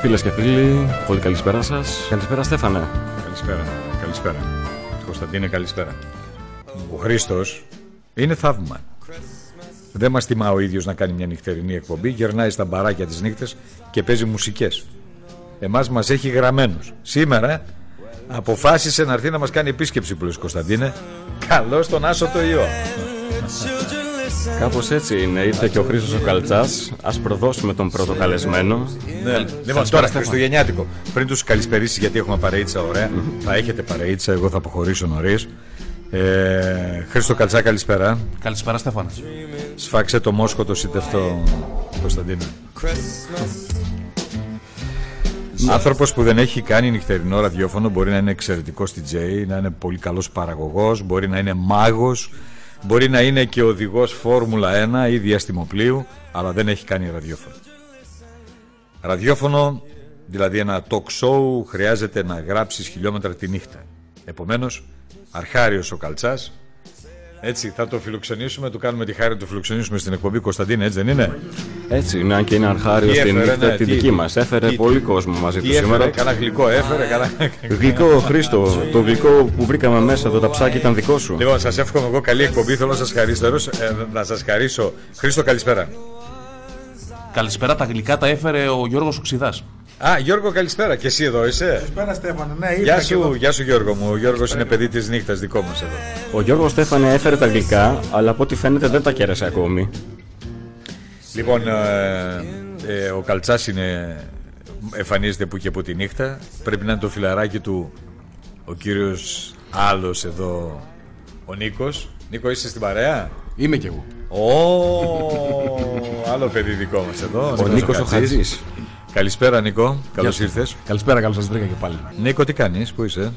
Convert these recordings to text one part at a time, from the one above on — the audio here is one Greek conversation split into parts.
Φίλες και φίλοι, πολύ καλησπέρα σας. Καλησπέρα, Στέφανε. Καλησπέρα. Καλησπέρα. Κωνσταντίνε, καλησπέρα. Ο Χρήστος είναι θαύμα. Δεν μας τιμά ο ίδιος να κάνει μια νυχτερινή εκπομπή. Γερνάει στα μπαράκια τις νύχτες και παίζει μουσικές. Εμάς μας έχει γραμμένους. Σήμερα αποφάσισε να έρθει να μας κάνει επίσκεψη, που Κωνσταντίνε. Καλώς τον Άσο το ιό. Κάπως έτσι είναι. Ήρθε και ο Χρήστος ο Καλτσάς. Ας προδώσουμε τον πρώτο καλεσμένο. Ναι. Λοιπόν, τώρα Χριστουγεννιάτικο. Πριν τους καλησπερίσει, γιατί έχουμε παρείτσα ωραία. Θα έχετε παρείτσα, εγώ θα αποχωρήσω νωρίς. Ε, Χρήστο Καλτσά, καλησπέρα. Καλησπέρα, Στέφανα. Σφάξε το μόσχο το σιτευτό, Κωνσταντίνο. Άνθρωπος που δεν έχει κάνει νυχτερινό ραδιόφωνο μπορεί να είναι εξαιρετικός DJ, να είναι πολύ καλός παραγωγός, μπορεί να είναι μάγος, μπορεί να είναι και οδηγός Φόρμουλα 1 ή διαστημοπλίου, αλλά δεν έχει κάνει ραδιόφωνο. Ραδιόφωνο, δηλαδή ένα talk show, χρειάζεται να γράψεις χιλιόμετρα τη νύχτα. Επομένως, αρχάριο ο Καλτσάς, έτσι, θα το φιλοξενήσουμε, του κάνουμε τη χάρη να το φιλοξενήσουμε στην εκπομπή Κωνσταντίνε, έτσι δεν είναι; Έτσι είναι, αν και είναι αρχάριο στην νύχτα ναι, τη δική μας. Έφερε τι, πολύ κόσμο μαζί του σήμερα. Κάνα γλυκό, έφερε. Κάνα... Γλυκό, Χρήστο. Το γλυκό που βρήκαμε μέσα εδώ τα ψάκια ήταν δικό σου. Λοιπόν, σας εύχομαι εγώ καλή εκπομπή. Θέλω να σας χαρίσω. Ε, να σας χαρίσω. Χρήστο, καλησπέρα. Καλησπέρα, τα γλυκά τα έφερε ο Γιώργος Οξυδάς. Α, Γιώργο, καλησπέρα. Και εσύ εδώ είσαι; Καλησπέρα, Στέφανε. Ναι, γεια, σου, γεια σου, Γιώργο μου. Ο Γιώργος είναι παιδί της νύχτας, δικό μας εδώ. Ο Γιώργος Στέφανε έφερε τα γλυκά, αλλά από ό,τι φαίνεται δεν τα κέρασε ακόμη. Λοιπόν, ε, ε, ο Καλτσάς είναι. Εμφανίζεται που και που τη νύχτα. Πρέπει να είναι το φιλαράκι του ο κύριος άλλος εδώ, ο Νίκος. Νίκο, είσαι στην παρέα; Είμαι κι εγώ. Ω, άλλο παιδί δικό μας εδώ. Ο Νίκος ο Χατζής. Καλησπέρα Νίκο, καλώς ήρθες. Καλησπέρα, καλώς σας βρήκα και πάλι. Νίκο, τι κάνεις, πού είσαι;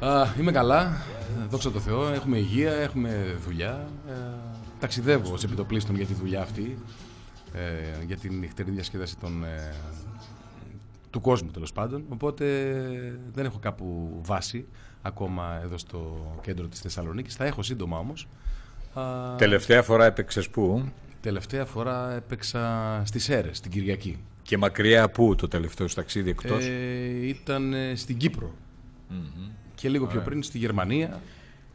Α, είμαι καλά, δόξα τω Θεώ, έχουμε υγεία, έχουμε δουλειά. Ε, ταξιδεύω σε επιτοπλίστων για τη δουλειά αυτή, ε, για την νυχτερή διασκέδαση των, ε, του κόσμου τέλος πάντων. Οπότε δεν έχω κάπου βάση ακόμα εδώ στο κέντρο της Θεσσαλονίκης. Θα έχω σύντομα όμως. Τελευταία φορά έπαιξες πού; Τελευταία φορά έπαιξα στις Έρες, την Κυριακή. Και μακριά πού το τελευταίο ταξίδι εκτός; Ε, ήταν ε, στην κυπρο Και λίγο πιο πριν στη Γερμανία.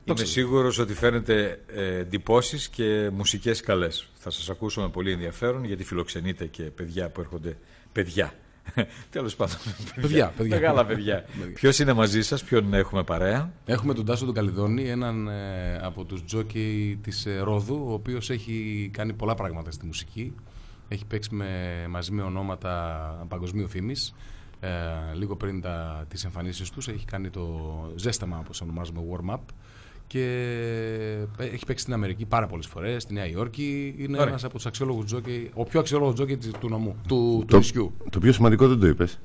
Είμαι σίγουρος ότι φαίνεται ε, εντυπώσεις και μουσικές καλές. Θα σας ακούσω με πολύ ενδιαφέρον γιατί φιλοξενείτε και παιδιά που έρχονται. Παιδιά. Τέλος πάντων. Παιδιά, παιδιά. Μεγάλα παιδιά. Ποιος είναι μαζί σας, ποιον έχουμε παρέα; Έχουμε τον Τάσο τον Καλιδόνη, έναν ε, από τους τζόκι της ε, Ρόδου, ο οποίος έχει κάνει πολλά πράγματα στη μουσική. Έχει παίξει με, μαζί με ονόματα παγκοσμίου φήμης. Ε, λίγο πριν τα, τις εμφανίσεις τους έχει κάνει το ζέσταμα όπως ονομάζουμε warm-up και έχει παίξει στην Αμερική πάρα πολλές φορές, στη Νέα Υόρκη. Είναι ένας από τους αξιόλογους τζόκι, ο πιο αξιόλογος τζόκι του νομού, του, του νησιού. Το πιο σημαντικό δεν το είπες.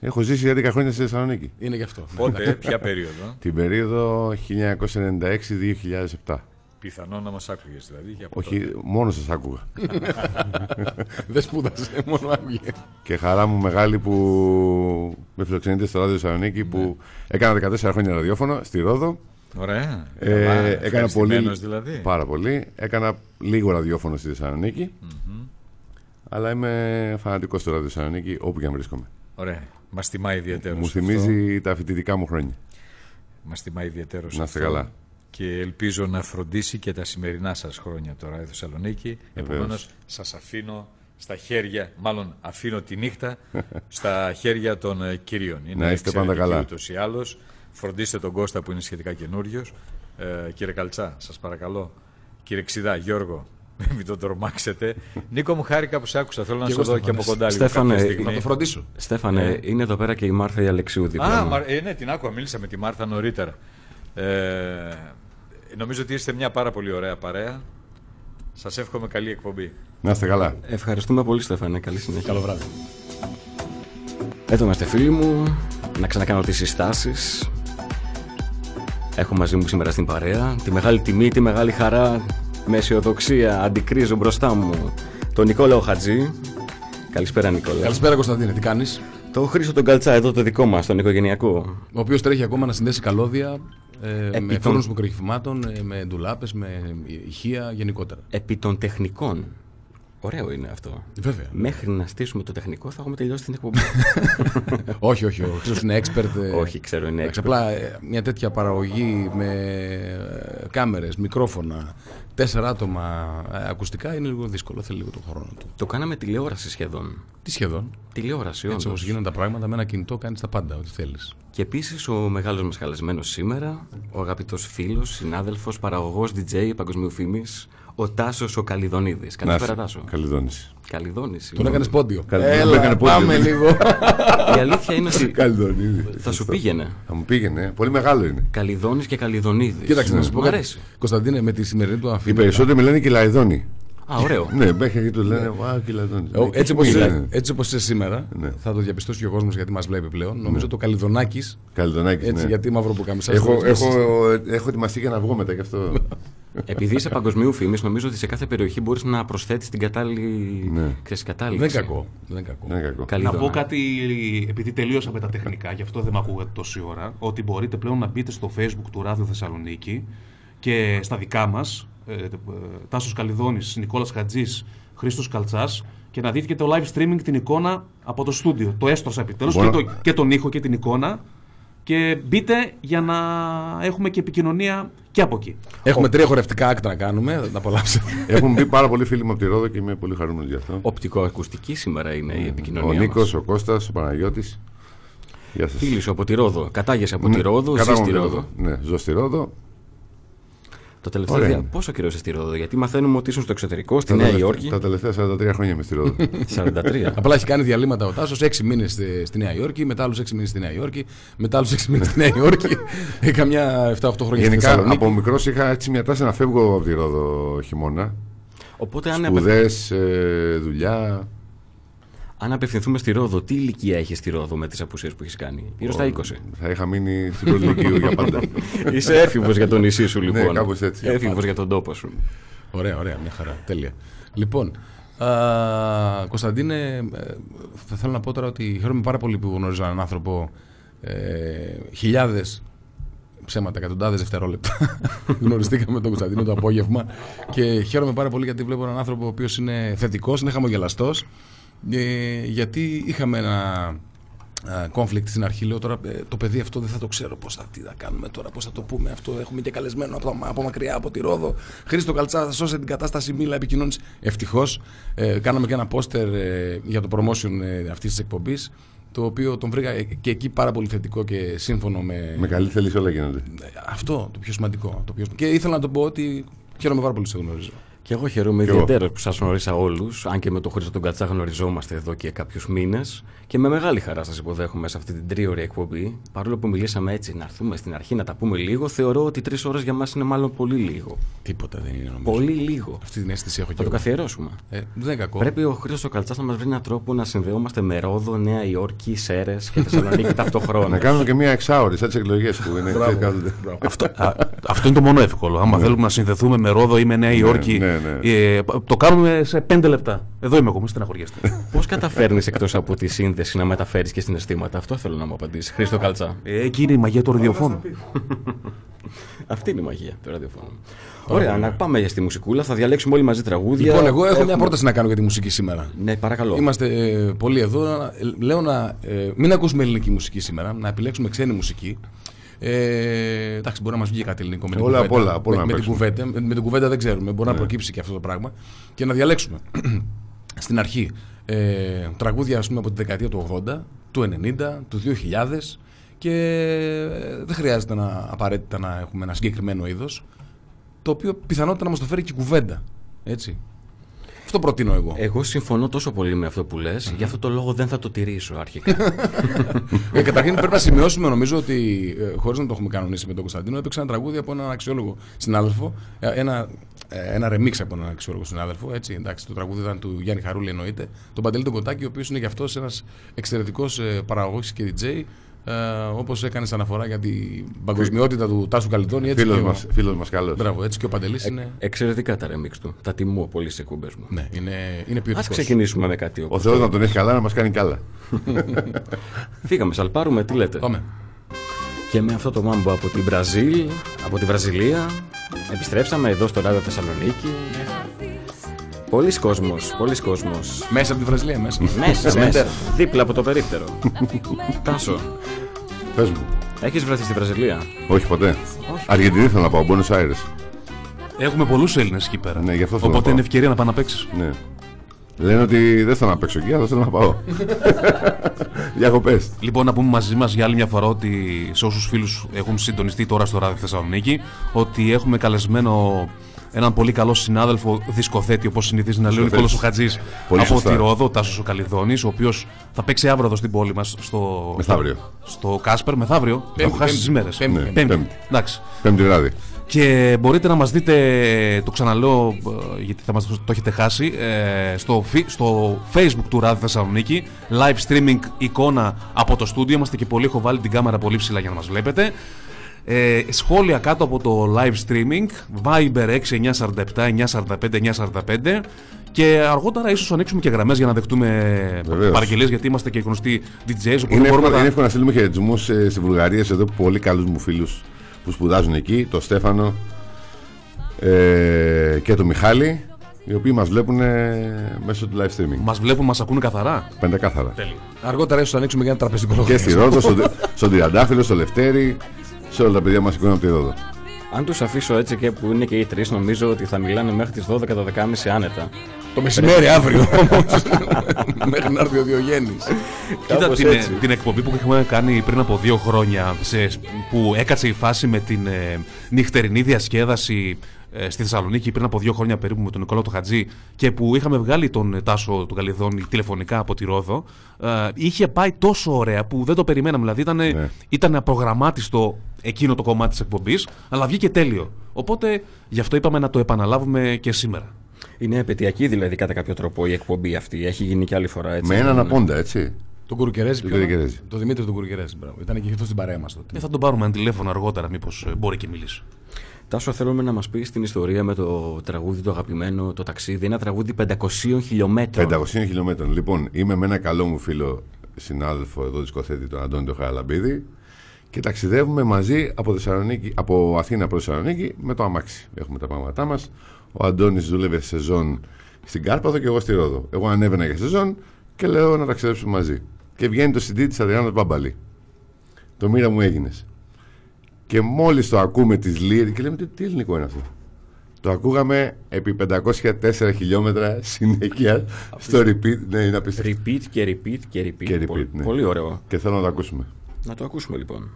Έχω ζήσει για 10 χρόνια στη Θεσσαλονίκη. Είναι γι' αυτό. Πότε, ποια περίοδο; Την περίοδο 1996-2007. Πιθανό να μας άκουγες δηλαδή. Για Όχι, τότε. μόνο σας άκουγα. Δεν σπούδασε, μόνο άκουγε. Και χαρά μου μεγάλη που με φιλοξενείτε στο ράδιο Θεσσαλονίκη που ναι. έκανα 14 χρόνια ραδιόφωνο στη Ρόδο. Ωραία. Ε, έκανα πολύ. Δηλαδή. Πάρα πολύ. Έκανα λίγο ραδιόφωνο στη θεσσαλονικη Αλλά είμαι φανατικός του ράδιο Θεσσαλονίκη όπου και αν βρίσκομαι. Ωραία. Μας τιμάει ιδιαίτερος. Μου θυμίζει τα φοιτητικά μου χρόνια. Μας τιμάει ιδιαίτερος. Να είστε καλά. Και ελπίζω να φροντίσει και τα σημερινά σας χρόνια τώρα η Θεσσαλονίκη. Επομένως, σας αφήνω στα χέρια, μάλλον αφήνω τη νύχτα στα χέρια των ε, κυρίων. Είναι να είστε πάντα καλά. Ούτως ή άλλως. Φροντίστε τον Κώστα που είναι σχετικά καινούριος. Ε, κύριε Καλτσά, σας παρακαλώ. Κύριε Ξιδά, Γιώργο, μην το τρομάξετε. Νίκο μου, χάρηκα που σε άκουσα. Θέλω να σου δω και από κοντά λίγο. Στέφανε, να το φροντίσω. Στέφανε, ε. είναι εδώ πέρα και η Μάρθα η Αλεξίου Α, ε, ναι, την άκουγα. Μίλησα με τη Μάρθα νωρίτερα. Ε, νομίζω ότι είστε μια πάρα πολύ ωραία παρέα. Σας εύχομαι καλή εκπομπή. Να είστε καλά. Ευχαριστούμε πολύ, Στέφανε. Καλή συνέχεια. Καλό βράδυ. Εδώ είμαστε φίλοι μου. Να ξανακάνω τις συστάσεις. Έχω μαζί μου σήμερα στην παρέα τη μεγάλη τιμή, τη μεγάλη χαρά με αισιοδοξία αντικρίζω μπροστά μου τον Νικόλαο Χατζή. Καλησπέρα Νικόλα. Καλησπέρα Κωνσταντίνε, τι κάνεις; Το Χρήσο τον Καλτσά εδώ το δικό μας, τον οικογενειακό. Ο οποίος τρέχει ακόμα να συνδέσει καλώδια ε, με των... μικροχυμάτων, ε, με ντουλάπες, με ηχεία γενικότερα. Επί των τεχνικών. Ωραίο είναι αυτό. Βέβαια. Μέχρι να στήσουμε το τεχνικό θα έχουμε τελειώσει την εκπομπή. όχι, όχι. Ο Χρήστος είναι expert. ε, Όχι, ξέρω, είναι εντάξει, expert. Απλά ε, μια τέτοια παραγωγή με ε, κάμερες, μικρόφωνα, τέσσερα άτομα ε, ακουστικά είναι λίγο δύσκολο. Θέλει λίγο τον χρόνο του. Το κάναμε τηλεόραση σχεδόν. Τι σχεδόν; Τηλεόραση, Έτσι όντως. όπω γίνονται τα πράγματα, με ένα κινητό κάνεις τα πάντα, ό,τι θέλεις. Και επίσης ο μεγάλος μας καλεσμένος σήμερα, ο αγαπητός φίλος, συνάδελφος, παραγωγός DJ παγκοσμίου φήμη, ο Τάσος ο Καλιδονίδη. Καλησπέρα, Τάσο. Καλιδόνηση. Καλιδόνη. Τον έκανε πόντιο. Καλή- Έλα, τον έκανε πόντιο. πάμε λίγο. Η αλήθεια είναι ότι Καλιδονίδη. θα σου πήγαινε. Θα μου πήγαινε. Πολύ μεγάλο είναι. Καλιδόνη και Καλιδονίδη. Κοίταξε να σου πω Μου κάτι. αρέσει. Κωνσταντίνε, με τη σημερινή του Οι αφήνεια. περισσότεροι με λένε Κυλαϊδόνη. Α, ωραίο. Ναι, μέχρι εκεί του λένε Βα, Κυλαϊδόνη. Ο- Έτσι όπως, Είναι. είσαι, έτσι όπως είσαι σήμερα, Ναι. θα το διαπιστώσει και ο κόσμος γιατί μας βλέπει πλέον. Νομίζω το Καλιδονάκης, Καλιδονάκης, έτσι ναι. γιατί μαύρο που κάμισα. Έχω, έχω, έχω ετοιμαστεί και να βγω μετά γι' αυτό. Επειδή είσαι παγκοσμίου φήμης, νομίζω ότι σε κάθε περιοχή μπορείς να προσθέτεις την κατάλληλη, Ναι. ξέρεις, Δεν κατάληξη. είναι κακό. Δεν είναι κακό. Δεν είναι κακό. Καλή Να πω δόνα. κάτι, επειδή τελείωσα με τα τεχνικά, γι' αυτό δεν με ακούγατε τόση ώρα, ότι μπορείτε πλέον να μπείτε στο facebook του Ράδιο Θεσσαλονίκη και στα δικά μας, ε, ε, Τάσος Καλιδόνης, Νικόλας Χατζής, Χρήστος Καλτσάς, και να δείτε και το live streaming την εικόνα από το στούντιο. Το έστρωσα επιτέλους Μπορώ- και, το, και τον ήχο και την εικόνα. Και μπείτε για να έχουμε και επικοινωνία και από εκεί. Έχουμε τρία χορευτικά acts να κάνουμε, θα τα απολαύσετε. Έχουν μπει πάρα πολλοί φίλοι μου από τη Ρόδο και είμαι πολύ χαρούμενος γι' αυτό. Οπτικοακουστική σήμερα είναι η επικοινωνία. Ο μας. Νίκο, ο Κώστας, ο Παναγιώτης. Γεια σας. Φίλοι σου από τη Ρόδο. Κατάγεσαι από τη Ρόδο, ζεις στη Ρόδο. Ναι, ζω στη Ρόδο. Το τελευταίο Ωραία δια... είναι. Πόσο καιρό είσαι στη Ρόδο, Γιατί μαθαίνουμε ότι ήσουν στο εξωτερικό, στη Τα Νέα τελευταία- Υόρκη. Τα τελευταία 43 χρόνια είμαι στη Ρόδο. 43. Απλά έχει κάνει διαλείμματα ο Τάσος, 6 μήνες στη Νέα Υόρκη, μετά άλλους 6 μήνες στη Νέα Υόρκη, μετά άλλους 6 μήνες στη Νέα Υόρκη. Ε, Καμιά 7-8 χρόνια στη Γενικά Θεσσαλονίκη. από μικρός είχα έτσι μια τάση να φεύγω από τη Ρόδο χειμώνα. Οπότε αν, απε... Σπουδέ, δουλειά. Αν απευθυνθούμε στη Ρόδο, τι ηλικία έχεις στη Ρόδο με τις απουσίες που έχεις κάνει; Γύρω στα 20. Θα είχα μείνει στην πρώτη ηλικίου για πάντα. Είσαι έφηβος για το νησί σου, λοιπόν. Ναι, κάπως έτσι. Έφηβος για τον τόπο σου. Ωραία, ωραία, μια χαρά. Τέλεια. Λοιπόν, α, Κωνσταντίνε, ε, θα θέλω να πω τώρα ότι χαίρομαι πάρα πολύ που γνωρίζω έναν άνθρωπο ε, χιλιάδες ψέματα, εκατοντάδες δευτερόλεπτα. Γνωριστήκαμε με τον Κωνσταντίνο το απόγευμα και χαίρομαι πάρα πολύ γιατί βλέπω έναν άνθρωπο ο οποίος είναι θετικός, είναι χαμογελαστός. Ε, γιατί είχαμε ένα conflict στην αρχή. Λέω τώρα ε, το παιδί αυτό δεν θα το ξέρω πώς θα τι θα κάνουμε τώρα, πώς θα το πούμε αυτό. Έχουμε και καλεσμένο από, από μακριά από τη Ρόδο. Χρήστο Καλτσά, θα σώσει την κατάσταση. Μίλα, επικοινώνηση. Ευτυχώς ε, κάναμε και ένα πόστερ ε, για το promotion ε, αυτής της εκπομπής. Το οποίο τον βρήκα ε, και εκεί πάρα πολύ θετικό και σύμφωνο με. Με καλή θέληση όλα γίνονται. Ε, Αυτό το πιο σημαντικό. Το πιο... Και ήθελα να το πω ότι χαίρομαι πάρα πολύ που σε γνωρίζω. Και εγώ χαίρομαι Κι εγώ. ιδιαίτερα που σας γνωρίσα όλους, αν και με τον Χρήστο τον Κατσά γνωριζόμαστε εδώ και κάποιους μήνες. Και με μεγάλη χαρά σας υποδέχομαι σε αυτή την τρίωρη εκπομπή. Παρόλο που μιλήσαμε έτσι να έρθουμε στην αρχή να τα πούμε λίγο, θεωρώ ότι τρεις ώρες για μας είναι μάλλον πολύ λίγο. Τίποτα δεν είναι νομίζω. Πολύ λίγο. Αυτή την αίσθηση έχω και Θα το εγώ. καθιερώσουμε. Ε, δεν είναι κακό. Πρέπει ο Χρήστος Καλτσάς να μας βρει έναν τρόπο να συνδεόμαστε με Ρόδο, Νέα Υόρκη, Σέρες και Θεσσαλονίκη Να ταυτόχρονα. κάνουμε και μια εξάωρη, σαν τις εκλογές που είναι. Μπράβο. κάθονται. Αυτό, α, αυτό είναι το μόνο εύκολο. Άμα θέλουμε να συνδεθούμε με Ρόδο ή με Νέα Υόρκη, ναι, ναι. ε, το κάνουμε σε πέντε λεπτά. Εδώ είμαι εγώ, μην στεναχωριέστε. Πώς καταφέρνεις εκτός από τη σύνδεση να μεταφέρεις και συναισθήματα, αυτό θέλω να μου απαντήσεις. Χρήστο Καλτσά. Ε, εκεί είναι η μαγεία του ραδιοφώνου. Αυτή είναι η μαγεία του ραδιοφώνου. Ωραία, να πάμε στη μουσικούλα. Θα διαλέξουμε όλοι μαζί τραγούδια. Λοιπόν, εγώ έχω μια Έχουμε- πρόταση να κάνω για τη μουσική σήμερα. Ναι, παρακαλώ. Είμαστε ε, πολλοί εδώ. Ε, Λέω να ε, μην ακούσουμε ελληνική μουσική σήμερα, να επιλέξουμε ξένη μουσική. Ε, εντάξει, μπορεί να μας βγει κάτι ελληνικό με την Όλα, κουβέντα. απ' όλα, απ' όλα με, να με την παίξουμε. κουβέντα, με, με την κουβέντα δεν ξέρουμε. Μπορεί να προκύψει και αυτό το πράγμα. Και να διαλέξουμε στην αρχή ε, τραγούδια ας πούμε, από τη δεκαετία του 80, του 90, του 2000 και ε, δεν χρειάζεται να, απαραίτητα να έχουμε ένα συγκεκριμένο είδος το οποίο πιθανότητα να μας το φέρει και η κουβέντα. Έτσι. Αυτό προτείνω εγώ. Εγώ συμφωνώ τόσο πολύ με αυτό που λες, γι' αυτό το λόγο δεν θα το τηρήσω αρχικά. Ε, καταρχήν πρέπει να σημειώσουμε νομίζω ότι ε, χωρίς να το έχουμε κανονίσει με τον Κωνσταντίνο έπαιξε ένα τραγούδι από έναν αξιόλογο συνάδελφο. ε, Ένα, ε, ένα remix από έναν αξιόλογο συνάδελφο. Έτσι, εντάξει, το τραγούδι ήταν του Γιάννη Χαρούλη εννοείται. Τον Παντελή τον Κοτάκη, ο οποίος είναι γι' αυτός ένας εξαιρετικός ε, παραγωγός και DJ. Ε, Όπως έκανες αναφορά για την παγκοσμιότητα του Τάσου Καλιτώνη. Έτσι Φίλος και ο- μας, φίλος μας καλός. Μπράβο, έτσι και ο Παντελής είναι. Εξαιρετικά τα remix του. Τα τιμώ πολύ στις εκπομπές μου. Ναι, είναι, είναι Α ποιοτικός. ξεκινήσουμε με κάτι Ο όπως Θεός να τον έχει καλά, να μας κάνει καλά. Φύγαμε, σαλπάρουμε, τι λέτε. Πάμε. Και με αυτό το μάμπο από την Βραζίλ, από τη Βραζιλία, επιστρέψαμε εδώ στο ράδιο Θεσσαλονίκη. Πολλοί κόσμος, πολλοί κόσμος. Μέσα από τη Βραζιλία, μέσα. Μέσα, Center. μέσα. Δίπλα από το περίπτερο. Τάσο, Πες μου. έχεις βρεθεί στη Βραζιλία; Όχι ποτέ. Αργεντινή θέλω να πάω, Buenos Aires. Έχουμε πολλούς Έλληνες εκεί πέρα. Ναι, γι' αυτό θέλω να Οπότε πάω. είναι ευκαιρία να πάνε να παίξεις. Ναι. Λένε ότι δεν θέλω να παίξω εκεί, αλλά θέλω να πάω. Διακοπέ. Λοιπόν, να πούμε μαζί μας για άλλη μια φορά ότι σε όσους φίλους έχουν συντονιστεί τώρα στο ράδιο Θεσσαλονίκη, ότι έχουμε καλεσμένο έναν πολύ καλό συνάδελφο δισκοθέτη, όπως συνηθίζει να λέει ο Δισκοθέτης. Νικόλος Χατζή Πολύ από σωστά. τη Ρόδο, Τάσος ο Καλιδόνη, ο οποίος θα παίξει αύριο εδώ στην πόλη μας στο, Μεθαύριο. στο Κάσπερ. Μεθαύριο. Έχω χάσει τις μέρες. Πέμπτη. Ναι, Πέμπτη. Πέμπτη. Εντάξει. Πέμπτη βράδυ. Και μπορείτε να μας δείτε, το ξαναλέω ε, γιατί θα μας το έχετε χάσει, ε, στο, φι- στο facebook του Ράδι Θεσσαλονίκη, live streaming εικόνα από το στούντιο, είμαστε και πολύ, έχω βάλει την κάμερα πολύ ψηλά για να μας βλέπετε. Ε, σχόλια κάτω από το live streaming, Viber 6947 945 945 και αργότερα ίσως ανοίξουμε και γραμμές για να δεχτούμε Βεβαίως. παραγγελίες γιατί είμαστε και γνωστοί DJs, οπότε Είναι μπορούμε εύκολο, να... είναι εύκολο να στείλουμε χαιρετισμούς στη Βουλγαρία σε εδώ πολύ καλούς μου φίλους που σπουδάζουν εκεί, το Στέφανο ε, και το Μιχάλη, οι οποίοι μας βλέπουν ε, μέσω του live streaming. Μας βλέπουν, μας ακούνε καθαρά; Πεντακάθαρα. Αργότερα ίσως ανοίξουμε για ένα τραπεζικό Και στη λογαριασμό. Ρόδο, στον, στον Τριαντάφυλλο, στο Λευτέρι, σε όλα τα παιδιά μας σηκώνουν από τη Ρόδο. Αν τους αφήσω έτσι και που είναι και οι τρεις, νομίζω ότι θα μιλάνε μέχρι τις 12 το 12.30 άνετα. Το μεσημέρι αύριο όμως. Μέχρι να έρθει ο Διογέννης. Κοίτα Κάπως την, έτσι. την εκπομπή που είχαμε κάνει πριν από δύο χρόνια σε, που έκατσε η φάση με την ε, νυχτερινή διασκέδαση ε, στη Θεσσαλονίκη πριν από δύο χρόνια περίπου με τον Νικόλα του Χατζή και που είχαμε βγάλει τον ε, Τάσο του Καλιδόνη τηλεφωνικά από τη Ρόδο ε, είχε πάει τόσο ωραία που δεν το περιμέναμε δηλαδή ήταν, Ναι. ήταν απρογραμμάτιστο εκείνο το κομμάτι της εκπομπής αλλά βγήκε τέλειο οπότε γι' αυτό είπαμε να το επαναλάβουμε και σήμερα Είναι επαιτειακή δηλαδή κατά κάποιο τρόπο η εκπομπή αυτή. Έχει γίνει και άλλη φορά έτσι. Με έναν απόντα, έτσι. Τον Κουρκερέζη. Τον ποιον; Κουρκερέζη. Το Δημήτρη τον Κουρκερέζη. μπράβο. Ήταν και αυτός στην παρέα μας τότε. ε, θα τον πάρουμε ένα τηλέφωνο αργότερα μήπως ε, μπορεί και μιλήσει Τάσο, θέλουμε να μας πεις την ιστορία με το τραγούδι το αγαπημένο, το ταξίδι. Ένα τραγούδι 500 χιλιόμετρων. 500 χιλιόμετρων. Λοιπόν, είμαι με ένα καλό μου φίλο συνάδελφο εδώ δισκοθέτη, τον Αντώνη τον Χαραλαμπίδη και ταξιδεύουμε μαζί από, Θεσσαλονίκη, από Αθήνα προς Θεσσαλονίκη με το αμάξι. Έχουμε τα πράγματά μας. Ο Αντώνης δούλευε σεζόν στην Κάρπαθο και εγώ στη Ρόδο. Εγώ ανέβαινα για σεζόν και λέω να ταξιδέψουμε μαζί. Και βγαίνει το CD της Αδριάννας Μπαμπαλή. Το μοίρα μου έγινες. Και μόλις το ακούμε τις λίρες και λέμε τι, τι ελληνικό είναι αυτό; Το ακούγαμε επί 504 χιλιόμετρα συνέχεια στο repeat. Ναι, είναι απίστευτο. Repeat και repeat και repeat. Και repeat, πολύ, ναι. πολύ ωραίο. Και θέλω να το ακούσουμε. Να το ακούσουμε λοιπόν.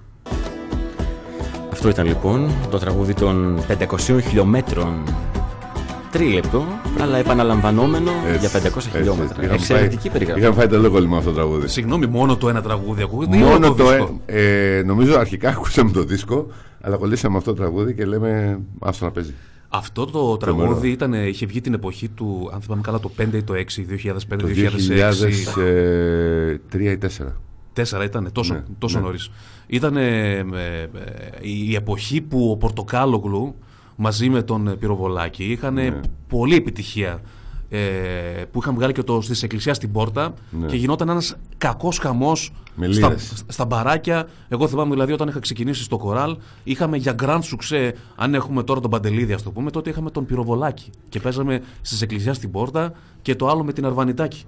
Αυτό ήταν λοιπόν το τραγούδι των 500 χιλιόμετρων. Τρίλεπτο, αλλά επαναλαμβανόμενο για 500 χιλιόμετρα. Είχαμε Εξαιρετική φάει- περιγραφή. Είχαμε φάει το λόγο με αυτό το τραγούδι. Συγγνώμη, μόνο το ένα τραγούδι ακούγεται. ή Μόνο όλο το. δίσκο; ε, ε, νομίζω αρχικά ακούσαμε το δίσκο, αλλά κολλήσαμε αυτό το τραγούδι και λέμε άστο να παίζει. Αυτό το τραγούδι ήταν, είχε βγει την εποχή του, αν θυμάμαι καλά, το 5 ή το 6, 2005-2006. Το 2003 ή 4. Τέσσερα ήταν, τόσο, Ναι, τόσο ναι. νωρίς. Ήταν ε, ε, ε, η εποχή που ο Πορτοκάλογλου μαζί με τον ε, Πυροβολάκη είχαν Ναι. πολλή επιτυχία. Ε, που είχαν βγάλει και το στις εκκλησία στην πόρτα Ναι. και γινόταν ένας κακός χαμός Με στα, λύρες. στα μπαράκια. Εγώ θυμάμαι δηλαδή όταν είχα ξεκινήσει στο κοράλ είχαμε για grand succès αν έχουμε τώρα τον Παντελίδη ας το πούμε τότε είχαμε τον Πυροβολάκη και παίζαμε στις εκκλησία στην πόρτα και το άλλο με την Αρβανιτάκη.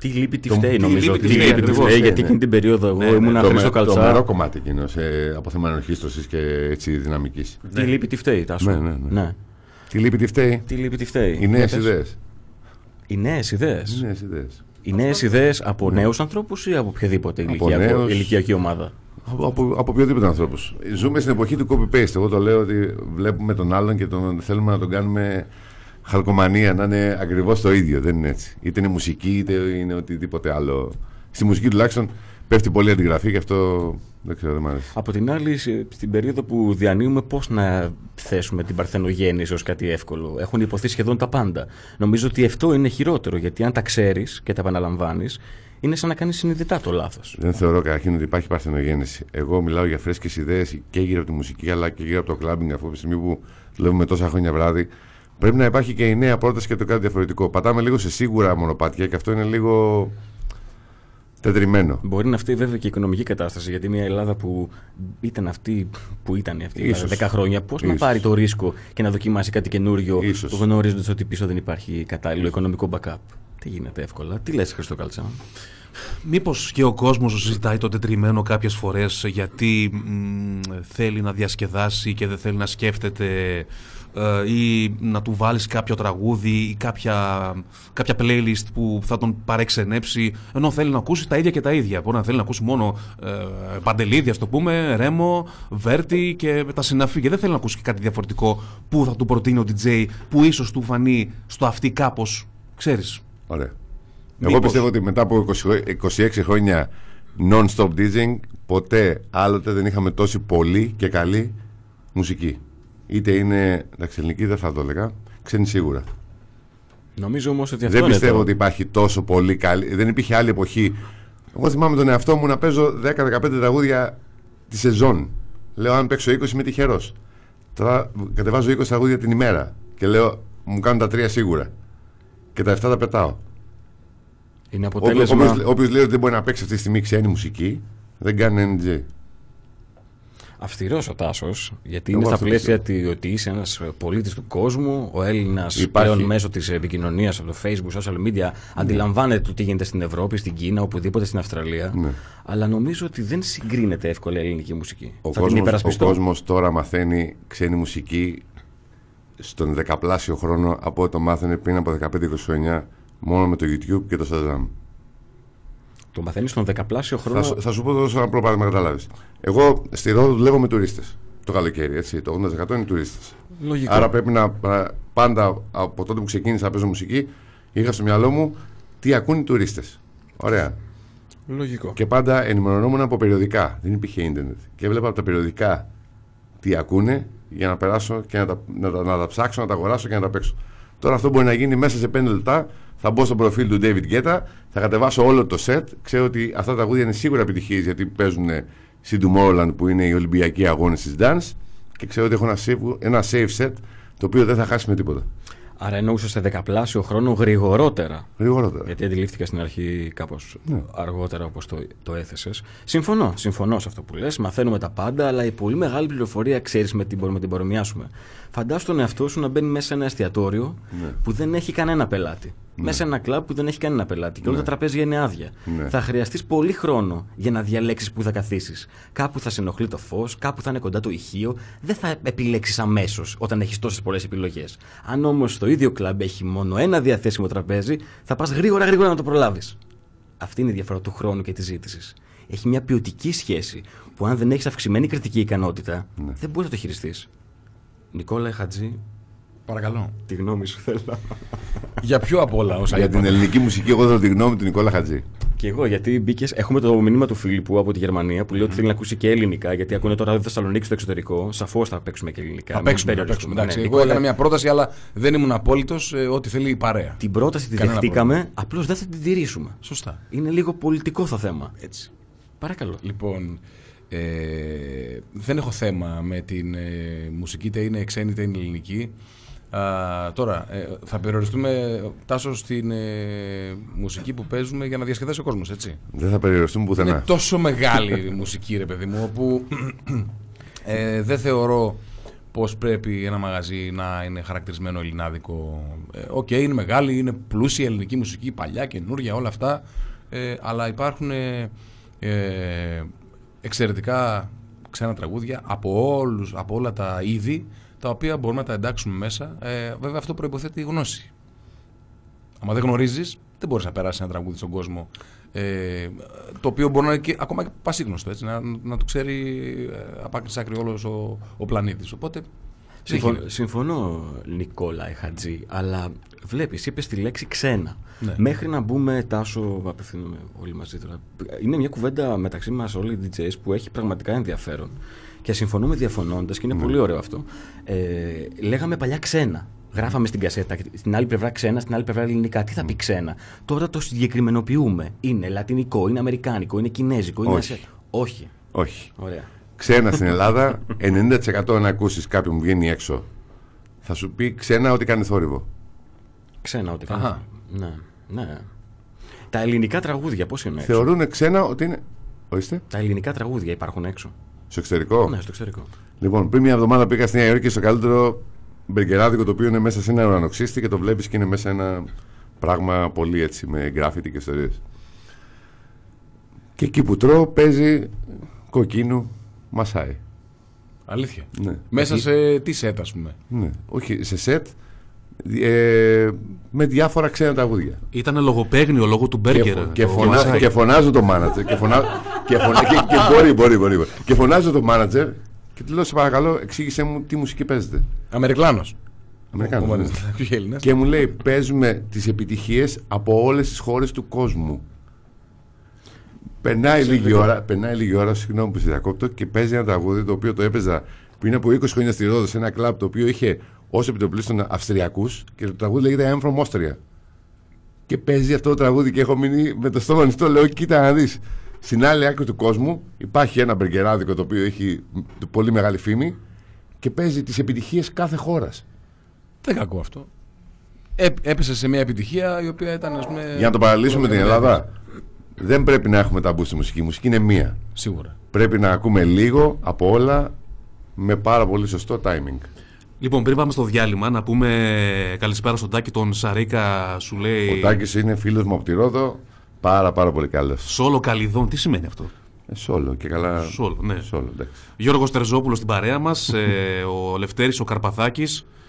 Τι λείπει τι Το- φταίει τι νομίζω. λείπει, Τι τι φταίει, λείπει τι ακριβώς. φταίει, Ναι, γιατί ναι. εκείνη την περίοδο εγώ Ναι, ναι. ήμουν το, Χρήστο με, το μερό Καλτσά. κομμάτι εκείνος σε, από θέμα ενορχίστρωση και έτσι δυναμικής. Τι λείπει τι φταίει, Τάσο. Ναι, ναι, ναι. Τι λείπει, τι φταίει; Τι λείπει τι φταίει. Οι νέες Για πες. ιδέες. Οι νέες ιδέες. Οι νέες ιδέες. Οι νέες ιδέες από νέους ανθρώπους ή από οποιαδήποτε Από ηλικιακό- νέους. ηλικιακή ομάδα; Από, από, από οποιοδήποτε ανθρώπους. Ζούμε στην εποχή του copy-paste. Εγώ το λέω ότι βλέπουμε τον άλλον και τον, θέλουμε να τον κάνουμε χαλκομανία, να είναι ακριβώς το ίδιο. Δεν είναι έτσι. Είτε είναι μουσική, είτε είναι οτιδήποτε άλλο. Στη μουσική τουλάχιστον πέφτει πολύ αντιγραφή και αυτό δεν ξέρω, δεν μ' αρέσει. Από την άλλη, σε- στην περίοδο που διανύουμε, πώς να θέσουμε την παρθενογέννηση ως κάτι εύκολο; Έχουν υποθεί σχεδόν τα πάντα. Νομίζω ότι αυτό είναι χειρότερο, γιατί αν τα ξέρεις και τα επαναλαμβάνεις, είναι σαν να κάνεις συνειδητά το λάθος. Δεν θεωρώ καταρχήν ότι υπάρχει παρθενογέννηση. Εγώ μιλάω για φρέσκες ιδέες και γύρω από τη μουσική αλλά και γύρω από το κλαμπινγκ, αφού από τη στιγμή που δουλεύουμε τόσα χρόνια βράδυ. Πρέπει να υπάρχει και η νέα πρόταση και το κάτι διαφορετικό. Πατάμε λίγο σε σίγουρα μονοπάτια και αυτό είναι λίγο. Τετριμένο. Μπορεί να αυτή βέβαια και η οικονομική κατάσταση, γιατί μια Ελλάδα που ήταν αυτή που ήταν αυτή Ίσως. 10 χρόνια, πώς να Ίσως. πάρει το ρίσκο και να δοκιμάσει κάτι καινούριο, Ίσως. γνωρίζοντας ότι πίσω δεν υπάρχει κατάλληλο οικονομικό backup. Τι γίνεται εύκολα. Τι λες Χριστό Καλτσά. Μήπως και ο κόσμος συζητάει το τετριμένο κάποιες φορές γιατί μ, θέλει να διασκεδάσει και δεν θέλει να σκέφτεται ε, ή να του βάλεις κάποιο τραγούδι ή κάποια, κάποια playlist που θα τον παρεξενέψει ενώ θέλει να ακούσει τα ίδια και τα ίδια. Μπορεί να θέλει να ακούσει μόνο ε, Παντελίδη, ας το πούμε, Ρέμο, Βέρτι και τα συναφή και δεν θέλει να ακούσει και κάτι διαφορετικό που θα του προτείνει ο DJ που ίσως του φανεί στο αυτή κάπως, ξέρεις. Ωραία. Εγώ Μήπως. πιστεύω ότι μετά από 20 26 χρόνια non-stop DJing, ποτέ άλλοτε δεν είχαμε τόση πολύ και καλή μουσική. Είτε είναι, εντάξει, ελληνική δεν θα το έλεγα, ξένη σίγουρα. Νομίζω όμω ότι αυτό Δεν είναι πιστεύω το... ότι υπάρχει τόσο πολύ καλή. Δεν υπήρχε άλλη εποχή. Εγώ θυμάμαι τον εαυτό μου να παίζω 10-15 τραγούδια τη σεζόν. Λέω, αν παίξω 20 είμαι τυχερό. Τώρα κατεβάζω 20 τραγούδια την ημέρα. Και λέω, μου κάνουν τα τρία σίγουρα. Και τα 7 τα πετάω. Είναι Όποιο αποτέλεσμα. λέει ότι δεν μπορεί να παίξει αυτή τη στιγμή ξένη μουσική, δεν κάνει NG. Αυστηρός ο Τάσος, γιατί Εγώ είναι στα αυτό πλαίσια τη- ότι είσαι ένας πολίτης του κόσμου. Ο Έλληνας Υπάρχει- πλέον μέσω της επικοινωνίας από το Facebook, social media, αντιλαμβάνεται το τι γίνεται στην Ευρώπη, στην Κίνα, οπουδήποτε στην Αυστραλία. Ναι. Αλλά νομίζω ότι δεν συγκρίνεται εύκολα η ελληνική μουσική. Ο Θα την κόσμος, ο υπερασπιστώ. κόσμος τώρα μαθαίνει ξένη μουσική στον δεκαπλάσιο χρόνο από ό,τι το μάθαινε πριν από 15-20 χρόνια μόνο με το YouTube και το Shazam. Το μαθαίνεις στον δεκαπλάσιο Θα, χρόνο. σου- θα σου πω δώσω ένα πρώτο παράδειγμα να καταλάβεις. Εγώ στη Ρόδο δουλεύω με τουρίστες. Το καλοκαίρι, έτσι. Το 80% είναι τουρίστες. Λογικό. Άρα πρέπει να να- πάντα από τότε που ξεκίνησα να παίζω μουσική, είχα στο μυαλό μου τι ακούν οι τουρίστες. Ωραία. Λογικό. Και πάντα ενημερωνόμουν από περιοδικά. Δεν υπήρχε ίντερνετ. Και έβλεπα από τα περιοδικά τι ακούνε για να περάσω και να τα, να, τα, να τα ψάξω, να τα αγοράσω και να τα παίξω. Τώρα αυτό μπορεί να γίνει μέσα σε 5 λεπτά. Θα μπω στο προφίλ του David Guetta, θα κατεβάσω όλο το set. Ξέρω ότι αυτά τα τραγούδια είναι σίγουρα επιτυχίες γιατί παίζουν στην Tomorrowland που είναι οι Ολυμπιακοί αγώνες της dance. Και ξέρω ότι έχω ένα save, ένα save set το οποίο δεν θα χάσει με τίποτα. Άρα εννοούσες σε δεκαπλάσιο χρόνο γρηγορότερα. Γρηγορότερα. Γιατί αντιλήφθηκα στην αρχή κάπως Ναι. αργότερα όπως το, το έθεσες. Συμφωνώ, συμφωνώ σε αυτό που λες. Μαθαίνουμε τα πάντα, αλλά η πολύ μεγάλη πληροφορία ξέρεις με τι μπορούμε να την παρομοιάσουμε. Φαντάσου τον εαυτό σου να μπαίνει μέσα σε ένα εστιατόριο Ναι. που δεν έχει κανένα πελάτη. Μέσα σε ένα κλαμπ που δεν έχει κανένα πελάτη. Και όλα τα τραπέζια είναι άδεια. Ναι. Θα χρειαστείς πολύ χρόνο για να διαλέξεις που θα καθίσεις. Κάπου θα σε ενοχλεί το φως, κάπου θα είναι κοντά το ηχείο. Δεν θα επιλέξεις αμέσως όταν έχεις τόσες πολλές επιλογές. Αν όμως το ίδιο κλαμπ έχει μόνο ένα διαθέσιμο τραπέζι, θα πας γρήγορα γρήγορα να το προλάβεις. Αυτή είναι η διαφορά του χρόνου και της ζήτησης. Έχει μια ποιοτική σχέση που αν δεν έχεις αυξημένη κριτική ικανότητα, Ναι. δεν μπορείς να το χειριστείς. Νικόλα Χατζή, Παρακαλώ. τη γνώμη σου θέλω. Για ποιο απ' όλα όσα Για είπα. την ελληνική μουσική, εγώ θέλω τη γνώμη του Νικόλα Χατζή. Και εγώ, γιατί μπήκες. Έχουμε το μήνυμα του Φίλιππου από τη Γερμανία που λέει ότι θέλει να ακούσει και ελληνικά, γιατί ακούνε τώρα ράδιο Θεσσαλονίκη στο εξωτερικό. Σαφώς θα παίξουμε και ελληνικά. Θα μην παίξουμε, θα περιοριστούμε. παίξουμε. Εντάξει, Ναι, εγώ Νικόλα, έκανα μια πρόταση, αλλά δεν ήμουν απόλυτος ό,τι θέλει η παρέα. Την πρόταση τη Κανένα δεχτήκαμε, απλώς δεν θα την τηρήσουμε. Σωστά. Είναι λίγο πολιτικό το θέμα. Έτσι. Παρακαλώ. Λοιπόν, ε, δεν έχω θέμα με την ε, μουσική, είτε είναι ξένη είτε είναι ελληνική. Α, τώρα, ε, θα περιοριστούμε Τάσο στην ε, μουσική που παίζουμε για να διασκεδάσει ο κόσμος, έτσι; Δεν θα περιοριστούμε πουθενά. Είναι τόσο μεγάλη η μουσική, ρε παιδί μου, όπου ε, δεν θεωρώ πως πρέπει ένα μαγαζί να είναι χαρακτηρισμένο ελληνάδικο. Ε, Οκ, είναι μεγάλη, είναι πλούσια ελληνική μουσική, παλιά, καινούρια, όλα αυτά. Ε, αλλά υπάρχουν ε, ε, εξαιρετικά ξένα τραγούδια από, όλους, από όλα τα είδη, τα οποία μπορούμε να τα εντάξουμε μέσα. Ε, βέβαια αυτό προϋποθέτει γνώση. Αν δεν γνωρίζεις, δεν μπορείς να περάσεις ένα τραγούδι στον κόσμο. Ε, το οποίο μπορεί να είναι και ακόμα και πασίγνωστο, έτσι, να, να το ξέρει ε, από άκρη σ' άκρη όλος ο, ο πλανήτης. Οπότε. Δεν Συμφωνώ, γίνεται. συμφωνώ, Νικόλα Χατζή, αλλά βλέπεις, είπες τη λέξη ξένα. Ναι. Μέχρι να μπούμε, Τάσο, απευθύνομαι όλοι μαζί τώρα. Είναι μια κουβέντα μεταξύ μας όλοι οι DJs που έχει πραγματικά ενδιαφέρον. Και συμφωνούμε διαφωνώντας και είναι Ναι. πολύ ωραίο αυτό. Ε, λέγαμε παλιά ξένα. Γράφαμε στην κασέτα, στην άλλη πλευρά ξένα, στην άλλη πλευρά ελληνικά. Τι θα πει ξένα; Τώρα το συγκεκριμενοποιούμε. Είναι λατινικό, είναι αμερικάνικο, είναι κινέζικο, είναι. Όχι. ασια- Όχι. Όχι. Ωραία. Ξένα στην Ελλάδα, 90% να ακούσεις κάποιον που βγαίνει έξω, θα σου πει ξένα ότι κάνει θόρυβο. Ξένα ό,τι Αχα. κάνει. Ναι, ναι. Τα ελληνικά τραγούδια πώς είναι έξω; Θεωρούν ξένα ότι είναι. Ορίστε, Τα ελληνικά τραγούδια υπάρχουν έξω. στο εξωτερικό; Ναι, στο εξωτερικό. Λοιπόν, πριν μια εβδομάδα πήγα στη Νέα Υόρκη στο καλύτερο μπεργκεράδικο το οποίο είναι μέσα σε ένα ουρανοξύστη και το βλέπεις και είναι μέσα ένα πράγμα πολύ έτσι με γκράφιτι και ιστορίες. Και εκεί που τρώω παίζει κοκκίνου μασάι. Αλήθεια. Ναι. Μέσα Εκεί- σε τι σετ, ας πούμε. Ναι, όχι σε σετ. Ε, με διάφορα ξένα τραγούδια. Ήταν λογοπαίγνιο λόγω του Και, μπέργκερ. φω- το και, φωνα- μασάι. και φωνάζω το μάνατζερ. Και, φωνα... και, φωνα... και, και μπορεί, μπορεί, μπορεί, μπορεί. Και φωνάζω το μάνατζερ και του λέω: Σε παρακαλώ, εξήγησέ μου τι μουσική παίζετε. Αμερικλάνος. Αμερικάνος, ναι. Όχι Έλληνας. Και μου λέει: Παίζουμε τις επιτυχίες από όλες τις χώρες του κόσμου. Περνάει λίγη ώρα, περνάει λίγη ώρα, συγγνώμη που σε διακόπτω, και παίζει ένα τραγούδι το οποίο το έπαιζα πριν από 20 χρόνια στη Ρόδο σε ένα κλαμπ το οποίο είχε ως επιτοπλίστων Αυστριακούς και το τραγούδι λέγεται I'm from Austria. Και παίζει αυτό το τραγούδι και έχω μείνει με το στόμα ανοιχτό. Λέω: Κοίτα να δεις. Στην άλλη άκρη του κόσμου υπάρχει ένα μπεργκεράδικο το οποίο έχει πολύ μεγάλη φήμη και παίζει τις επιτυχίες κάθε χώρας. Δεν κακό αυτό. Ε, έπεσε σε μια επιτυχία η οποία ήταν, ας πούμε. Για να το παραλύσουμε την Ελλάδα, δεν πρέπει να έχουμε ταμπού στη μουσική. Η μουσική είναι μία. Σίγουρα. Πρέπει να ακούμε λίγο από όλα με πάρα πολύ σωστό timing. Λοιπόν, πριν πάμε στο διάλειμμα, να πούμε καλησπέρα στον Τάκη τον Σαρίκα. Σου λέει. Ο Τάκης είναι φίλος μου από τη Ρόδο, πάρα πάρα πολύ καλός. Σόλο Καλιδόν. Τι σημαίνει αυτό; Ε, σόλο και καλά. Σόλο, ναι. Σόλο, εντάξει. Γιώργος Τερζόπουλος στην παρέα μας, ε, ο Λευτέρης ο Καρπαθάκης, ε, ποιος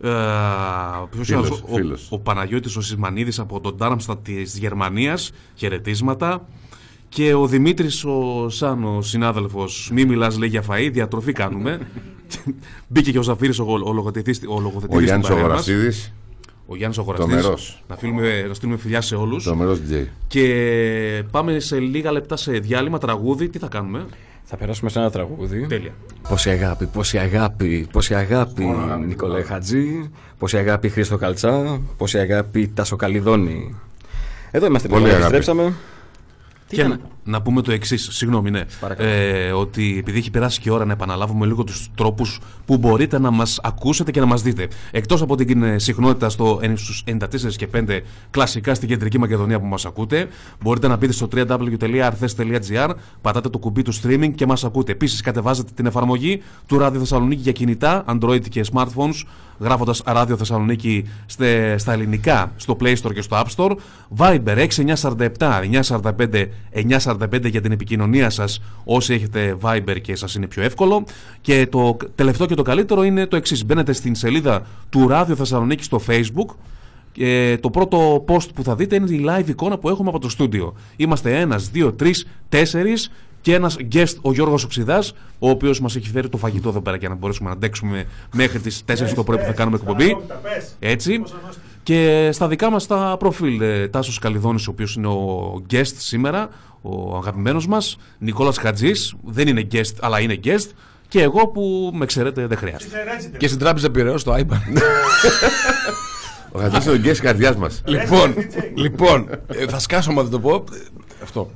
Φίλος, άλλος; ο, φίλος. ο Παναγιώτης ο Σισμανίδης από τον Τάραμστα της Γερμανίας, χαιρετίσματα. Και ο Δημήτρης ο Σαν, ο συνάδελφος, μη μιλάς λέει για φαΐ, διατροφή κάνουμε. Μπήκε και ο Ζαφύρης ο, ο, λογοθετής, ο, λογοθετής Ο στην Γιάννης ο παρέα μας. Γορασίδης, Ο Γιάννης ο Γοραστής. Τρομερός. Να, φίλουμε, να στείλουμε φιλιά σε όλους. τρομερός DJ. Και πάμε σε λίγα λεπτά σε διάλειμμα, τραγούδι. Τι θα κάνουμε; Θα περάσουμε σε ένα τραγούδι. Τέλεια. Πόση αγάπη, πόση αγάπη, πόση αγάπη Νικολέ Χατζή, πόση αγάπη Χρήστο Καλτσά, πόση αγάπη Τάσο Καλιδόνη. Εδώ είμαστε Πολύ λοιπόν, αγάπη. επιστρέψαμε. Τι Και ήταν; Να, να πούμε το εξής, συγγνώμη, ναι. Παρακαλώ. Ε, ότι επειδή έχει περάσει και η ώρα να επαναλάβουμε λίγο τους τρόπους που μπορείτε να μας ακούσετε και να μας δείτε. Εκτός από την ε, συχνότητα στο 1 στους 94 και 5 κλασικά στην κεντρική Μακεδονία που μας ακούτε, μπορείτε να μπείτε στο www.arthes.gr, πατάτε το κουμπί του streaming και μας ακούτε. Επίσης, κατεβάζετε την εφαρμογή του Ράδιο Θεσσαλονίκη για κινητά, Android και smartphones, γράφοντας Ράδιο Θεσσαλονίκη στε- στα ελληνικά, στο Play Store και στο App Store. Viber 6947 945 945 για την επικοινωνία σας, όσοι έχετε Viber και σας είναι πιο εύκολο. Και το τελευταίο και το καλύτερο είναι το εξής. Μπαίνετε στην σελίδα του Ράδιο Θεσσαλονίκη στο Facebook. Και το πρώτο post που θα δείτε είναι η live εικόνα που έχουμε από το στούντιο. Είμαστε ένας, δύο, τρεις, τέσσερις και ένας guest, ο Γιώργος Οξυδάς, ο οποίος μας έχει φέρει το φαγητό εδώ πέρα για να μπορέσουμε να αντέξουμε μέχρι τις 4 το πρωί που θα κάνουμε εκπομπή. Έτσι. Και στα δικά μας τα προφίλ, ε, Τάσος Καλιδόνης, ο οποίος είναι ο guest σήμερα, ο αγαπημένος μας, Νικόλας Χατζής, δεν είναι guest, αλλά είναι guest. Και εγώ που με ξέρετε δεν χρειάζεται. Και στην τράπεζα Πυραιό το iPad. Ο Χατζής είναι ο γκέστ καρδιάς μας. λοιπόν, λοιπόν ε, θα σκάσω μα δεν το πω. Ε, Αυτό.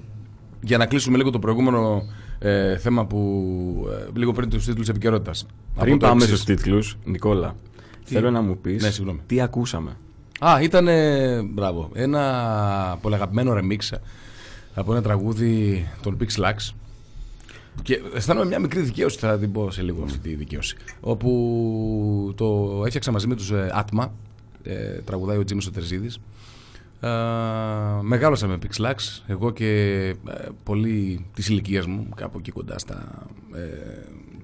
Για να κλείσουμε λίγο το προηγούμενο ε, θέμα που. ε, λίγο πριν τους τίτλους επικαιρότητας. Πριν πάμε στους τίτλους, Νικόλα, θέλω να μου πεις Ναι, συγγνώμη. τι ακούσαμε. Α, ήταν. Μπράβο. Ένα πολύ αγαπημένο remix από ένα τραγούδι των Pixlax. Και αισθάνομαι μια μικρή δικαίωση, θα την πω σε λίγο αυτή τη δικαίωση. Όπου το έφτιαξα μαζί με τους ε, Atma, ε, τραγουδάει ο Τζίμις ο Τερζίδης. Ε, μεγάλωσα με Pixlax, εγώ και ε, πολλοί της ηλικίας μου, κάπου εκεί κοντά στα ε,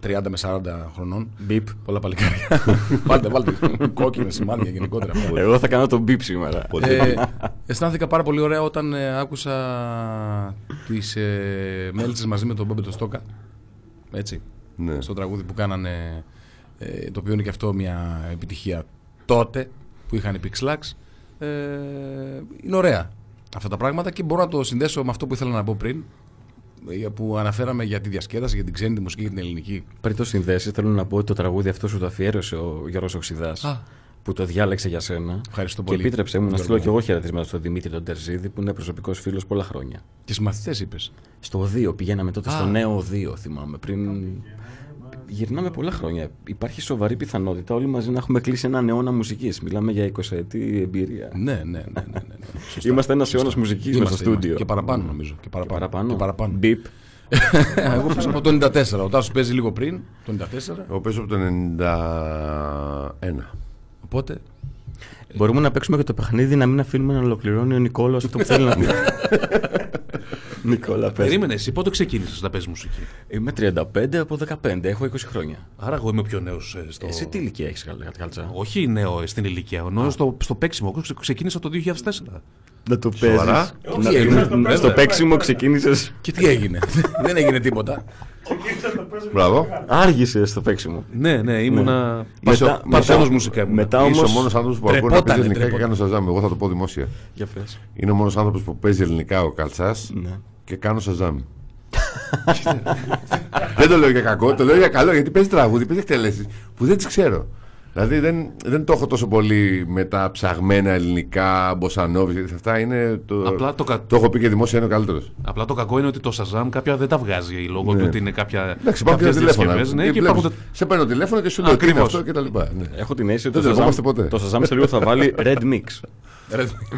30 με 40 χρονών. Μπιπ. Πολλά παλικάρια. βάλτε, βάλτε κόκκινα σημάδια γενικότερα. Εγώ θα κάνω τον μπιπ σήμερα. Ε, αισθάνθηκα πάρα πολύ ωραία όταν ε, άκουσα τις ε, μέλισσες μαζί με τον Μπόμπε το Στόκα. Έτσι. Ναι. Στο τραγούδι που κάνανε, ε, το οποίο είναι και αυτό μια επιτυχία τότε που είχαν οι Pixlax. Ε, είναι ωραία αυτά τα πράγματα και μπορώ να το συνδέσω με αυτό που ήθελα να πω πριν ε, που αναφέραμε για τη διασκέδαση, για την ξένη τη μουσική και την ελληνική. Πριν το συνδέσει, θέλω να πω ότι το τραγούδι αυτό σου το αφιέρωσε ο Γιώργος Οξυδάς Α. που το διάλεξε για σένα. Ευχαριστώ Και πολύ. επίτρεψε μου να Γιώργο στείλω μου. και εγώ χαιρετισμένα στον Δημήτρη τον Τερζίδη που είναι προσωπικός φίλος πολλά χρόνια. Και συμμαθητές είπες. Στο 2 πηγαίναμε τότε, στο Α. νέο 2 θυμάμαι. Πριν. Γυρνάμε πολλά χρόνια. Υπάρχει σοβαρή πιθανότητα όλοι μαζί να έχουμε κλείσει έναν αιώνα μουσικής. Μιλάμε για 20 ετή εμπειρία. Ναι, ναι, ναι. ναι, ναι, ναι. Σωστά. Είμαστε ένας Σωστά. αιώνα μουσική μέσα Είμαστε, στο στούντιο. είμαστε. Και παραπάνω νομίζω. Και παραπάνω. Παραπάνω. Και παραπάνω. Μπιπ. Εγώ παίζω από το 94. Ο Τάσος παίζει λίγο πριν, το 94. Εγώ παίζω από το 91. Οπότε. Μπορούμε να παίξουμε και το παιχνίδι να μην αφήνουμε να ολοκληρώνει ο Νικόλας αυτό που θέλει να πει. Νικόλα, πες. Περίμενε, εσύ πότε ξεκίνησες να παίζει μουσική; Είμαι 35 από 15, έχω 20 χρόνια. Άρα εγώ είμαι πιο νέος στο. Εσύ τι ηλικία έχεις, Καλτσά. Όχι νέο στην ηλικία. Ο νέος στο, στο παίξιμο. Εγώ ξε- ξεκίνησα το 2004. Να το Σοβαρά; παίζεις. Τι έγινε, Στο βέβαια. παίξιμο ξεκίνησες. Και τι έγινε; Δεν έγινε τίποτα. Μπράβο. Άργησε στο παίξιμο. Ναι, ναι, ήμουνα. Μετά- Μετά, μετά- μουσικά ήμουνα. Μετά Είσαι όμως. ο μόνος άνθρωπος που ακούει να τρεπότανε, παίζει ελληνικά και τρεπότανε. κάνω σαζάμ. Εγώ θα το πω δημόσια. Για πες. Είναι ο μόνος άνθρωπος που παίζει ελληνικά ο Καλτσάς Ναι. και κάνω σαζάμ. δεν το λέω για κακό, το λέω για καλό γιατί παίζει τραγούδι, παίζει εκτελέσει που δεν τις ξέρω. Δηλαδή δεν, δεν το έχω τόσο πολύ με τα ψαγμένα ελληνικά, μποσανόβι, γιατί αυτά είναι. Το, Απλά το κα- το έχω πει και δημόσια, είναι ο καλύτερος. Απλά το κακό είναι ότι το Shazam κάποια δεν τα βγάζει λόγω Ναι. του ότι είναι κάποια. Εντάξει, υπάρχουν και κάποιες τηλέφωνα. διασκευές, Ναι, Και και βλέπεις, υπάρχουν. Σε παίρνω τηλέφωνο και σου λέω τι είναι Ακριβώς. αυτό και τα λοιπά. Ναι. Έχω την αίσθηση ότι Δεν το τρεπόμαστε Shazam- ποτέ. το Shazam σε λίγο θα βάλει Red Mix.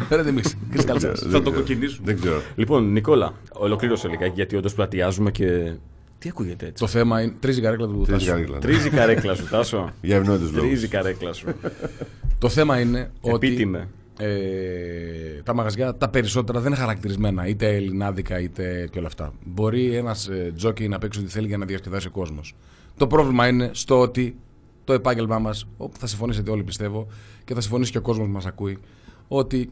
Ρε δεν μίξε. Chris Calzas. Θα Δεν το ξέρω. κοκκινήσουμε. Δεν ξέρω. Λοιπόν, Νικόλα, ολοκλήρωσε λιγάκι γιατί όντως πλατιάζουμε και. Τι ακούγεται έτσι; Το θέμα είναι. Τρίζει η καρέκλα του Τρεις Τάσου. καρύκλα, ναι. Τρίζει η καρέκλα σου, Τάσο. Για ευνόητους λόγους. Τρίζει η καρέκλα σου. Το θέμα είναι ότι. Επίτιμε. Ε, τα μαγαζιά τα περισσότερα δεν είναι χαρακτηρισμένα είτε ελληνάδικα είτε και όλα αυτά. Μπορεί ένας ε, τζόκι να παίξει ό,τι θέλει για να διασκεδάσει ο κόσμος. Το πρόβλημα είναι στο ότι το επάγγελμά μας, όπου θα συμφωνήσετε όλοι πιστεύω και θα συμφωνήσει και ο κόσμος που μας ακούει, ότι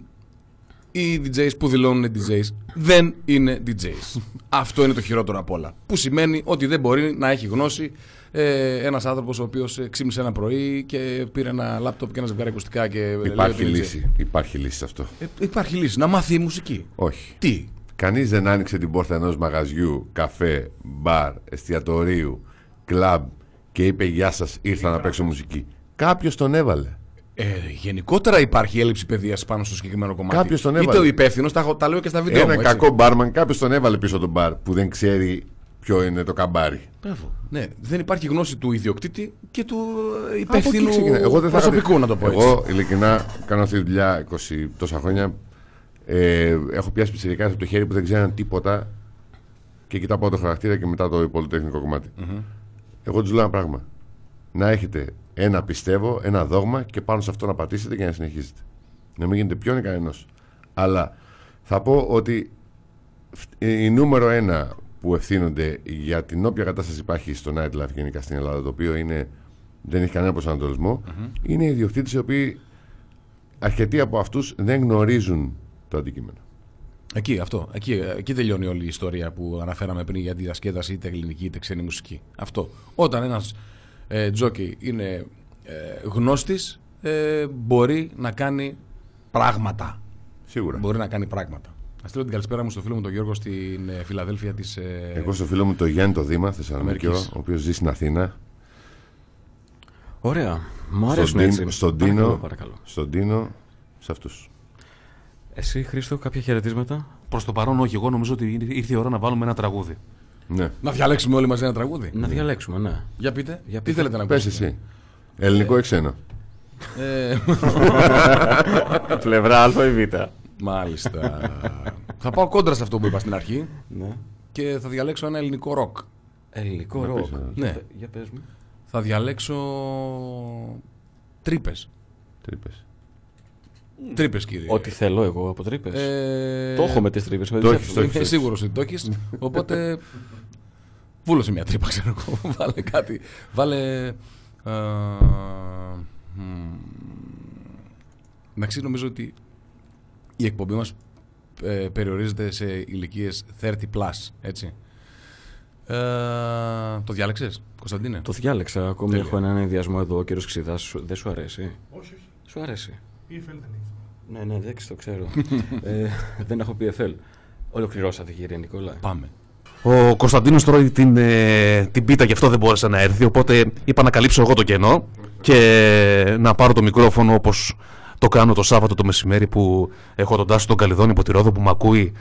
οι DJs που δηλώνουν DJs δεν είναι DJs. Αυτό είναι το χειρότερο απ' όλα. Που σημαίνει ότι δεν μπορεί να έχει γνώση ε, ένας άνθρωπος ο οποίος ξύπνησε ένα πρωί και πήρε ένα λάπτοπ και ένα ζευγάρι ακουστικά και λέει Υπάρχει ότι είναι DJ. λύση. Υπάρχει λύση σε αυτό. Ε, υπάρχει λύση. Να μάθει η μουσική. Όχι. Τι; Κανείς δεν άνοιξε την πόρτα ενός μαγαζιού, καφέ, μπαρ, εστιατορίου, κλαμπ και είπε «Γεια σας, ήρθα να παίξω μουσική». Κάποιος τον έβαλε. Ε, γενικότερα υπάρχει έλλειψη παιδείας πάνω στο συγκεκριμένο κομμάτι. Κάποιος τον Είτε έβαλε. ο υπεύθυνος, τα, έχω- τα λέω και στα βίντεο. Ένα μου, έτσι. κακό μπάρμαν, κάποιος τον έβαλε πίσω τον μπαρ που δεν ξέρει ποιο είναι το καμπάρι. Μπράβο. Ναι, δεν υπάρχει γνώση του ιδιοκτήτη και του ε, Από εκεί υπεύθυνου ξεκινάει. Εγώ δεν θα προσωπικού, να το πω έτσι. Εγώ ειλικρινά κάνω αυτή τη δουλειά 20 τόσα χρόνια. Ε, έχω πιάσει πιτσιρικά από το χέρι που δεν ξέραν τίποτα και κοιτάω πρώτο χαρακτήρα και μετά το πολυτεχνικό κομμάτι. Εγώ τους λέω ένα πράγμα. Να έχετε ένα πιστεύω, ένα δόγμα και πάνω σε αυτό να πατήσετε και να συνεχίσετε. Να μην γίνετε πιο κανένας. Αλλά θα πω ότι φ- η νούμερο ένα που ευθύνονται για την όποια κατάσταση υπάρχει στο nightlife γενικά στην Ελλάδα, το οποίο είναι, δεν έχει κανένα προσανατολισμό, είναι οι ιδιοκτήτες οι οποίοι αρκετοί από αυτούς δεν γνωρίζουν το αντικείμενο. Εκεί, αυτό. Εκεί, εκεί τελειώνει όλη η ιστορία που αναφέραμε πριν για τη διασκέδαση είτε ελληνική είτε ξένη μουσική. Αυτό. Όταν ένας ε, τζόκι είναι ε, γνώστης, ε, μπορεί να κάνει πράγματα. Σίγουρα. Μπορεί να κάνει πράγματα. Να στείλω την καλησπέρα μου στο φίλο μου τον Γιώργο στην ε, Φιλαδέλφια της. Ε, Εγώ στο φίλο μου το Γιάννη το Δήμα, Θεσσαλονίκη, ο Αμερικής. οποίος ζει στην Αθήνα. Ωραία. Μου Στον, αρέσουν Τίνο- έτσι. στον Παρακαλώ, Τίνο, παρακαλώ. στον Τίνο, σε αυτούς. Εσύ, Χρήστο, κάποια χαιρετίσματα; Προς το παρόν, όχι. Εγώ νομίζω ότι ήρθε η ώρα να βάλουμε ένα τραγούδι. Ναι. Να διαλέξουμε όλοι μαζί ένα τραγούδι. Να διαλέξουμε, ναι. Για πείτε. Για Τι πείτε. θέλετε να Πες ακούσετε. εσύ. Ελληνικό ή ξένο. Ε, Πλευρά Α ή Β. μάλιστα. θα πάω κόντρα σε αυτό που είπα στην αρχή Ναι. και θα διαλέξω ένα ελληνικό ροκ. Ελληνικό ροκ. πες, ναι. Για, πε- για πες μου. Θα διαλέξω Τρύπες. Τρύπες. Τρύπες, κύριε. Ό,τι θέλω εγώ από Τρύπες. Ε, Το έχω με τις Τρύπες. το έχεις, το έχεις. Είμαι σίγουρος ότι το έχεις. Οπότε. Βούλωσε μια τρύπα, ξέρω εγώ. Βάλε κάτι. Βάλε. ε, μ, Εντάξει, νομίζω ότι η εκπομπή μας ε, περιορίζεται σε ηλικίες 30 plus, έτσι. Ε, το διάλεξες, Κωνσταντίνε; Το διάλεξα. Ακόμη Τέλεια. έχω έναν ενδιασμό εδώ. Ο κύριος Ξηδάς. Δεν σου αρέσει; Όχι, όχι. Σου αρέσει. EFL δεν έχεις. Ναι, ναι, δεν το ξέρω. ε, δεν έχω PFL. Ολοκληρώσατε, κύριε Νικόλα. Πάμε. Ο Κωνσταντίνος τρώει την, ε, την πίτα γι' αυτό δεν μπόρεσε να έρθει. Οπότε είπα να καλύψω εγώ το κενό και να πάρω το μικρόφωνο όπως το κάνω το Σάββατο το μεσημέρι που έχω τον Τάσο τον Καλιδόνη από τη Ρόδο που με ακούει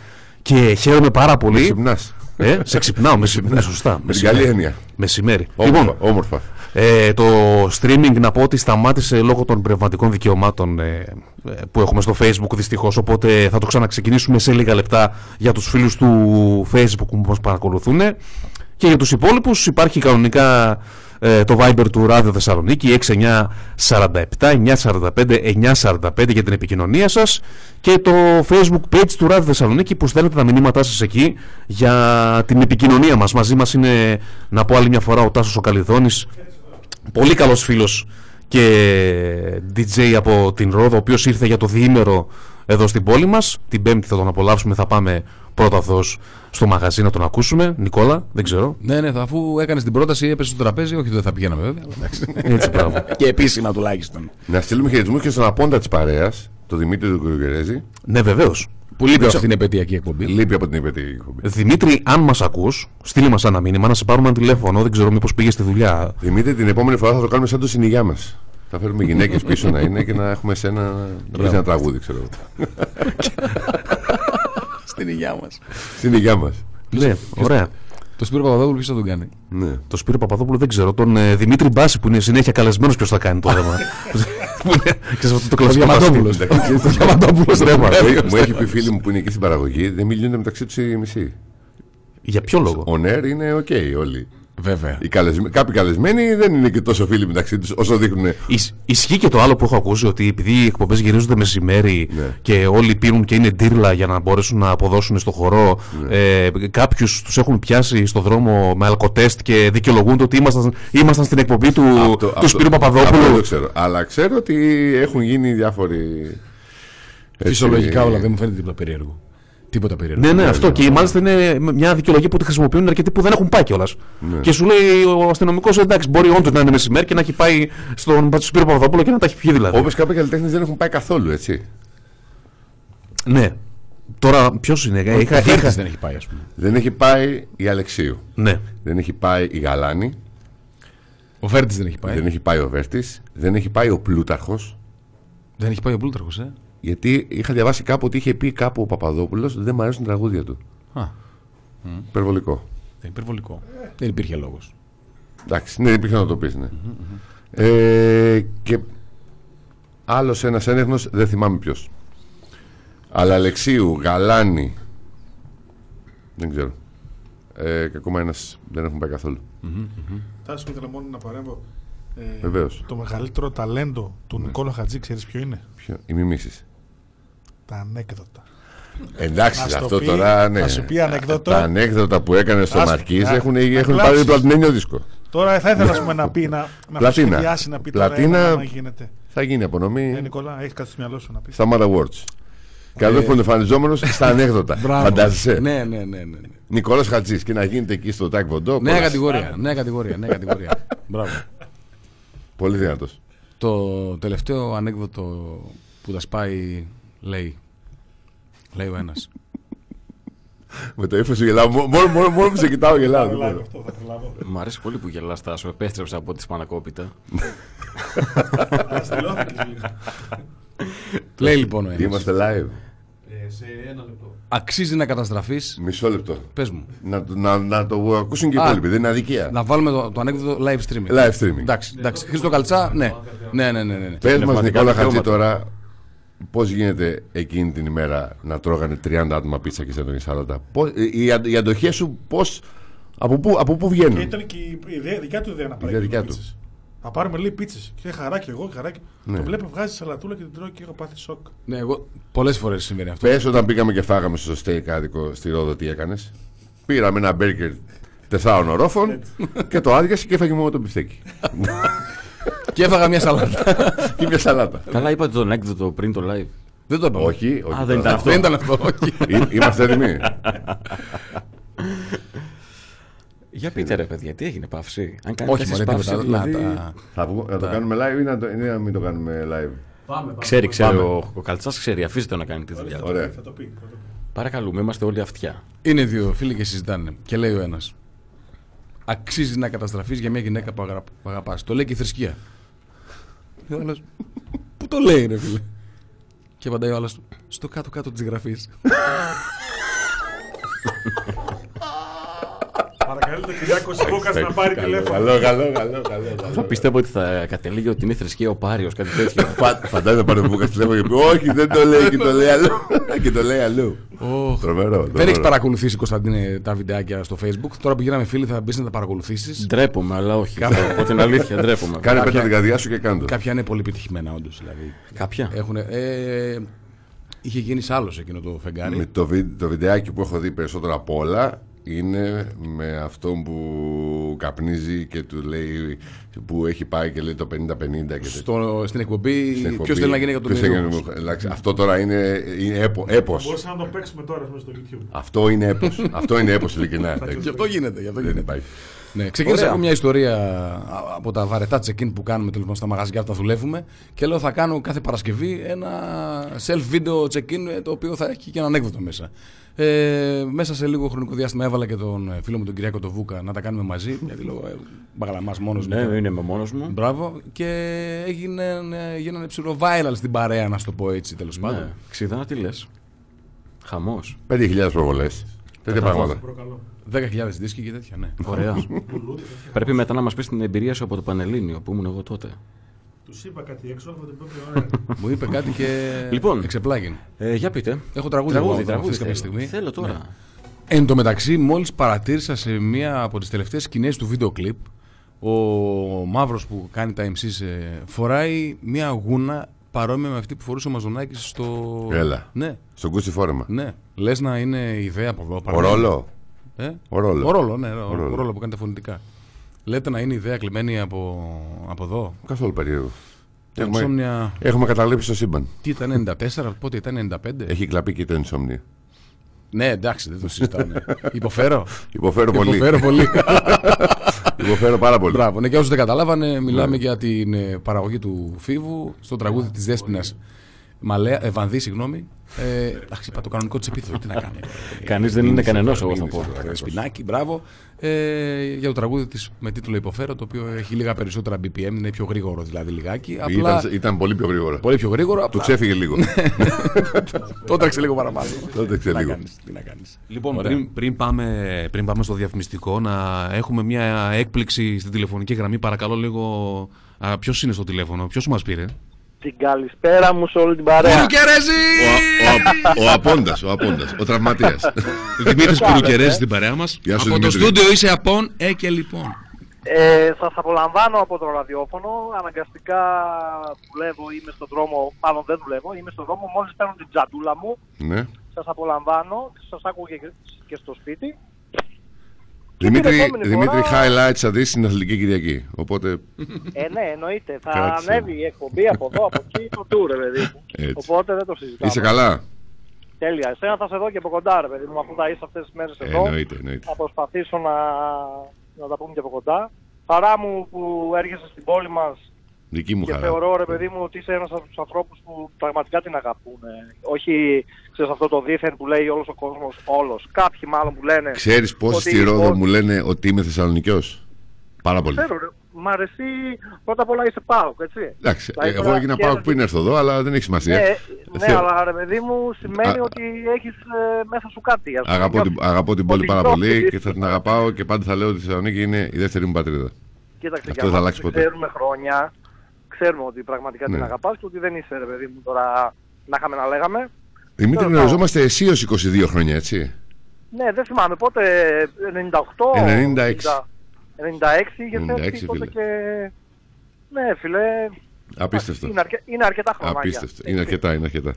και χαίρομαι πάρα πολύ. Ξυπνάς. Ε, σε ξυπνάω, μεσημέρι. Ναι, σωστά. Με την καλή έννοια. Μεσημέρι. Όμορφα. Λοιπόν, όμορφα. Ε, το streaming να πω ότι σταμάτησε λόγω των πνευματικών δικαιωμάτων ε, ε, που έχουμε στο facebook δυστυχώς. Οπότε θα το ξαναξεκινήσουμε σε λίγα λεπτά για τους φίλους του facebook που μας παρακολουθούν. Και για τους υπόλοιπους υπάρχει κανονικά ε, το Viber του Ράδιο Θεσσαλονίκη 6947 945 945 για την επικοινωνία σας. Και το Facebook page του Ράδιο Θεσσαλονίκη που στέλνετε τα μηνύματά σας εκεί για την επικοινωνία μας. Μαζί μας είναι, να πω άλλη μια φορά, ο Τάσος ο Καλιδόνης, πολύ καλός φίλος και DJ από την Ρόδο, ο οποίος ήρθε για το διήμερο εδώ στην πόλη μας. Την Πέμπτη θα τον απολαύσουμε, θα πάμε πρώτα δός στο μαγαζί να τον ακούσουμε. Νικόλα, δεν ξέρω. Ναι, ναι, θα, αφού έκανες την πρόταση, έπεσε στο τραπέζι. Όχι, δεν θα πηγαίναμε βέβαια. αλλά εντάξει. Έτσι, μπράβο. και επίσημα τουλάχιστον. Να στείλουμε χαιρετισμούς και στον απόντα της παρέας, τον Δημήτρη του Κουρουγκερέζη. ναι, βεβαίως. Που λείπει αυτή την επαιτειακή εκπομπή. Λείπει από την υπετή εκπομπή. Δημήτρη, αν μας ακούς, στείλει μας ένα μήνυμα να σε πάρουμε ένα τηλέφωνο. Δεν ξέρω μήπως πήγες στη δουλειά. Δημήτρη, την επόμενη φορά θα το κάνουμε σαν το συνηγιά μας. Θα φέρουμε γυναίκες πίσω να είναι και να έχουμε σένα να πεις ένα τραγούδι, ξέρω εγώ. Στην υγειά μας. Στην υγειά μας. Ναι, ωραία. Το Σπύρο Παπαδόπουλο ποιος θα τον κάνει; Ναι. Το Σπύρο Παπαδόπουλο δεν ξέρω. Τον ε, Δημήτρη Μπάση που είναι συνέχεια καλεσμένος, ποιος θα κάνει το θέμα. Που είναι, ξέρεις, αυτό το κλασικό. Διαμαντόπουλος. μαστί. Το Διαμαντόπουλος θέμα. Μου έχει πει φίλοι μου που είναι εκεί στην παραγωγή, δεν μιλούν μεταξύ τους οι μισοί. Για ποιο λόγο; On air είναι οκ όλοι. Βέβαια. Οι καλεσμέ- Κάποιοι καλεσμένοι δεν είναι και τόσο φίλοι μεταξύ τους όσο δείχνουν. Ισ- ισχύει και το άλλο που έχω ακούσει ότι επειδή οι εκπομπές γυρίζονται μεσημέρι Ναι. και όλοι πίνουν και είναι ντίρλα για να μπορέσουν να αποδώσουν στο χορό, Ναι. ε, κάποιους τους έχουν πιάσει στο δρόμο με αλκοτέστ και δικαιολογούνται ότι ήμασταν, ήμασταν στην εκπομπή του, Αυτό- του αυτό- Σπύρου Αυτό δεν Παπαδόπουλου. το ξέρω. Αλλά ξέρω ότι έχουν γίνει διάφοροι. έτσι, Φυσιολογικά όλα δεν μου φαίνεται τίποτα περίεργο. Τίποτα περίεργο. Ναι, ναι, αυτό. Και μάλιστα είναι μια δικαιολογία που τη χρησιμοποιούν αρκετοί που δεν έχουν πάει κιόλας. Ναι. Και σου λέει ο αστυνομικός, εντάξει, μπορεί όντως να είναι μεσημέρι και να έχει πάει στον Σπύρο Παπαδόπουλο και να τα έχει πιει δηλαδή. Όπως κάποιοι καλλιτέχνες δεν έχουν πάει καθόλου, έτσι. Ναι. Τώρα, ποιος είναι, Ο είχα, Βέρτης είχα, δεν έχει πάει, ας πούμε. Δεν έχει πάει η Αλεξίου. Ναι. Δεν έχει πάει η Γαλάνη. Ο Βέρτης δεν έχει πάει. Δεν έχει πάει ο Βέρτης. Δεν έχει πάει ο Πλούταρχος. Δεν έχει πάει ο Πλούταρχος, ε. Γιατί είχα διαβάσει κάπου ότι είχε πει κάπου ο Παπαδόπουλος ότι δεν μου αρέσουν τα τραγούδια του. Α, Υπερβολικό. δεν είναι υπερβολικό. Δεν υπήρχε λόγος. Εντάξει, ναι, υπήρχε να το πεις, ναι. Ε, και άλλος ένας ένεγνο, δεν θυμάμαι ποιος. Αλλά Αλεξίου, Γαλάνη. Δεν ξέρω. Ε, και ακόμα ένας δεν έχουν πάει καθόλου. Τάσο, ήθελα μόνο να παρέμβω. Ε, Βεβαίως. Το μεγαλύτερο ταλέντο του Νικόλα Χατζή, ξέρεις ποιο είναι; Ποιο, οι μιμήσεις. Τα ανέκδοτα. Εντάξει, Να σου το αυτό πει- τώρα. Ναι. να σου πει ανεκδότο. Τα ανέκδοτα που έκανε στο Ας- Μαρκίζ να- έχουν, να έχουν κλάψεις. πάρει πλατινένιο δίσκο. Τώρα θα ήθελα ας πούμε, να πει να, να Πλατίνα. σχεδιάσει να πει τώρα Πλατίνα. ένα, να γίνεται. Θα γίνει απονομή Ε, Νικόλα, έχεις κάτι στο μυαλό σου να πεις. στα Mad Awards. Και εδώ που είναι εμφανιζόμενος στα ανέκδοτα. Μπράβο. Φαντάζεσαι; Ναι, ναι, ναι. ναι. ναι. Νικόλας Χατζής και να γίνεται εκεί στο Τάκ Βοντό. Νέα κόλας. κατηγορία. Νέα κατηγορία. Νέα κατηγορία. Μπράβο. Πολύ δυνατός. Το τελευταίο ανέκδοτο που τα σπάει λέει. Λέει ο ένας. Με το ύφος σου γελάω. Μο- Μόνο, μόνο, μόνο που σε κοιτάω γελάω. δεν μπορώ. αυτό, θα προλάβω. Μ' αρέσει πολύ που γελάς Τάσο. Επέστρεψα από τη Σπανακόπιτα. Στυλώθηκες λίγο. λέει λοιπόν ο ένας. Είμαστε live. Ε, Σε ένα λεπτό. Αξίζει να καταστραφείς. Μισό λεπτό. Πες μου. Να, το- να, να το ακούσουν και οι Α. υπόλοιποι. Δεν είναι αδικία. Να βάλουμε το, το ανέκδοτο live streaming. Live streaming. Εντάξει, εντάξει. Χρήστο Καλτσά, ναι. Ναι, ναι, ναι. ναι, ναι. Πες μας, πνευματικά Νικόλα Χατζή, δικαιώματα. τώρα πώς γίνεται εκείνη την ημέρα να τρώγανε 30 άτομα πίτσα και εσύ σαλάτα. Πώς, οι, αν- οι αντοχές σου πώς. Από πού, από πού Και βγαίνουν. ήταν και η ιδέα, δικιά του ιδέα να πάρει. ιδέα και δικιά λίγο του. πίτσες. Θα πάρουμε λίγο πίτσες. Και χαράκι, εγώ και χαράκι. Ναι. Το βλέπω, βγάζει σαλατούλα και την τρώω και έχω πάθει σοκ. ναι εγώ πολλές φορές συμβαίνει αυτό. Πες όταν πήγαμε και φάγαμε στο στεϊκάδικο στη Ρόδο, τι έκανες; Πήραμε ένα μπέργκερ τεσσάρων ορόφων και το άδειασε και έφαγε μόνο το μπιφτέκι. Και έφαγα μια σαλάτα. και μια σαλάτα. Καλά είπατε τον έκδοτο πριν το live. δεν το είπαμε. όχι, όχι. Α, δεν τώρα. ήταν Δεν ήταν αυτό. όχι. Εί- Είμαστε έτοιμοι. Για πείτε ρε παιδιά, τι έγινε παύση; Αν κάνει Όχι, τέσσερις μωρέ, παύσεις, τίποτα. Να δηλαδή, τα- Θα βγω- να το κάνουμε live ή να, το, ή να μην το κάνουμε live; Ξέρει, ξέρει. Πάμε. Ο, ο Καλτσάς ξέρει, αφήστε τον να κάνει τη δουλειά του. Ωραία. Θα το πει. θα το πει. Παρακαλούμε, είμαστε όλοι αυτιά. Είναι δύο φίλοι και συζητάνε. Και λέει ο ένας. Αξίζει να καταστραφείς για μια γυναίκα που, αγα... που αγαπάς. Το λέει και η θρησκεία. Και ο άλλος, Πού το λέει, ρε φίλε; Και απαντάει ο άλλος. Στο κάτω-κάτω της γραφής. Παρακαλώ τον Κυριάκος Σιμούκα να πάρει τηλέφωνο. Καλό, καλό, καλό, καλό. Θα πιστεύω ότι θα κατελήγει ότι είναι θρησκεία ο Πάριος, κάτι τέτοιο. Φα- Φαντάζομαι πάρει μου κάτι τηλέφωνο και πει Όχι, δεν το λέει και το λέει αλλού. Και το λέει αλλού. Τρομερό. Δεν τρομερό. έχεις παρακολουθήσει, Κωνσταντίνε, τα βιντεάκια στο Facebook. Τώρα που γίναμε φίλοι, θα μπεις να τα παρακολουθήσεις. Ντρέπομαι, αλλά όχι. Θα πω την αλήθεια, ντρέπομαι. Κάνε Κάποια- πέντε την καρδιά σου και κάντο. Κάποια είναι πολύ επιτυχημένα, όντως. Δηλαδή. Κάποια; Έχουνε, ε, είχε γίνει άλλος εκείνο το φεγγάρι. Με το, βι- το βιντεάκι που έχω δει περισσότερο από όλα είναι με αυτόν που καπνίζει και του λέει που έχει πάει και λέει το 50-50 και τέτοια. Στο, στην εκπομπή, Στην εκπομπή. ποιος θέλει να γίνει για τον Ποιος θέλει να Ιερό. γίνει- εντάξει, Αυτό τώρα είναι, είναι έπο, έπος. Μπορούσε να το παίξουμε τώρα μέσα στο YouTube. Αυτό είναι έπος. αυτό είναι έπος ειλικρινά. Γι' αυτό γίνεται. Γι αυτό Δεν γίνεται. υπάρχει. Ναι, ξεκίνησα Ωραία. από μια ιστορία α- από τα βαρετά check-in που κάνουμε τέλος πάντων, στα μαγαζιά που τα δουλεύουμε και λέω θα κάνω κάθε Παρασκευή ένα self-video check-in ε, το οποίο θα έχει και ένα ανέκδοτο μέσα. Ε, μέσα σε λίγο χρονικό διάστημα έβαλα και τον ε, φίλο μου τον Κυριάκο τον Βούκα να τα κάνουμε μαζί γιατί λέω ε, μπαγαλαμάς μόνος μου. Ναι, είναι με μόνος μου. Μπράβο και έγινε, ε, γίνανε ψηλό viral στην παρέα να σου το πω έτσι τέλος Ναι. πάντων. Ξιδά, τι λες. Χαμός. 5.000 προβολές. Τέτοια πράγματα. Προκαλώ. 10.000 δίσκοι και τέτοια, ναι. Ωραία. Πρέπει μετά να μας πεις την εμπειρία σου από το Πανελλήνιο που ήμουν εγώ τότε. Τους είπα κάτι έξω, θα την πω πιο ωραία. Μου είπε κάτι και Λοιπόν. εξεπλάγει. Ε, για πείτε. Έχω τραγούδι, Τραγούδι, εγώ, τραγούδι. αυτή τη Θέλω, στιγμή; θέλω τώρα. Ναι. Εν τω μεταξύ, μόλις παρατήρησα σε μία από τις τελευταίες σκηνές του βίντεο κλιπ, ο μαύρος που κάνει τα MCs ε, φοράει μία γούνα παρόμοια με αυτή που φορούσε ο Μαζονάκης στο. Έλα. Ναι, Στον κούτσι φόρεμα. ναι. Λες να είναι ιδέα από εδώ. Ο παραμένα. ρόλο. Ε; Ο ρόλο. Ο ρόλο, ναι, ο, Ο ρόλο. ο ρόλο που κάνει τα φωνητικά. Λέτε να είναι ιδέα κλεμμένη από, από εδώ; Καθόλου περίεργο. Το Έχουμε, Insomnia, έχουμε καταλήψει το σύμπαν. τι ήταν 94, πότε ήταν 95. Έχει κλαπεί και το insomnia. Ναι, εντάξει, δεν το συζητάω. ναι. Υποφέρω. Υποφέρω πολύ. Υποφέρω πολύ. Υποφέρω πάρα πολύ. Μπράβο. Ναι, και όσοι δεν καταλάβανε, μιλάμε Ναι. για την ε, παραγωγή του Φίβου στο τραγούδι της Δέσποινα. Μαλέα, ε, Βανδύ, συγγνώμη. Ε, εντάξει, είπα το κανονικό της επίθετο. Τι να κάνει. Κανείς δεν είναι κανένα, εγώ θα πω. Ε, Σπινάκι, μπράβο. Ε, για το τραγούδι της με τίτλο Υποφέρω, το οποίο έχει λίγα περισσότερα BPM, είναι πιο γρήγορο δηλαδή λιγάκι. Απλά Ήταν, ήταν πολύ πιο γρήγορα. πολύ πιο γρήγορο. Του Απλά ξέφυγε λίγο. το έτρεξε λίγο παραπάνω. Το έτρεξε Τι να λίγο. κάνεις, Τι να κάνεις. Λοιπόν, Ωραία. πριν, πριν, πάμε, πριν πάμε στο διαφημιστικό, να έχουμε μια έκπληξη στην τηλεφωνική γραμμή. Παρακαλώ λίγο. Ποιος είναι στο τηλέφωνο, ποιος μας πήρε; Την καλησπέρα μου σε όλη την παρέα. Κουρουκερέζη! Ο, ο, ο Απόντας, ο Απόντας, ο τραυματίας. Δημήτρης κάνετε; Κουρουκερέζη στην παρέα μας. Γεια σου, Από το Δημήτρη. στούντιο είσαι απόν, ε και λοιπόν. Ε, σας απολαμβάνω από το ραδιόφωνο. Αναγκαστικά δουλεύω, είμαι στον δρόμο. Μάλλον δεν δουλεύω, είμαι στον δρόμο. Μόλις παίρνω την τζαντούλα μου, ναι. σας απολαμβάνω. Σας άκουγα και, και στο σπίτι. Δημήτρη, την επόμενη Δημήτρη φορά- highlights θα δεις στην Αθλητική Κυριακή. Οπότε, Ε, ναι, εννοείται. Θα Κάτσε. ανέβει η εκπομπή από εδώ, από εκεί, το tour, ρε παιδί μου. Έτσι. Οπότε δεν το συζητάμε. είσαι καλά; Τέλεια. Εσένα θα σε δω και από κοντά, ρε παιδί μου, αφού θα είσαι αυτές τις μέρες Ε, εδώ. εννοείται, εννοείται. Θα προσπαθήσω να, να τα πούμε και από κοντά. Χαρά μου που έρχεσαι στην πόλη μας Δική μου και χαρά. θεωρώ ρε παιδί μου ότι είσαι ένας από τους ανθρώπους που πραγματικά την αγαπούν. Όχι, ξέρεις αυτό το δίθεν που λέει όλος ο κόσμος, όλος. Κάποιοι μάλλον που λένε... Ξέρεις πόσοι ότι στη Ρόδο λοιπόν- μου λένε ότι είμαι Θεσσαλονικιός; Πάρα πολύ. Ξέρω, ρε. Μ' αρέσει πρώτα απ' όλα είσαι πάω, έτσι. Εντάξει, Δηλαδή, εγώ τώρα έγινα χαίρεσαι- πάω πριν έρθω εδώ, αλλά δεν έχει σημασία. Ναι, ναι, Θε- αλλά ρε παιδί μου σημαίνει Α- ότι έχεις ε, μέσα σου κάτι. ας πούμε. Αγαπώ, την, Νιώθεις- αγαπώ την πόλη ότι πάρα νιώθεις πολύ ότι- και θα την αγαπάω και πάντα θα λέω ότι η Θεσσαλονίκη είναι η δεύτερη μου πατρίδα. Κοίταξε, Αυτό για δεν θα μας αλλάξει που ποτέ. ξέρουμε χρόνια, ξέρουμε ότι πραγματικά την Ναι. αγαπάς και ότι δεν είσαι ρε παιδί μου τώρα να είχαμε να λέγαμε. Δημήτρη, Τέλος γνωριζόμαστε εσύ ως 22 χρόνια, έτσι. Ναι, δεν θυμάμαι πότε, 98, 96. 96 είχε 96, έρθει τότε φίλε. και... Ναι, φίλε, Απίστευτο. είναι, αρκε... είναι αρκετά χρόνια. Απίστευτο. Είναι αρκετά, είναι αρκετά.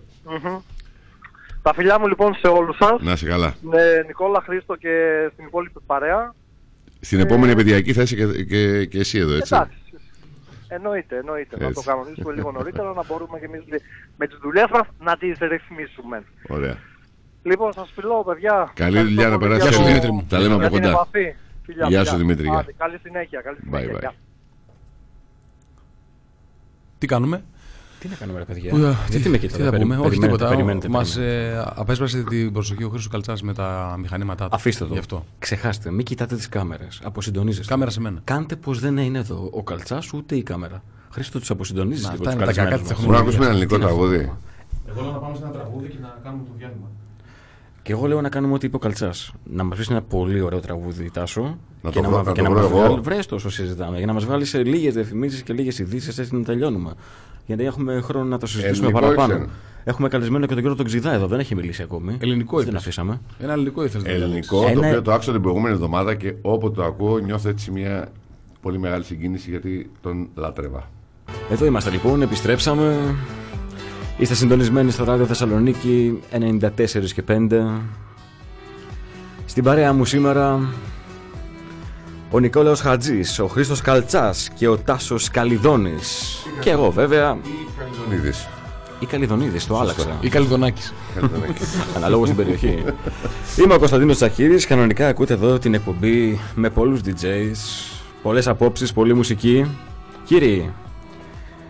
Τα φιλιά μου λοιπόν σε όλους σας. Να είσαι καλά. Με Νικόλα Χρήστο και στην υπόλοιπη παρέα. Στην επόμενη επαιδειακή θα είσαι και, και, και εσύ εδώ, έτσι. Εντάξει. Εννοείται, εννοείται. Να Έτσι. το κανονίσουμε λίγο νωρίτερα να μπορούμε και εμείς με τις δουλειές μας να τις ρυθμίσουμε. Ωραία. Λοιπόν, σας φιλώ, παιδιά. Καλή Ευχαριστώ δουλειά να πολύ περάσεις. για Γεια σου, το- Δημήτρη μου. Τα λέμε για από την κοντά. επαφή. Φιλιά, Γεια φιλιά. σου, Δημήτρη, γεια. Άντε, Καλή συνέχεια. Καλή Bye, συνέχεια. bye. Γεια. Τι κάνουμε; Τι να κάνουμε, ρε παιδιά; Πού, ε, Γιατί τι, με τι κοιτάτε, θα περι- πούμε, όχι περιμένετε, τίποτα. περιμένετε, Μας περιμένετε. ε, απέσπασε την προσοχή ο Χρήστος Καλτσάς με τα μηχανήματά του. Αφήστε το. Γι' αυτό. Ξεχάστε, μην κοιτάτε τις κάμερες. Αποσυντονίζεστε. Κάμερα σε μένα. Κάντε πως δεν είναι εδώ ο καλτσάς ούτε η κάμερα. Χρήστο τους αποσυντονίζεις Να, λίγο αυτά τους είναι τα κακά καλεσμένους της μας. Μπορούμε να ακούσουμε ένα ελληνικό Τι είναι αυτό το τραγούδι; πράγμα. Εγώ λέω να πάμε σε ένα τραγούδι και να κάνουμε το διάλειμμα. Και εγώ λέω να κάνουμε ό,τι είπε ο Καλτσάς. Να μας βρει ένα πολύ ωραίο τραγούδι, Τάσο. Να και το βρω- μα- να και το να βρω μας εγώ. βγάλει. Βρες το όσο συζητάμε. Για να μας βάλει σε λίγες διαφημίσεις και λίγες ειδήσεις, έτσι να τελειώνουμε. Γιατί έχουμε χρόνο να το συζητήσουμε Ελληνικό ή παραπάνω. ξένο; Έχουμε καλεσμένο και τον κύριο τον Ξηδά εδώ, δεν έχει μιλήσει ακόμη. Ελληνικό Δεν ήθελες. αφήσαμε. Ένα ελληνικό ήθελε. Ελληνικό, Ένα- το οποίο το άκουσα την προηγούμενη εβδομάδα και όποτε το ακούω νιώθω έτσι μια πολύ μεγάλη συγκίνηση γιατί τον λάτρευα. Εδώ είμαστε λοιπόν, επιστρέψαμε. Είστε συντονισμένοι στο ράδιο Θεσσαλονίκη 94 και 5. Στην παρέα μου σήμερα ο Νικόλαος Χατζής, ο Χρήστος Καλτσάς και ο Τάσος Καλιδόνης. Και εγώ βέβαια, Καλιδονίδης. η Καλιδονίδης, το άλλαξα. Ή Καλιδονάκης. Αναλόγως στην περιοχή. Είμαι ο Κωνσταντίνος Τσαχύρης, κανονικά ακούτε εδώ την εκπομπή με πολλούς DJs, πολλές απόψεις, πολλή μουσική. Κύριοι,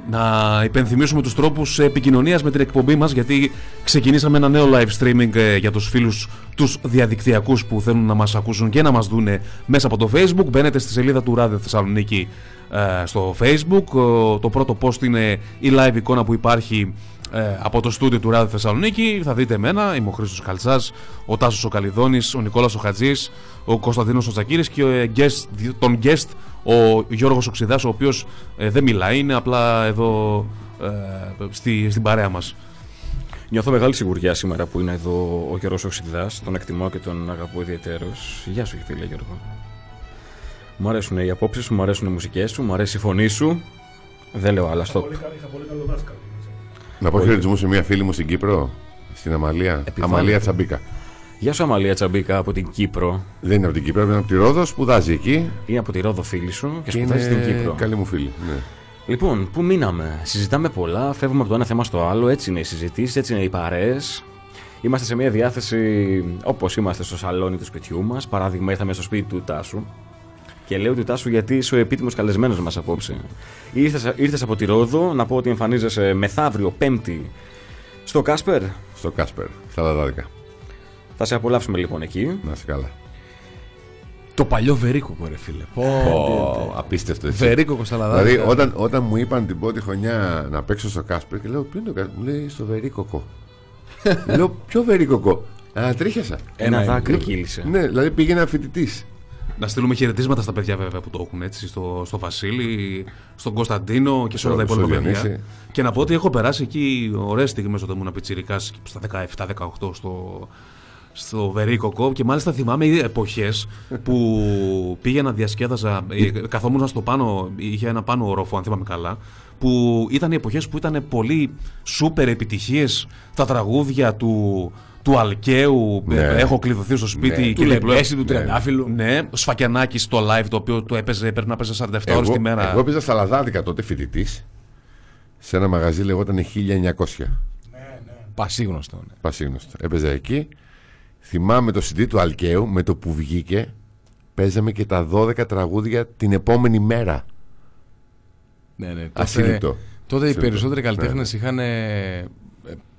Να υπενθυμίσουμε τους τρόπους επικοινωνίας με την εκπομπή μας γιατί ξεκινήσαμε ένα νέο live streaming ε, για τους φίλους τους διαδικτυακούς που θέλουν να μας ακούσουν και να μας δούνε μέσα από το facebook. Μπαίνετε στη σελίδα του Ράδιο Θεσσαλονίκη ε, στο facebook. Ο- Το πρώτο post είναι η live εικόνα που υπάρχει ε, από το στούντιο του Ράδιο Θεσσαλονίκη. Θα δείτε εμένα, είμαι ο Χρήστος Καλτσάς, ο Τάσος ο Καλιδόνης, ο Νικόλας ο Χατζής, ο Κωνσταντίνος ο Τσακύρης και ο, ε, guest, τον guest ο Γιώργος Οξυδάς, ο οποίος ε, δεν μιλάει, είναι απλά εδώ ε, στη, στην παρέα μας. Νιώθω μεγάλη σιγουριά σήμερα που είναι εδώ ο Γιώργος Οξυδάς. Τον εκτιμώ και τον αγαπώ ιδιαίτερος. Γεια σου φίλε Γιώργο. Μου αρέσουν οι απόψεις σου, μου αρέσουν οι μουσικές σου, μου αρέσει η φωνή σου. Δεν λέω άλλα, stop. Πολύ καλή- Είχα πολύ καλό δάσκαλο. Να πω χαιρετισμούς σε μια φίλη μου στην Κύπρο, στην Αμαλία. Επιβάλλεται. Αμαλία Τσαμπίκα. Γεια σου Αμαλία Τσαμπίκα από την Κύπρο. Δεν είναι από την Κύπρο, είναι από τη Ρόδο, σπουδάζει εκεί. Είναι από τη Ρόδο φίλη σου και Και σπουδάζει στην είναι Κύπρο. καλή μου φίλη. Ναι. Λοιπόν, πού μείναμε; Συζητάμε πολλά, φεύγουμε από το ένα θέμα στο άλλο. Έτσι είναι οι συζητήσεις, έτσι είναι οι παρέες. Είμαστε σε μια διάθεση όπως είμαστε στο σαλόνι του σπιτιού μας. Παράδειγμα, ήρθαμε στο σπίτι του Τάσου. Και λέω του Τάσου γιατί είσαι ο επίτιμος καλεσμένος μας απόψε. Ήρθες, ήρθες από τη Ρόδο, να πω ότι εμφανίζεσαι μεθαύριο Πέμπτη στο Κάσπερ; Στο Κάσπερ, στα Λαδάδικα. Θα σε απολαύσουμε λοιπόν εκεί. Να είσαι καλά. Το παλιό Βερίκοκο, ρε φίλε. Πω, Ω, απίστευτο έτσι. Βερίκοκο στα Λαδάδικα. Δηλαδή, όταν, όταν μου είπαν την πρώτη χρονιά να παίξω στο Κάσπερ και λέω: Ποιο είναι το Κάσπερ, μου λέει στο Βερίκοκο. λέω: Ποιο Βερίκοκο; Ανατρίχιασα. Ένα, είναι. δάκρυ κύλησε. Ναι, δηλαδή πήγαινα φοιτητής. Να στείλουμε χαιρετίσματα στα παιδιά βέβαια που το έχουν έτσι, στο, στο Βασίλη, στον Κωνσταντίνο και σε όλα τα Στο υπόλοιπα παιδιά. Διονύση. Και να πω ότι έχω περάσει εκεί ωραίες στιγμές όταν ήμουν πιτσιρικάς στα 17-18 στο, στο Βερίκοκο και μάλιστα θυμάμαι εποχές που πήγαινα διασκέδαζα, ε, καθόμουν στο πάνω, είχε ένα πάνω ορόφο αν θυμάμαι καλά, που ήταν οι εποχές που ήταν πολύ σούπερ επιτυχίες τα τραγούδια του, του Αλκαίου, Ναι. ε, έχω κλειδωθεί στο σπίτι Ναι. και Του διπλό- Λεμπέση, του Ναι. Τριαντάφυλλου. ναι, ο Σφακιανάκης στο live το οποίο το έπαιζε, πρέπει να παίζει 47 ώρε Εγώ, τη μέρα. εγώ έπαιζα στα Λαδάδικα τότε φοιτητής σε ένα μαγαζί λεγόταν 1900. Πασίγνωστο. Ναι. Πασίγνωστο. Έπαιζα εκεί. Θυμάμαι το CD του Αλκαίου με το που βγήκε. Παίζαμε και τα 12 τραγούδια την επόμενη μέρα. Ναι, ναι. Τότε, Ασύλληπτο. τότε οι Ασύλληπτο. περισσότεροι Ναι, καλλιτέχνες είχαν ε, ε,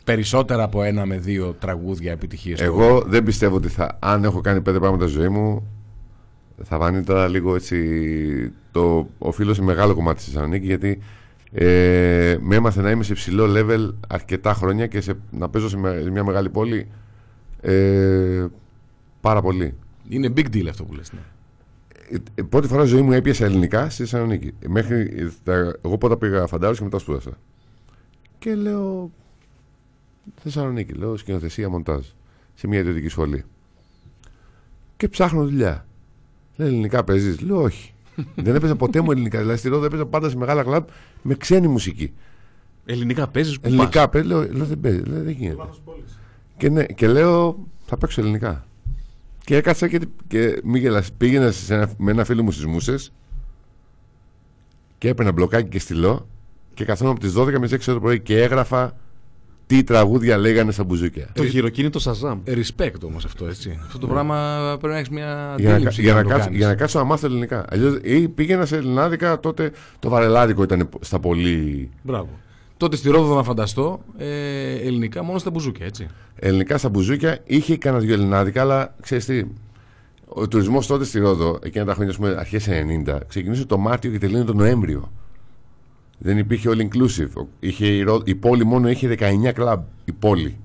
περισσότερα από ένα με δύο τραγούδια επιτυχίες. Εγώ δεν πιστεύω ότι θα, αν έχω κάνει πέντε πράγματα στη ζωή μου, θα φανεί τώρα λίγο έτσι. Το οφείλω σε μεγάλο κομμάτι στη Θεσσαλονίκη γιατί ε, με έμαθε να είμαι σε υψηλό level αρκετά χρόνια και σε, να παίζω σε, με- σε μια μεγάλη πόλη ε, πάρα πολύ. Είναι big deal αυτό που λες. Ναι. Ε, ε, πρώτη φορά στη ζωή μου έπιασα ελληνικά στη Θεσσαλονίκη. Μέχρι, ε, τα- εγώ πρώτα πήγα φαντάρου και μετά σπούδασα. Και λέω. Θεσσαλονίκη, λέω σκηνοθεσία μοντάζ. Σε μια ιδιωτική σχολή. Και ψάχνω δουλειά. Λέει ελληνικά παίζεις; Λέω όχι. Δεν έπαιζα ποτέ μου ελληνικά. Δηλαδή στη Ρόδο έπαιζα πάντα σε μεγάλα κλαμπ με ξένη μουσική. Ελληνικά παίζεις που Ελληνικά παίζεις. Λέω, λέω δεν παίζει. Λέω, δεν γίνεται. Λάθος πόλης. Και, ναι, και λέω θα παίξω ελληνικά. Και έκατσα και, και μη γελάς, πήγαινα σε ένα, με ένα φίλο μου στις Μούσες και έπαιρνα μπλοκάκι και στυλό και καθόμουν από τις 12 με τις 6 το πρωί και έγραφα τι τραγούδια λέγανε στα μπουζούκια. Το χειροκίνητο Σαζάμ. Ε, Respect όμως αυτό έτσι. Αυτό το πράγμα πρέπει να έχεις μια Για να, αντίληψη για, να το κάτσω, κάνεις. για να κάτσω να μάθω ελληνικά. Αλλιώς, ή πήγαινα σε ελληνάδικα, τότε το βαρελάδικο ήταν στα πολύ. Μπράβο. Τότε στη Ρόδο να φανταστώ ε, ελληνικά μόνο στα μπουζούκια, έτσι. ελληνικά στα μπουζούκια. Είχε κανένα δυο ελληνάδικα, αλλά ξέρεις τι. Ο τουρισμός τότε στη Ρόδο, εκείνα τα χρόνια, ας πούμε, αρχές 90, ξεκινούσε το Μάρτιο και τελείωνε το Νοέμβριο. Δεν υπήρχε all inclusive. Ο- Είχε η, Ρό- η πόλη μόνο είχε 19 κλαμπ. Η πόλη.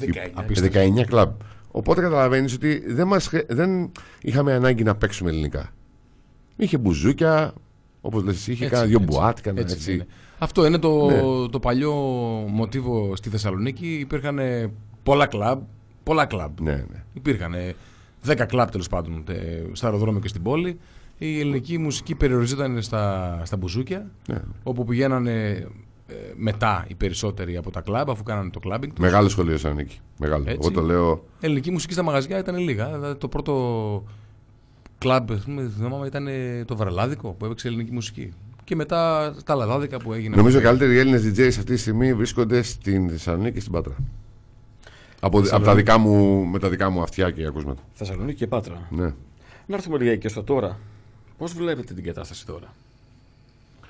19 κλαμπ. Οπότε καταλαβαίνεις ότι δεν, μας, χρε- δεν είχαμε ανάγκη να παίξουμε ελληνικά. Είχε μπουζούκια, όπως λες εσύ, είχε Έτσι, κάνα δύο έτσι, μπουάτ, κάνα έτσι έτσι. είναι. Αυτό είναι το, Ναι. το παλιό μοτίβο στη Θεσσαλονίκη. Υπήρχαν ε, πολλά κλαμπ. Πολλά κλαμπ. Ναι, ναι. Υπήρχαν 10 κλαμπ τέλος πάντων τε- στο αεροδρόμιο και στην πόλη. Η ελληνική μουσική περιοριζόταν στα, στα μπουζούκια, ναι. όπου πηγαίνανε ε, μετά οι περισσότεροι από τα κλαμπ, αφού κάνανε το κλαμπινγκ. τους. Μεγάλο σχολείο Θεσσαλονίκη. Μεγάλο. Έτσι. Εγώ το λέω. Ελληνική μουσική στα μαγαζιά ήταν λίγα. Δηλαδή, το πρώτο κλαμπ, ας πούμε, θυμάμαι, ήταν ε, το Βαρελάδικο που έπαιξε ελληνική μουσική. Και μετά τα Λαδάδικα που έγινε. Νομίζω οι με- καλύτεροι Έλληνες DJs αυτή τη στιγμή βρίσκονται στην Θεσσαλονίκη και στην Πάτρα. Από, από τα δικά μου, με τα δικά μου αυτιά και ακούσματα. Θεσσαλονίκη και Πάτρα. Ναι. Να έρθουμε λίγα και στο τώρα. Πώς βλέπετε την κατάσταση τώρα,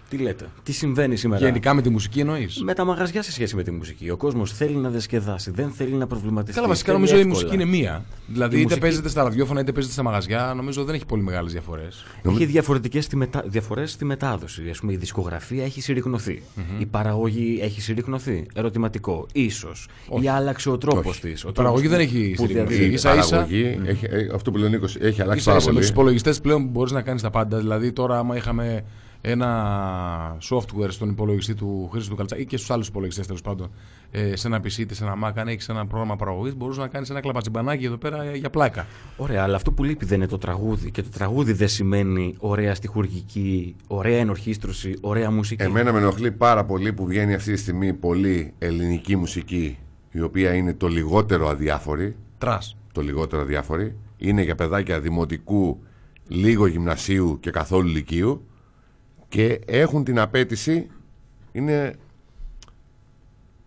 Τι λέτε, Τι συμβαίνει σήμερα; Γενικά με τη μουσική εννοείς; Με τα μαγαζιά σε σχέση με τη μουσική. Ο κόσμος θέλει να διασκεδάσει, δεν θέλει να προβληματιστεί. Καλά, βασικά θέλει νομίζω η εύκολα. μουσική είναι μία. Δηλαδή, Η είτε μουσική- παίζεται στα ραδιόφωνα είτε παίζεται στα μαγαζιά, νομίζω δεν έχει πολύ μεγάλες διαφορές. Έχει διαφορετικές μετα... διαφορές στη μετάδοση. Ας πούμε, η δισκογραφία έχει συρρυκνωθεί. Η παραγωγή έχει συρρυκνωθεί. Ερωτηματικό. σω. Ή άλλαξε ο τρόπος της. Η παραγωγή δεν έχει συρρυκνωθεί. Η Ίσα ίσα- παραγωγή, έχει, ε, αυτό που λένε 20, έχει αλλάξει σα πάρα ίσα με πολύ. τους υπολογιστές πλέον μπορείς να κάνεις τα πάντα. Δηλαδή, τώρα, άμα είχαμε ένα software στον υπολογιστή του Χρήστο του Καλτσάκη ή και στους άλλους υπολογιστές τέλος πάντων, ε, σε ένα PC είτε σε ένα Mac, αν έχεις ένα πρόγραμμα παραγωγής, μπορούσες να κάνεις ένα κλαπατσιμπανάκι εδώ πέρα ε, για πλάκα. Ωραία, αλλά αυτό που λείπει δεν είναι το τραγούδι. Και το τραγούδι δεν σημαίνει ωραία στιχουργική, ωραία ενορχίστρωση, ωραία μουσική. Εμένα με ενοχλεί πάρα πολύ που βγαίνει αυτή τη στιγμή πολύ ελληνική μουσική η οποία είναι το λιγότερο αδιάφορη. Τρά. Το λιγότερο αδιάφορη. Είναι για παιδάκια δημοτικού, λίγο γυμνασίου και καθόλου λυκείου και έχουν την απέτηση είναι,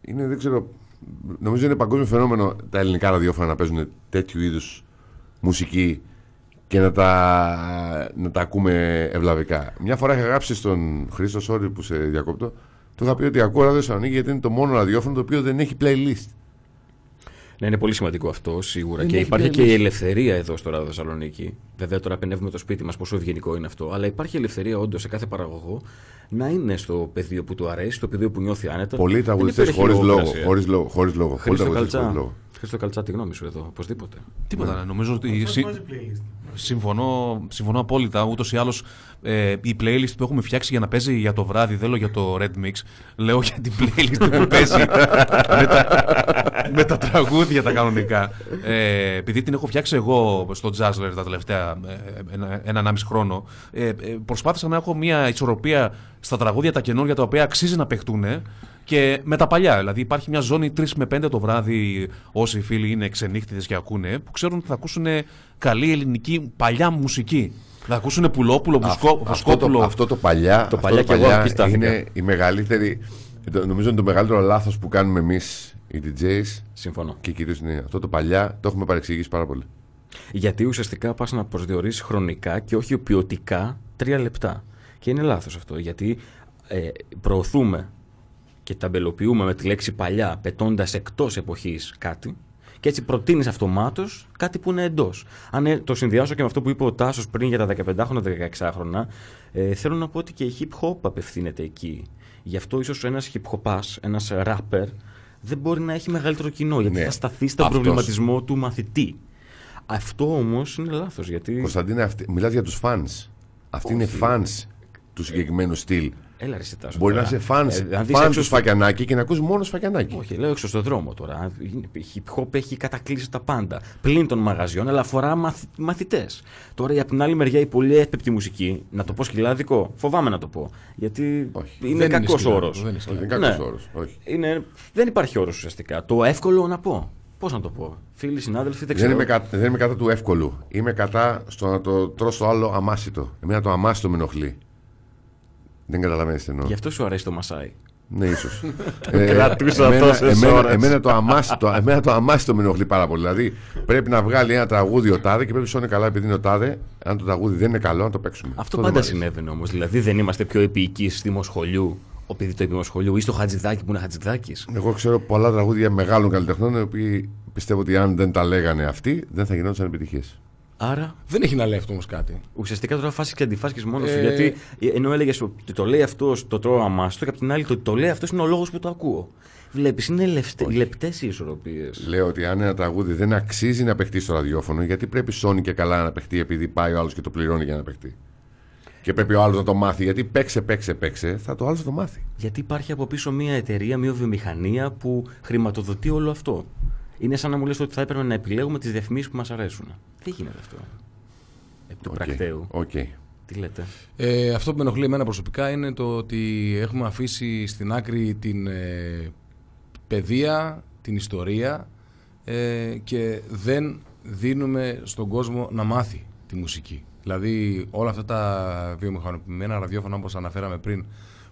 είναι δεν ξέρω νομίζω είναι παγκόσμιο φαινόμενο τα ελληνικά ραδιόφωνα να παίζουν τέτοιου είδους μουσική και να τα, να τα ακούμε ευλαβικά. Μια φορά είχα γράψει στον Χρήστο Σόρι που σε διακόπτω, του είχα πει ότι ακούω ράδιο Θεσσαλονίκη γιατί είναι το μόνο ραδιόφωνο το οποίο δεν έχει playlist. Ναι, είναι πολύ σημαντικό αυτό σίγουρα. Δεν και έχει υπάρχει playlist. και η ελευθερία εδώ στο Ράδο Θεσσαλονίκη. Βέβαια, τώρα πενεύουμε το σπίτι μας, πόσο ευγενικό είναι αυτό. Αλλά υπάρχει ελευθερία όντως σε κάθε παραγωγό να είναι στο πεδίο που του αρέσει, στο πεδίο που νιώθει άνετα. Πολλοί Δεν τραγουδιστέ υπάρχει χωρίς λόγο. λογοκρασία. Χωρίς λόγο, χωρίς λόγο. Πολλοί Χρήστο τραγουδιστές χωρίς Καλτσά. λόγο. Χρήστο Καλτσά, τη γνώμη σου εδώ, οπωσδήποτε. Τίποτα. ναι. Νομίζω ότι. Αυτό συ- βάζει playlist. Συμφωνώ, συμφωνώ απόλυτα. Ούτως ή άλλως ε, η playlist που έχουμε φτιάξει για να παίζει για το βράδυ, δεν λέω για το Red Mix, λέω για την playlist που παίζει με, τα, με τα τραγούδια τα κανονικά. Ε, επειδή την έχω φτιάξει εγώ στο Jazzler τα τελευταία ε, ένα, έναν άμιση χρόνο, ε, ε, προσπάθησα να έχω μια ισορροπία στα τραγούδια τα καινούργια τα οποία αξίζει να παιχτούν και με τα παλιά. Δηλαδή υπάρχει μια ζώνη 3 με 5 το βράδυ, όσοι φίλοι είναι ξενύχτιδε και ακούνε, που ξέρουν ότι θα ακούσουν καλή ελληνική παλιά μουσική. Θα ακούσουν Πουλόπουλο, Βουσκό, Αυτό, αυτό, Βοσκόπουλο. το, αυτό το παλιά, αυτό παλιά το κι εγώ εκεί στάθηκα. είναι η μεγαλύτερη. το- Νομίζω είναι το μεγαλύτερο λάθος που κάνουμε εμείς οι DJs Συμφωνώ. και κυρίως είναι αυτό το παλιά. Το έχουμε παρεξηγήσει πάρα πολύ. Γιατί ουσιαστικά πας να προσδιορίσει χρονικά και όχι ποιοτικά τρία λεπτά. Και είναι λάθος αυτό. Γιατί ε, προωθούμε και ταμπελοποιούμε με τη λέξη παλιά, πετώντας εκτός εποχής κάτι. Και έτσι προτείνεις αυτομάτως κάτι που είναι εντός. Αν ε, το συνδυάσω και με αυτό που είπε ο Τάσος πριν για τα 15χρονα, 16χρονα, ε, θέλω να πω ότι και η hip hop απευθύνεται εκεί. Γι' αυτό ίσως ένας hip hopά, ένας rapper, δεν μπορεί να έχει μεγαλύτερο κοινό. Γιατί Ναι. θα σταθεί στον Αυτός. προβληματισμό του μαθητή. Αυτό όμως είναι λάθος. Γιατί. Κωνσταντίνε, αυτή, μιλάς για τους fans. Αυτοί είναι fans του συγκεκριμένου στυλ. Έλα ρε σε Τάσο, Μπορεί να τώρα. είσαι fans, Ε, αν δεις fans έξω του στο- Σφακιανάκη και να ακούς μόνο Σφακιανάκη. Όχι, λέω έξω στον δρόμο τώρα. Η hip hop έχει κατακλείσει τα πάντα. Πλην των μαγαζιών, αλλά αφορά μαθ, μαθητές. Τώρα, η απ' την άλλη μεριά, η πολύ εύπεπτη μουσική, να το πω σκυλάδικο, φοβάμαι να το πω. Γιατί Όχι. είναι Δεν είναι κακός σκυλάδικο, όρος. δεν είναι Όχι, δεν είναι κακός όρος, όχι. Είναι, δεν υπάρχει όρος ουσιαστικά. Το εύκολο να πω. Πώς να το πω. Φίλοι, συνάδελφοι, δεν Δεν ξέρω. είμαι, κα- δεν είμαι κατά του εύκολου. Είμαι κατά στο να το τρως το άλλο αμάσιτο. Εμένα το αμάσιτο με ενοχλεί. Δεν καταλαβαίνεις τι εννοώ. Γι' αυτό σου αρέσει το Μασάι. Ναι, ίσως. κρατούσα εμένα, τόσες εμένα, ώρες. εμένα, το αμάσιτο, εμένα το αμάσιτο με ενοχλεί πάρα πολύ. Δηλαδή πρέπει να βγάλει ένα τραγούδι ο τάδε και πρέπει να είναι καλά επειδή είναι ο τάδε. Αν το τραγούδι δεν είναι καλό, να το παίξουμε. Αυτό δεν πάντα μ' αρέσει. συνέβαινε όμως. Δηλαδή δεν είμαστε πιο επίοικοι στη Μοσχολιού, επειδή το είπε Μοσχολιού, ή στο Χατζηδάκι που είναι Χατζηδάκι. Εγώ ξέρω πολλά τραγούδια μεγάλων καλλιτεχνών οι οποίοι πιστεύω ότι αν δεν τα λέγανε αυτοί δεν θα γινόντουσαν επιτυχίες. Άρα Δεν έχει να λέει αυτό όμως κάτι. ουσιαστικά τώρα φάσεις και αντιφάσκεις μόνος σου. Ε, Γιατί ε, ενώ έλεγες ότι το λέει αυτό, το τρώω αμάστο, και απ' την άλλη το ότι το λέει αυτός είναι ο λόγος που το ακούω. Βλέπεις, είναι λεπτές οι ισορροπίες. Λέω ότι αν ένα τραγούδι δεν αξίζει να παιχτεί στο ραδιόφωνο, γιατί πρέπει Sony και καλά να παιχτεί επειδή πάει ο άλλος και το πληρώνει για να παιχτεί. Και πρέπει ο άλλος να το μάθει. Γιατί παίξε, παίξε, παίξε, θα το άλλος το μάθει. Γιατί υπάρχει από πίσω μια εταιρεία, μια βιομηχανία που χρηματοδοτεί όλο αυτό. Είναι σαν να μου λες ότι θα έπρεπε να επιλέγουμε τις διαφημίσεις που μας αρέσουν. Δεν γίνεται αυτό; Επί του Οκ. πρακτέου. Οκ. Τι λέτε; Ε, αυτό που με ενοχλεί εμένα προσωπικά είναι το ότι έχουμε αφήσει στην άκρη την ε, παιδεία, την ιστορία ε, και δεν δίνουμε στον κόσμο να μάθει τη μουσική. Δηλαδή όλα αυτά τα βιομηχανοποιημένα ραδιόφωνα όπως αναφέραμε πριν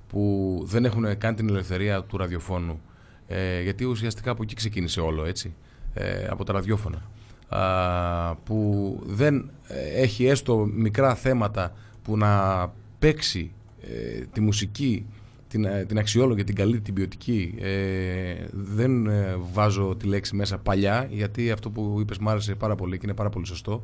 που δεν έχουν καν την ελευθερία του ραδιοφώνου ε, γιατί ουσιαστικά από εκεί ξεκίνησε όλο έτσι ε, από τα ραδιόφωνα. Α, που δεν ε, έχει έστω μικρά θέματα που να παίξει ε, τη μουσική την, ε, την αξιόλογη, την καλή, την ποιοτική ε, δεν ε, βάζω τη λέξη μέσα παλιά γιατί αυτό που είπες μου άρεσε πάρα πολύ και είναι πάρα πολύ σωστό.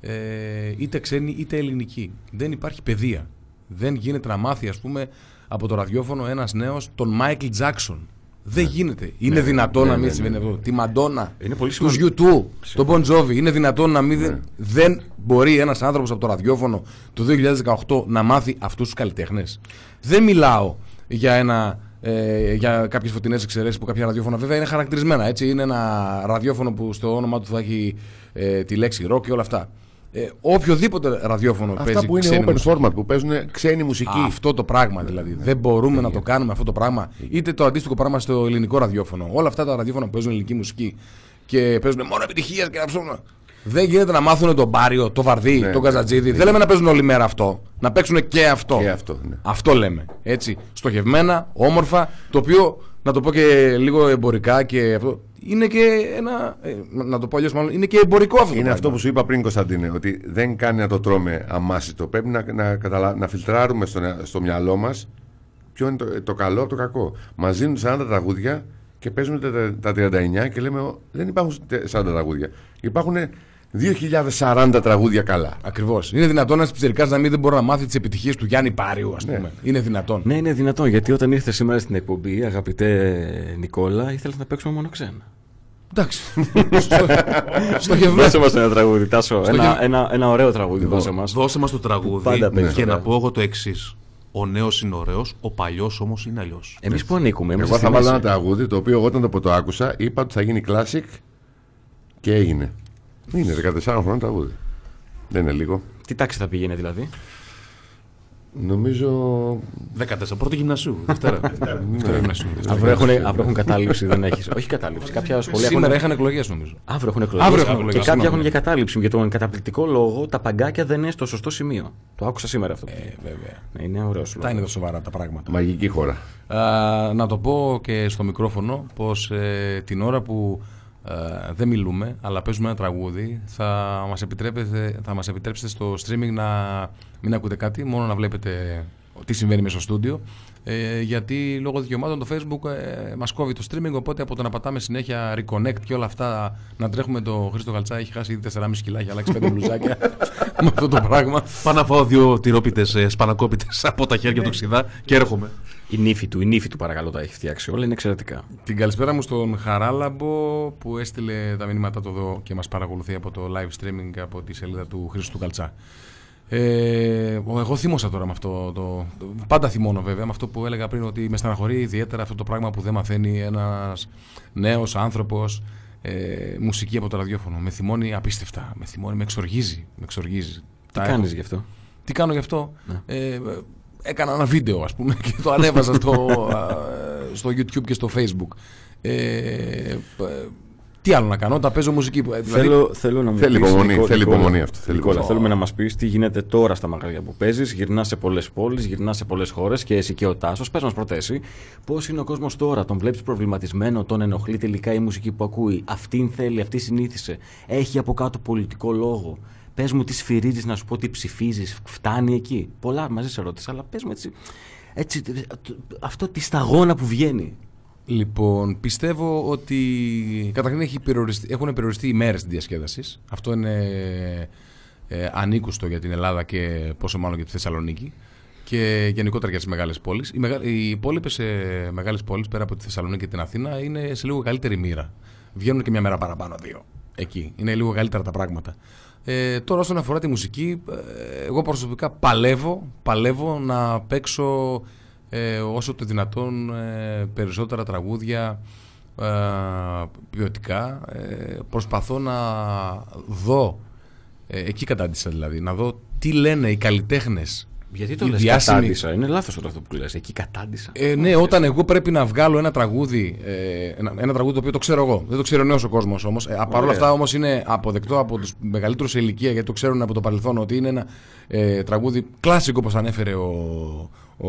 Ε, είτε ξένη είτε ελληνική. Δεν υπάρχει παιδεία. Δεν γίνεται να μάθει ας πούμε από το ραδιόφωνο ένας νέος τον Μάικλ Τζάκσον δεν γίνεται. Είναι δυνατόν να μην συμβαίνει αυτό. Τη Μαντόνα, Είναι πολύ τους σημαντικό. YouTube, τον Bon Jovi. Είναι δυνατόν να μην. Δεν μπορεί ένας άνθρωπος από το ραδιόφωνο το 2018 να μάθει αυτούς τους καλλιτέχνες. Δεν μιλάω για, ένα, ε, για κάποιες φωτεινές εξαιρέσεις που κάποια ραδιόφωνα βέβαια είναι χαρακτηρισμένα. Έτσι. Είναι ένα ραδιόφωνο που στο όνομα του θα έχει ε, τη λέξη rock και όλα αυτά. Ε, οποιοδήποτε ραδιόφωνο Αυτά παίζει που είναι ξένη open μουσική. format, που παίζουν ξένη μουσική. Αυτό το πράγμα δηλαδή. Δεν μπορούμε να το κάνουμε αυτό το πράγμα. Είτε το αντίστοιχο πράγμα στο ελληνικό ραδιόφωνο. Όλα αυτά τα ραδιόφωνα που παίζουν ελληνική μουσική και παίζουν μόνο επιτυχία και να ψώνουν. Δεν γίνεται να μάθουν τον Μπάριο, το Βαρδί, Ναι, τον ναι. Καζατζίδη. Δεν λέμε να παίζουν όλη μέρα αυτό. Να παίξουν και αυτό. Και αυτό, ναι. Αυτό λέμε. Έτσι. Στοχευμένα, όμορφα, το οποίο να το πω και λίγο εμπορικά και αυτό. Είναι και ένα. ε, να το πω αλλιώς μάλλον. Είναι και εμπορικό αυτό. το Είναι πράγμα. αυτό που σου είπα πριν, Κωνσταντίνε, ότι δεν κάνει να το τρώμε αμάσιτο. Πρέπει να, να, καταλα... να φιλτράρουμε στο, στο μυαλό μας ποιο είναι το, το καλό από το κακό. Μας δίνουν 40 τραγούδια και παίζουν τα, τα 39 και λέμε «Ω, δεν υπάρχουν 40 τραγούδια. Υπάρχουν 2040 τραγούδια καλά. Ακριβώς. Είναι δυνατόν ένας πιτσερικάς να μην δεν μπορεί να μάθει τις επιτυχίες του Γιάννη Πάριου, ας πούμε. Είναι δυνατόν. Ναι, είναι δυνατόν. Γιατί όταν ήρθε σήμερα στην εκπομπή, αγαπητέ Νικόλα, ήθελες να παίξουμε μόνο ξένα. Εντάξει. Στοχευμένο. Δώσε μας ένα τραγούδι, Τάσο. Στο Ένα, γε- ένα, ένα ωραίο τραγούδι, δώσε μας. Δώσε μας το τραγούδι Πάντα παίζεις και ωραία. να πω εγώ το εξής. Ο νέος είναι ωραίος, ο παλιός όμως είναι αλλιώς. Εμείς που ανήκουμε, είμαστε Εγώ θα στη βάλω μέση. ένα τραγούδι το οποίο εγώ όταν το, το άκουσα είπα ότι θα γίνει classic και έγινε. Είναι 14 χρόνια τραγούδι. Δεν είναι λίγο. Τι τάξη θα πήγαινε δηλαδή; Νομίζω. 14 πρώτο γυμνασίου. Δευτέρα. Αύριο έχουν, αύριο έχουν κατάληψη, δεν έχει. Όχι κατάληψη. Κάποια σχολεία Σήμερα έχουν. είχαν εκλογές νομίζω. Αύριο έχουν εκλογές. Αύριο έχουν Και εκλογές, κάποια συγγνώμη. έχουν και κατάληψη. Για τον καταπληκτικό λόγο τα παγκάκια δεν είναι στο σωστό σημείο. Το άκουσα σήμερα αυτό. Ε, βέβαια. Ναι, είναι ωραίος Τα είναι τα σοβαρά τα πράγματα. Μαγική χώρα. Α, να το πω και στο μικρόφωνο πως ε, την ώρα που ε, δεν μιλούμε αλλά παίζουμε ένα τραγούδι. Θα μας, επιτρέπετε, θα μας επιτρέψετε στο streaming να μην ακούτε κάτι μόνο να βλέπετε τι συμβαίνει μέσα στο στούντιο ε, γιατί λόγω δικαιωμάτων το facebook ε, μας κόβει το streaming οπότε από το να πατάμε συνέχεια reconnect και όλα αυτά να τρέχουμε το Χρήστο Γαλτσά έχει χάσει ήδη 4,5 κιλά έχει αλλάξει 5 μπλουζάκια με αυτό το πράγμα Πάω να φάω δύο τυρόπιτες σπανακόπιτες από τα χέρια του ξηδά και έρχομαι. Η νύφη του, η νύφη του παρακαλώ τα έχει φτιάξει όλα, είναι εξαιρετικά. Την καλησπέρα μου στον Χαράλαμπο που έστειλε τα μηνύματά του εδώ και μας παρακολουθεί από το live streaming από τη σελίδα του Χρήστου Καλτσά. Ε, εγώ θύμωσα τώρα με αυτό. Το, το- πάντα θυμώνω βέβαια με αυτό που έλεγα πριν ότι με στεναχωρεί ιδιαίτερα αυτό το πράγμα που δεν μαθαίνει ένας νέος άνθρωπος ε, μουσική από το ραδιόφωνο. Με θυμώνει απίστευτα. Με θυμώνει, με εξοργίζει. Με εξοργίζει. Τι Τα κάνεις έχω- γι' αυτό; τι κάνω γι' αυτό; Ε, έκανα ένα βίντεο ας πούμε και το ανέβαζα στο, α, στο YouTube και στο Facebook. Ε, ε, τι άλλο να κάνω, τα παίζω μουσική. Ε, Δηλαδή, Θέλω, θέλω να μου Θέλει πεις, υπομονή, Νικό- θέλει Νικόλα, υπομονή αυτό, θέλει Νικόλα, υπομονή. θέλουμε να μας πεις τι γίνεται τώρα στα μαγαζιά που παίζεις. Γυρνάς σε πολλές πόλεις, γυρνάς σε πολλές χώρες και εσύ και ο Τάσος. Πες μας πρώτα εσύ, πώς είναι ο κόσμος τώρα, τον βλέπεις προβληματισμένο, τον ενοχλεί τελικά η μουσική που ακούει; Αυτήν θέλει, αυτή συνήθισε; Έχει από κάτω πολιτικό λόγο; Πες μου τι σφυρίζεις, να σου πω τι ψηφίζεις; Φτάνει εκεί; Πολλά μαζί σε ρώτησα, αλλά πες μου έτσι. έτσι αυτό τη σταγόνα που βγαίνει. Λοιπόν, πιστεύω ότι καταρχήν έχει περιοριστεί, έχουν περιοριστεί οι μέρες της διασκέδασης. Αυτό είναι ε, ανήκουστο για την Ελλάδα και πόσο μάλλον για τη Θεσσαλονίκη και γενικότερα για τις μεγάλες πόλεις. Οι, μεγα... οι υπόλοιπες ε, μεγάλες πόλεις πέρα από τη Θεσσαλονίκη και την Αθήνα είναι σε λίγο καλύτερη μοίρα. Βγαίνουν και μια μέρα παραπάνω, δύο. Εκεί. Είναι λίγο καλύτερα τα πράγματα. Ε, τώρα, όσον αφορά τη μουσική, ε, εγώ προσωπικά παλεύω, παλεύω να παίξω ε, όσο το δυνατόν ε, περισσότερα τραγούδια ε, ποιοτικά. Ε, προσπαθώ να δω, ε, εκεί κατάντησα δηλαδή, να δω τι λένε οι καλλιτέχνες Γιατί το η λες διάσημη- κατάντησα. Είναι λάθος όλο αυτό που λες. Εκεί κατάντησα. Ε, ναι, όταν εγώ πρέπει να βγάλω ένα τραγούδι, ε, ένα, ένα τραγούδι το οποίο το ξέρω εγώ, δεν το ξέρει ο νέος ο κόσμος όμως. Ε, Παρ' όλα Ωραία. αυτά όμως είναι αποδεκτό από τους μεγαλύτερους σε ηλικία γιατί το ξέρουν από το παρελθόν ότι είναι ένα ε, τραγούδι κλασικό όπως ανέφερε ο, ο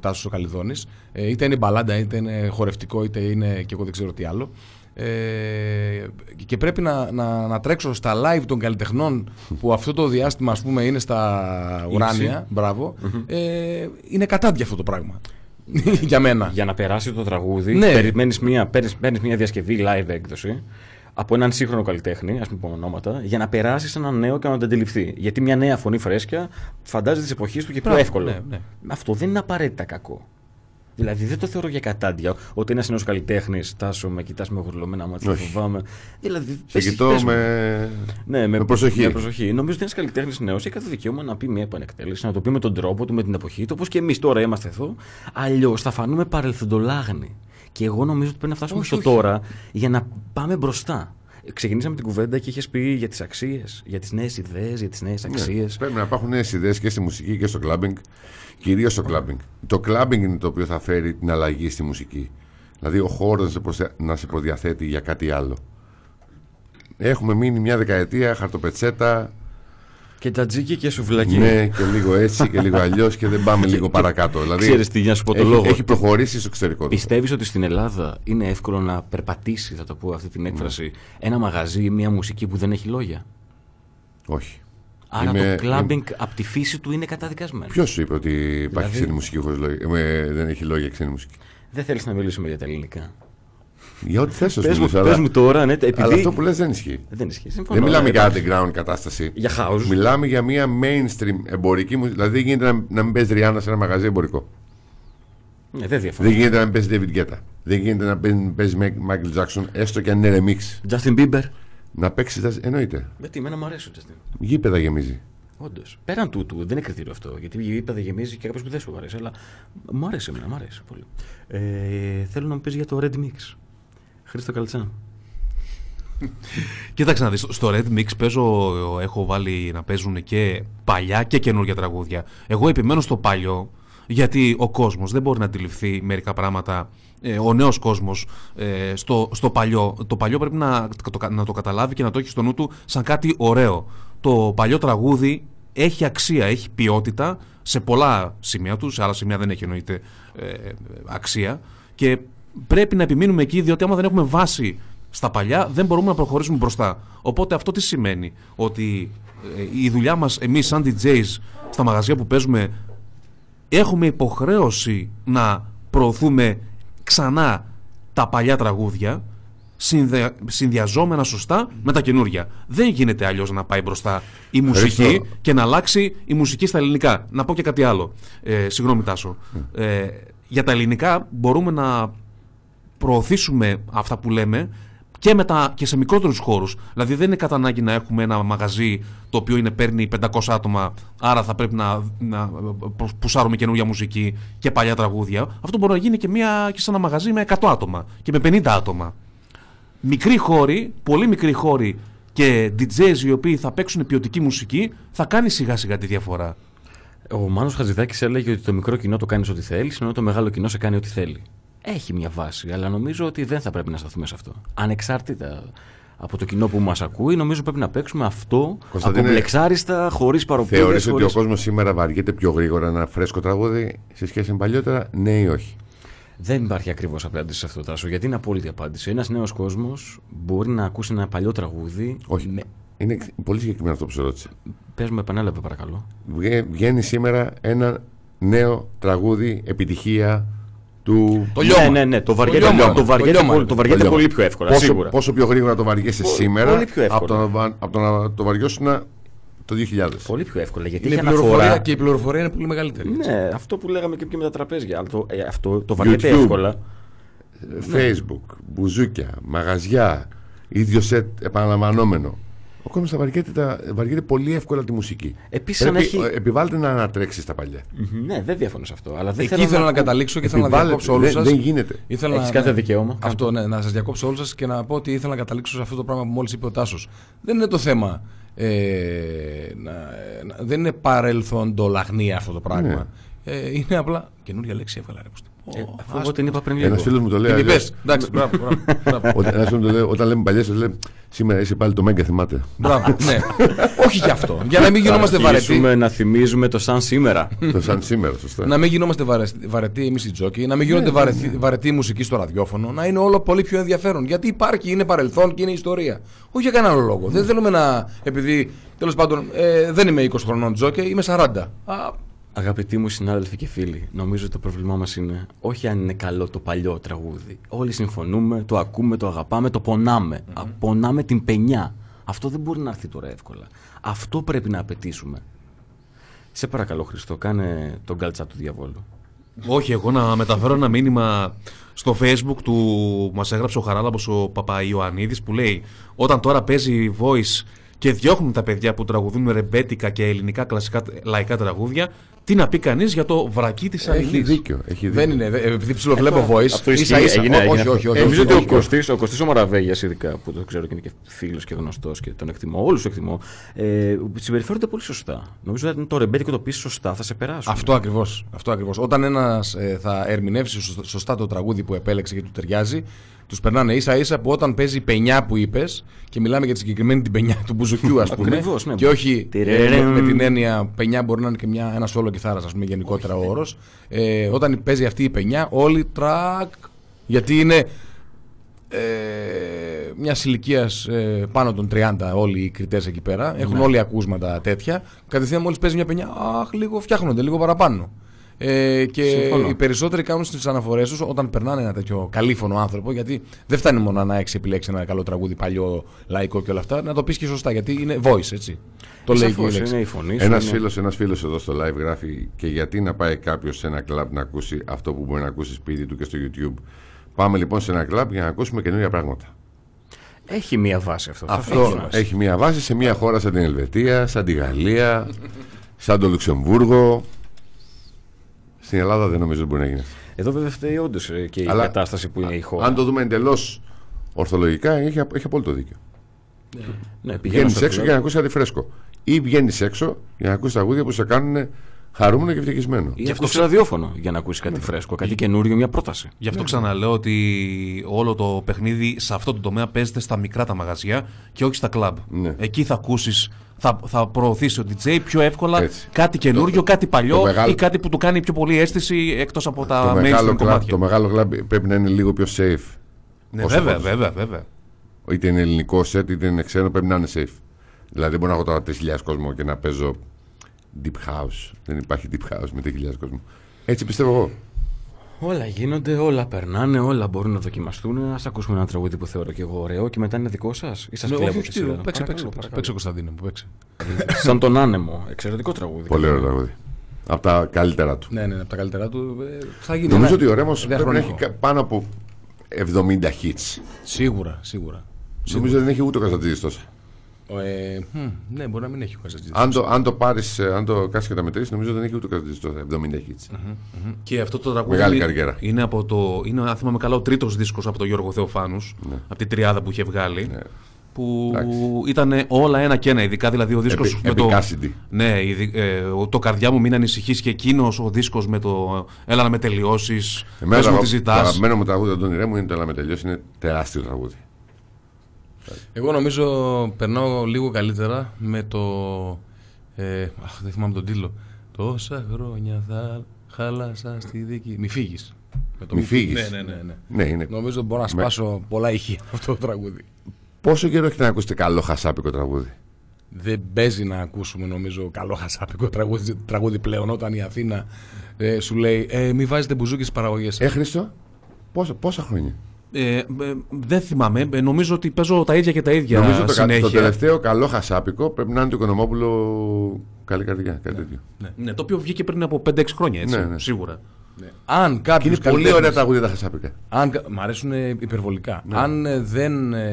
Τάσος ο Καλιδόνη. Ε, είτε είναι μπαλάντα, είτε είναι χορευτικό, είτε είναι και εγώ δεν ξέρω τι άλλο. Ε, και πρέπει να, να, να τρέξω στα live των καλλιτεχνών που αυτό το διάστημα ας πούμε είναι στα ουράνια, μπράβο, ε, είναι κατάντια αυτό το πράγμα. Για μένα. Για να περάσει το τραγούδι, Ναι. περιμένεις μια, παίρνεις, παίρνεις μια διασκευή live έκδοση από έναν σύγχρονο καλλιτέχνη, ας πούμε ονόματα, για να περάσεις έναν νέο και να το αντιληφθεί. Γιατί μια νέα φωνή φρέσκια φαντάζεται τη εποχή του και πιο Μπράβο, εύκολο. ναι, ναι. Αυτό δεν είναι απαραίτητα κακό. Δηλαδή δεν το θεωρώ για κατάντια ότι ένας νέος καλλιτέχνης, τάσο με κοιτάς με γουρλωμένα μάτια, Όχι. φοβάμαι. Δηλαδή, Σε πες- κοιτώ πες μου. με... Ναι, με, με προσοχή. Με προσοχή. Νομίζω ότι ένας καλλιτέχνης νέος έχει κάθε δικαίωμα να πει μια επανεκτέλεση, να το πει με τον τρόπο του, με την εποχή του, όπως και εμείς τώρα είμαστε εδώ. Αλλιώς θα φανούμε παρελθοντολάγνοι. Και εγώ νομίζω ότι πρέπει να φτάσουμε Όχι, στο όχι. τώρα για να πάμε μπροστά. Ξεκινήσαμε την κουβέντα και είχες πει για τις αξίες, για τις νέες ιδέες, για τις νέες αξίες. Ναι, πρέπει να υπάρχουν νέες ιδέες και στη μουσική και στο κλάμπινγκ. Κυρίως στο κλάμπινγκ. Το κλάμπινγκ είναι το οποίο θα φέρει την αλλαγή στη μουσική. Δηλαδή ο χώρος να, σε προσε- να σε προδιαθέτει για κάτι άλλο. Έχουμε μείνει μια δεκαετία χαρτοπετσέτα. Και τζατζίκι και σουβλάκι. Ναι, και λίγο έτσι και λίγο αλλιώς και δεν πάμε λίγο παρακάτω. Δηλαδή, Ξέρεις τι, για να σου πω το έχει, λόγο. έχει προχωρήσει στο εξωτερικό. Πιστεύεις ότι στην Ελλάδα είναι εύκολο να περπατήσει, θα το πω αυτή την έκφραση, ένα μαγαζί ή μια μουσική που δεν έχει λόγια; Όχι. Άρα Είμαι- το κλάμπινγκ από τη φύση του είναι καταδικασμένο. Ποιος σου είπε ότι υπάρχει Δηλαδή- ξένη μουσική χωρίς λόγια, ε, δεν έχει λόγια ξένη μουσική; Δεν θέλεις να μιλήσουμε για τα ελληνικά. Για ό,τι θες, Πες μου, πες μου τώρα, ναι, επειδή... Αλλά αυτό που λες δεν ισχύει. Δεν ισχύει. Συμφωνώ, Δεν μιλάμε ε, για εντάξει. underground κατάσταση. Για house. Μιλάμε για μια mainstream εμπορική μουσική. Δηλαδή δεν γίνεται να, να μην παίζει Ριάννα σε ένα μαγαζί εμπορικό. Ναι, δεν διαφωνώ. Δεν γίνεται να μην παίζει David Guetta. Δεν γίνεται να παίζει, παίζει Michael Jackson, έστω και αν είναι remix. Justin Bieber. Να παίξεις. εννοείται. Γιατί εμένα μου αρέσει ο Justin. Γήπεδα γεμίζει. Όντως. Πέραν τούτου, δεν είναι κριτήριο αυτό. Γιατί η γήπεδα γεμίζει και κάποιο που δεν σου αρέσει. Αλλά μου αρέσει εμένα, μου αρέσει πολύ. Ε, θέλω να μου πεις για το Red Mix. Χρήστο Καλτσά. Κοίταξε να δεις, στο Red Mix παίζω, έχω βάλει να παίζουν και παλιά και καινούργια τραγούδια. Εγώ επιμένω στο παλιό, γιατί ο κόσμος δεν μπορεί να αντιληφθεί μερικά πράγματα, ε, ο νέος κόσμος, ε, στο, στο παλιό. Το παλιό πρέπει να, το, να το καταλάβει και να το έχει στο νου του σαν κάτι ωραίο. Το παλιό τραγούδι έχει αξία, έχει ποιότητα σε πολλά σημεία του, σε άλλα σημεία δεν έχει εννοείται ε, αξία και πρέπει να επιμείνουμε εκεί διότι άμα δεν έχουμε βάση στα παλιά δεν μπορούμε να προχωρήσουμε μπροστά. Οπότε αυτό τι σημαίνει, ότι ε, η δουλειά μας εμείς σαν DJs στα μαγαζιά που παίζουμε έχουμε υποχρέωση να προωθούμε ξανά τα παλιά τραγούδια συνδε... συνδυαζόμενα σωστά με τα καινούργια. Δεν γίνεται αλλιώς να πάει μπροστά η μουσική Ευχαριστώ. και να αλλάξει η μουσική στα ελληνικά. Να πω και κάτι άλλο. Ε, συγγνώμη Τάσο. Ε, για τα ελληνικά μπορούμε να προωθήσουμε αυτά που λέμε και, με τα, και σε μικρότερους χώρους. Δηλαδή δεν είναι κατά ανάγκη να έχουμε ένα μαγαζί το οποίο είναι, παίρνει 500 άτομα, άρα θα πρέπει να, να πουσάρουμε καινούργια μουσική και παλιά τραγούδια. Αυτό μπορεί να γίνει και, μια, και σε ένα μαγαζί με 100 άτομα και με 50 άτομα. Μικροί χώροι, πολύ μικροί χώροι και DJs οι οποίοι θα παίξουν ποιοτική μουσική θα κάνει σιγά σιγά τη διαφορά. Ο Μάνος Χατζηδάκης έλεγε ότι το μικρό κοινό το κάνεις ό,τι θέλεις, ενώ το μεγάλο κοινό σε κάνει ό,τι θέλει. Έχει μια βάση, αλλά νομίζω ότι δεν θα πρέπει να σταθούμε σε αυτό. Ανεξάρτητα από το κοινό που μας ακούει, νομίζω πρέπει να παίξουμε αυτό Κωνσταντίνε, αποπλεξάριστα, χωρίς παροπίδε. Θεωρείς ότι ο κόσμος σήμερα βαριέται πιο γρήγορα ένα φρέσκο τραγούδι σε σχέση με παλιότερα, ναι ή όχι; Δεν υπάρχει ακριβώς απάντηση σε αυτό, Τάσο, γιατί είναι απόλυτη απάντηση. Ένας νέος κόσμος μπορεί να ακούσει ένα παλιό τραγούδι. Όχι. Με... Είναι πολύ συγκεκριμένο αυτό που σε ρώτησα. Πες μου, επανέλαβε παρακαλώ. Βγε- Βγαίνει σήμερα ένα νέο τραγούδι επιτυχία του. Το λιώμα. Ναι, ναι, ναι, το βαριέται, λιώμα. το, το βαριέται, Το λιώμα. πολύ, το βαριέται Το λιώμα. πολύ πιο εύκολα, πόσο, σίγουρα. Πόσο πιο γρήγορα το βαριέσαι Πο- σήμερα πολύ πιο εύκολα. από το, να, βα- από το να το βαριώσουν το 2000. Πολύ πιο εύκολα. Γιατί Είναι έχει πληροφορία αναφορά. και η πληροφορία είναι πολύ μεγαλύτερη. έτσι. Ναι, αυτό που λέγαμε και, και με τα τραπέζια. Αλλά το, ε, αυτό το βαριέται YouTube. εύκολα. Facebook, μπουζούκια, μαγαζιά, ίδιο σετ επαναλαμβανόμενο. Ο κόσμο θα βαριέται, τα- βαριέται πολύ εύκολα τη μουσική. Επίσης, αν Πρέπει, έχει- ε, επιβάλλεται να ανατρέξει τα παλιά. Μμμ, Ναι, δεν διαφωνώ σε αυτό. Αλλά δεν Εκεί θέλω ήθελα να ακού- καταλήξω και ήθελα να Επιβάλλεται, διακόψω όλους δεν- σας. δεν γίνεται. Ήθελα Έχεις να- κάθε δικαίωμα. Αυτό, ναι, να σας διακόψω όλους σας και να πω ότι ήθελα να καταλήξω σε αυτό το πράγμα που μόλις είπε ο Τάσος. Δεν είναι το θέμα. Ε, να, να- δεν είναι παρελθοντολαγνία αυτό το πράγμα. Ναι. Ε, είναι απλά. Καινούργια λέξη έβγαλα ρε. Κωστή. Ω, Ε, αφού άστο. εγώ την είπα πριν Ένας λίγο. φίλος μου το λέει. Την αλλιώς. είπες. Εντάξει, μπράβο. μπράβο, μπράβο. Όταν, ένας φίλος μου το λέει, όταν λέμε παλιές, λέει σήμερα είσαι πάλι το Μέγκα, θυμάται. Μπράβο, ναι. Όχι γι' αυτό. Για να μην γινόμαστε Θα βαρετοί. αρχίσουμε να θυμίζουμε το σαν σήμερα. το σαν σήμερα, σωστά. Να μην γινόμαστε βαρε- βαρετοί εμείς οι τζόκοι, να μην γίνονται βαρετοί, βαρετή η μουσική στο ραδιόφωνο, να είναι όλο πολύ πιο ενδιαφέρον. Γιατί υπάρχει, είναι παρελθόν και είναι ιστορία. Όχι για κανένα άλλο λόγο. Δεν θέλουμε να. Επειδή τέλος πάντων ε, δεν είμαι 20 χρονών τζόκι, είμαι 40. Α, Αγαπητοί μου συνάδελφοι και φίλοι, νομίζω το πρόβλημά μας είναι όχι αν είναι καλό το παλιό τραγούδι. Όλοι συμφωνούμε, το ακούμε, το αγαπάμε, το πονάμε. Α, Πονάμε την πενιά. Αυτό δεν μπορεί να έρθει τώρα εύκολα. Αυτό πρέπει να απαιτήσουμε. Σε παρακαλώ, Χριστό, κάνε τον κάλτσα του διαβόλου. Όχι, εγώ να μεταφέρω ένα μήνυμα στο facebook του μας έγραψε ο Χαράλαμπος ο Παπαϊωαννίδης που λέει όταν τώρα παίζει voice και διώχνουν τα παιδιά που τραγουδούν ρεμπέτικα και ελληνικά κλασικά λαϊκά τραγούδια τι να πει κανείς για το βρακί της Έχει Αγγλής. δίκιο. Έχει δίκιο. δεν είναι. δε- Επειδή ψιλοβλέπω voice. Αυτό ισχύει, ίσα ίσα. έγινε, Ό- έγινε όχι, αυτό. όχι, όχι. Ε, Νομίζω όχι, ότι ο όχι. Κωστής, ο Κωστής ο Μαραβέγιας ειδικά, που το ξέρω και είναι και φίλος και γνωστός και τον εκτιμώ, όλους τους εκτιμώ, ε, συμπεριφέρονται πολύ σωστά. Νομίζω ότι αν το ρεμπέτικο το πεις σωστά θα σε περάσουν. Αυτό ακριβώς. Αυτό ακριβώς. Όταν ένας θα ερμηνεύσει σωσ- σωστά το τραγούδι που επέλεξε και του ταιριάζει, τους περνάνε ίσα ίσα που όταν παίζει η πενιά που είπες και μιλάμε για τη συγκεκριμένη την πενιά του μπουζουκιού, ας πούμε. Ακριβώς, ναι. Και όχι ε, με, Τιρερεμ. με την έννοια πενιά μπορεί να είναι και μια, ένα σόλο κιθάρας, ας πούμε, γενικότερα ο όρος. Ε, όταν παίζει αυτή η πενιά, όλοι τρακ. Γιατί είναι ε, μιας ηλικίας ε, πάνω των 30 όλοι οι κριτές εκεί πέρα. Έχουν όλοι ακούσματα τέτοια. Κατευθείαν μόλις παίζει μια πενιά, αχ, λίγο φτιάχνονται, λίγο παραπάνω. Ε, και Συμφωνώ. οι περισσότεροι κάνουν στις αναφορές τους όταν περνάνε ένα τέτοιο καλήφωνο άνθρωπο, γιατί δεν φτάνει μόνο να έχεις επιλέξει ένα καλό τραγούδι παλιό, λαϊκό και όλα αυτά, να το πεις και σωστά, γιατί είναι voice, έτσι. Το λέει και η Σαφώς, λέξη. είναι η φωνή σου. Ένας είναι- φίλος ένας φίλος εδώ στο live γράφει και γιατί να πάει κάποιος σε ένα κλαμπ να ακούσει αυτό που μπορεί να ακούσει σπίτι του και στο YouTube. Πάμε λοιπόν σε ένα κλαμπ για να ακούσουμε καινούργια πράγματα. Έχει μία βάση αυτό. Αυτό Έχει βάση. έχει μια βάση σε μια χώρα σαν την Ελβετία, σαν τη Γαλλία, σαν το Λουξεμβούργο. Στην Ελλάδα δεν νομίζω ότι μπορεί να γίνει. αυτό. Εδώ βέβαια φταίει όντως και η Αλλά- κατάσταση που είναι η χώρα. Αν το δούμε εντελώς ορθολογικά, έχει, έχει απόλυτο δίκιο. Ναι, πηγαίνω Βγαίνεις στο έξω κλαμπ. για να ακούσεις κάτι φρέσκο. Ή βγαίνεις έξω για να ακούσεις τραγούδια που σε κάνουν χαρούμενο και ευτυχισμένο. Ή ακούσει ραδιόφωνο για να ακούσεις κάτι φρέσκο, κάτι καινούριο, μια πρόταση. Γι' αυτό ξαναλέω ότι όλο το παιχνίδι σε αυτό το τομέα παίζεται στα μικρά τα μαγαζιά και όχι στα κλαμπ. Ναι. Εκεί θα ακούσεις, θα, θα προωθήσει ο DJ πιο εύκολα Έτσι. κάτι καινούριο, κάτι παλιό το μεγάλο- ή κάτι που του κάνει πιο πολύ αίσθηση εκτός από τα το, mainstream μεγάλο κλαμπ, κομμάτια. το μεγάλο κλαμπ πρέπει να είναι λίγο πιο safe. Ναι, όσο βέβαια, φως. βέβαια, βέβαια. Είτε είναι ελληνικό σετ είτε είναι ξένο, πρέπει να είναι safe. Δηλαδή δεν μπορώ να έχω τώρα 3.000 κόσμο και να παίζω deep house. Δεν υπάρχει deep house με 3.000 κόσμο. Έτσι πιστεύω εγώ. Όλα γίνονται, όλα περνάνε, όλα μπορούν να δοκιμαστούν. Α ακούσουμε ένα τραγούδι που θεωρώ και εγώ ωραίο και μετά είναι δικό σας. Ή σας Ναι, κλέβω όχι, τη όχι, σειρά. παίξε, Παρακαλώ, παίξε, παρακαλώ. παίξε, Κωνσταντίνε μου, παίξε. Σαν τον άνεμο. Εξαιρετικό τραγούδι. Πολύ ωραίο τραγούδι. Από τα καλύτερα του. Ναι, ναι, από τα καλύτερά του. ε, Θα γίνει Νομίζω ένα ότι ο Ρέμος πρέπει να διαχρονικό. έχει κα- πάνω από 70 hits. Σίγουρα, σίγουρα. Νομίζω δεν έχει ούτε ο Καζατζίδη τόσα. Ε, μ, ναι, μπορεί να μην έχει ο Καζατζίδης. Αν το, αν το πάρεις, αν το κάτσει και τα μετρήσεις, νομίζω δεν έχει ούτε ο Καζατζίδη τόσα. 70 hits. Και αυτό το τραγούδι Μεγάλη καριέρα. είναι από το. Είναι, αν θυμάμαι καλά, ο τρίτος δίσκος από τον Γιώργο Θεοφάνους. Από την τριάδα που είχε βγάλει. Ναι. Που Εντάξει. ήταν όλα ένα και ένα. Ειδικά δηλαδή ο δίσκος. Επι- επικά CD. Ναι, ειδι- ε, ο- το καρδιά μου μην ανησυχείς και εκείνος ο δίσκος με το. Έλα να με τελειώσεις. Εμένα Πες μου το, τι το ζητά. αγαπημένο μου τραγούδι του Αντώνη Ρέμου είναι το Έλα με τελειώσεις. Είναι τεράστιο τραγούδι. Εγώ νομίζω περνάω λίγο καλύτερα με το. Ε, αχ, δεν θυμάμαι τον τίτλο. Τόσα χρόνια θα χάλασα στη δική. Μη φύγει. Μη φύγεις. Ναι, ναι, ναι, ναι. Ναι, είναι. Νομίζω μπορώ να σπάσω πολλά ηχεία αυτό το τραγούδι. Πόσο καιρό έχετε να ακούσετε καλό χασάπικο τραγούδι; Δεν παίζει να ακούσουμε νομίζω καλό χασάπικο τραγούδι, τραγούδι πλέον όταν η Αθήνα ε, σου λέει ε, μη βάζετε μπουζούκι στις παραγωγές σας». Ε, Χριστό, πόσα, πόσα χρόνια; Ε, ε, δεν θυμάμαι. Ε, νομίζω ότι παίζω τα ίδια και τα ίδια Νομίζω το, κα- συνέχεια. το τελευταίο καλό χασάπικο πρέπει να είναι το Οικονομόπουλο καλή καρδιά. Κάτι τέτοιο. Ναι, το οποίο βγήκε πριν από 5-6 χρόνια, έτσι. Ναι, ναι. Σίγουρα. Αν Και κάποιος. είναι πολύ ωραία τραγούδια τα χασάπικα. Αν, κα- μ' αρέσουν ε, υπερβολικά. Ναι. Αν ε, δεν ε,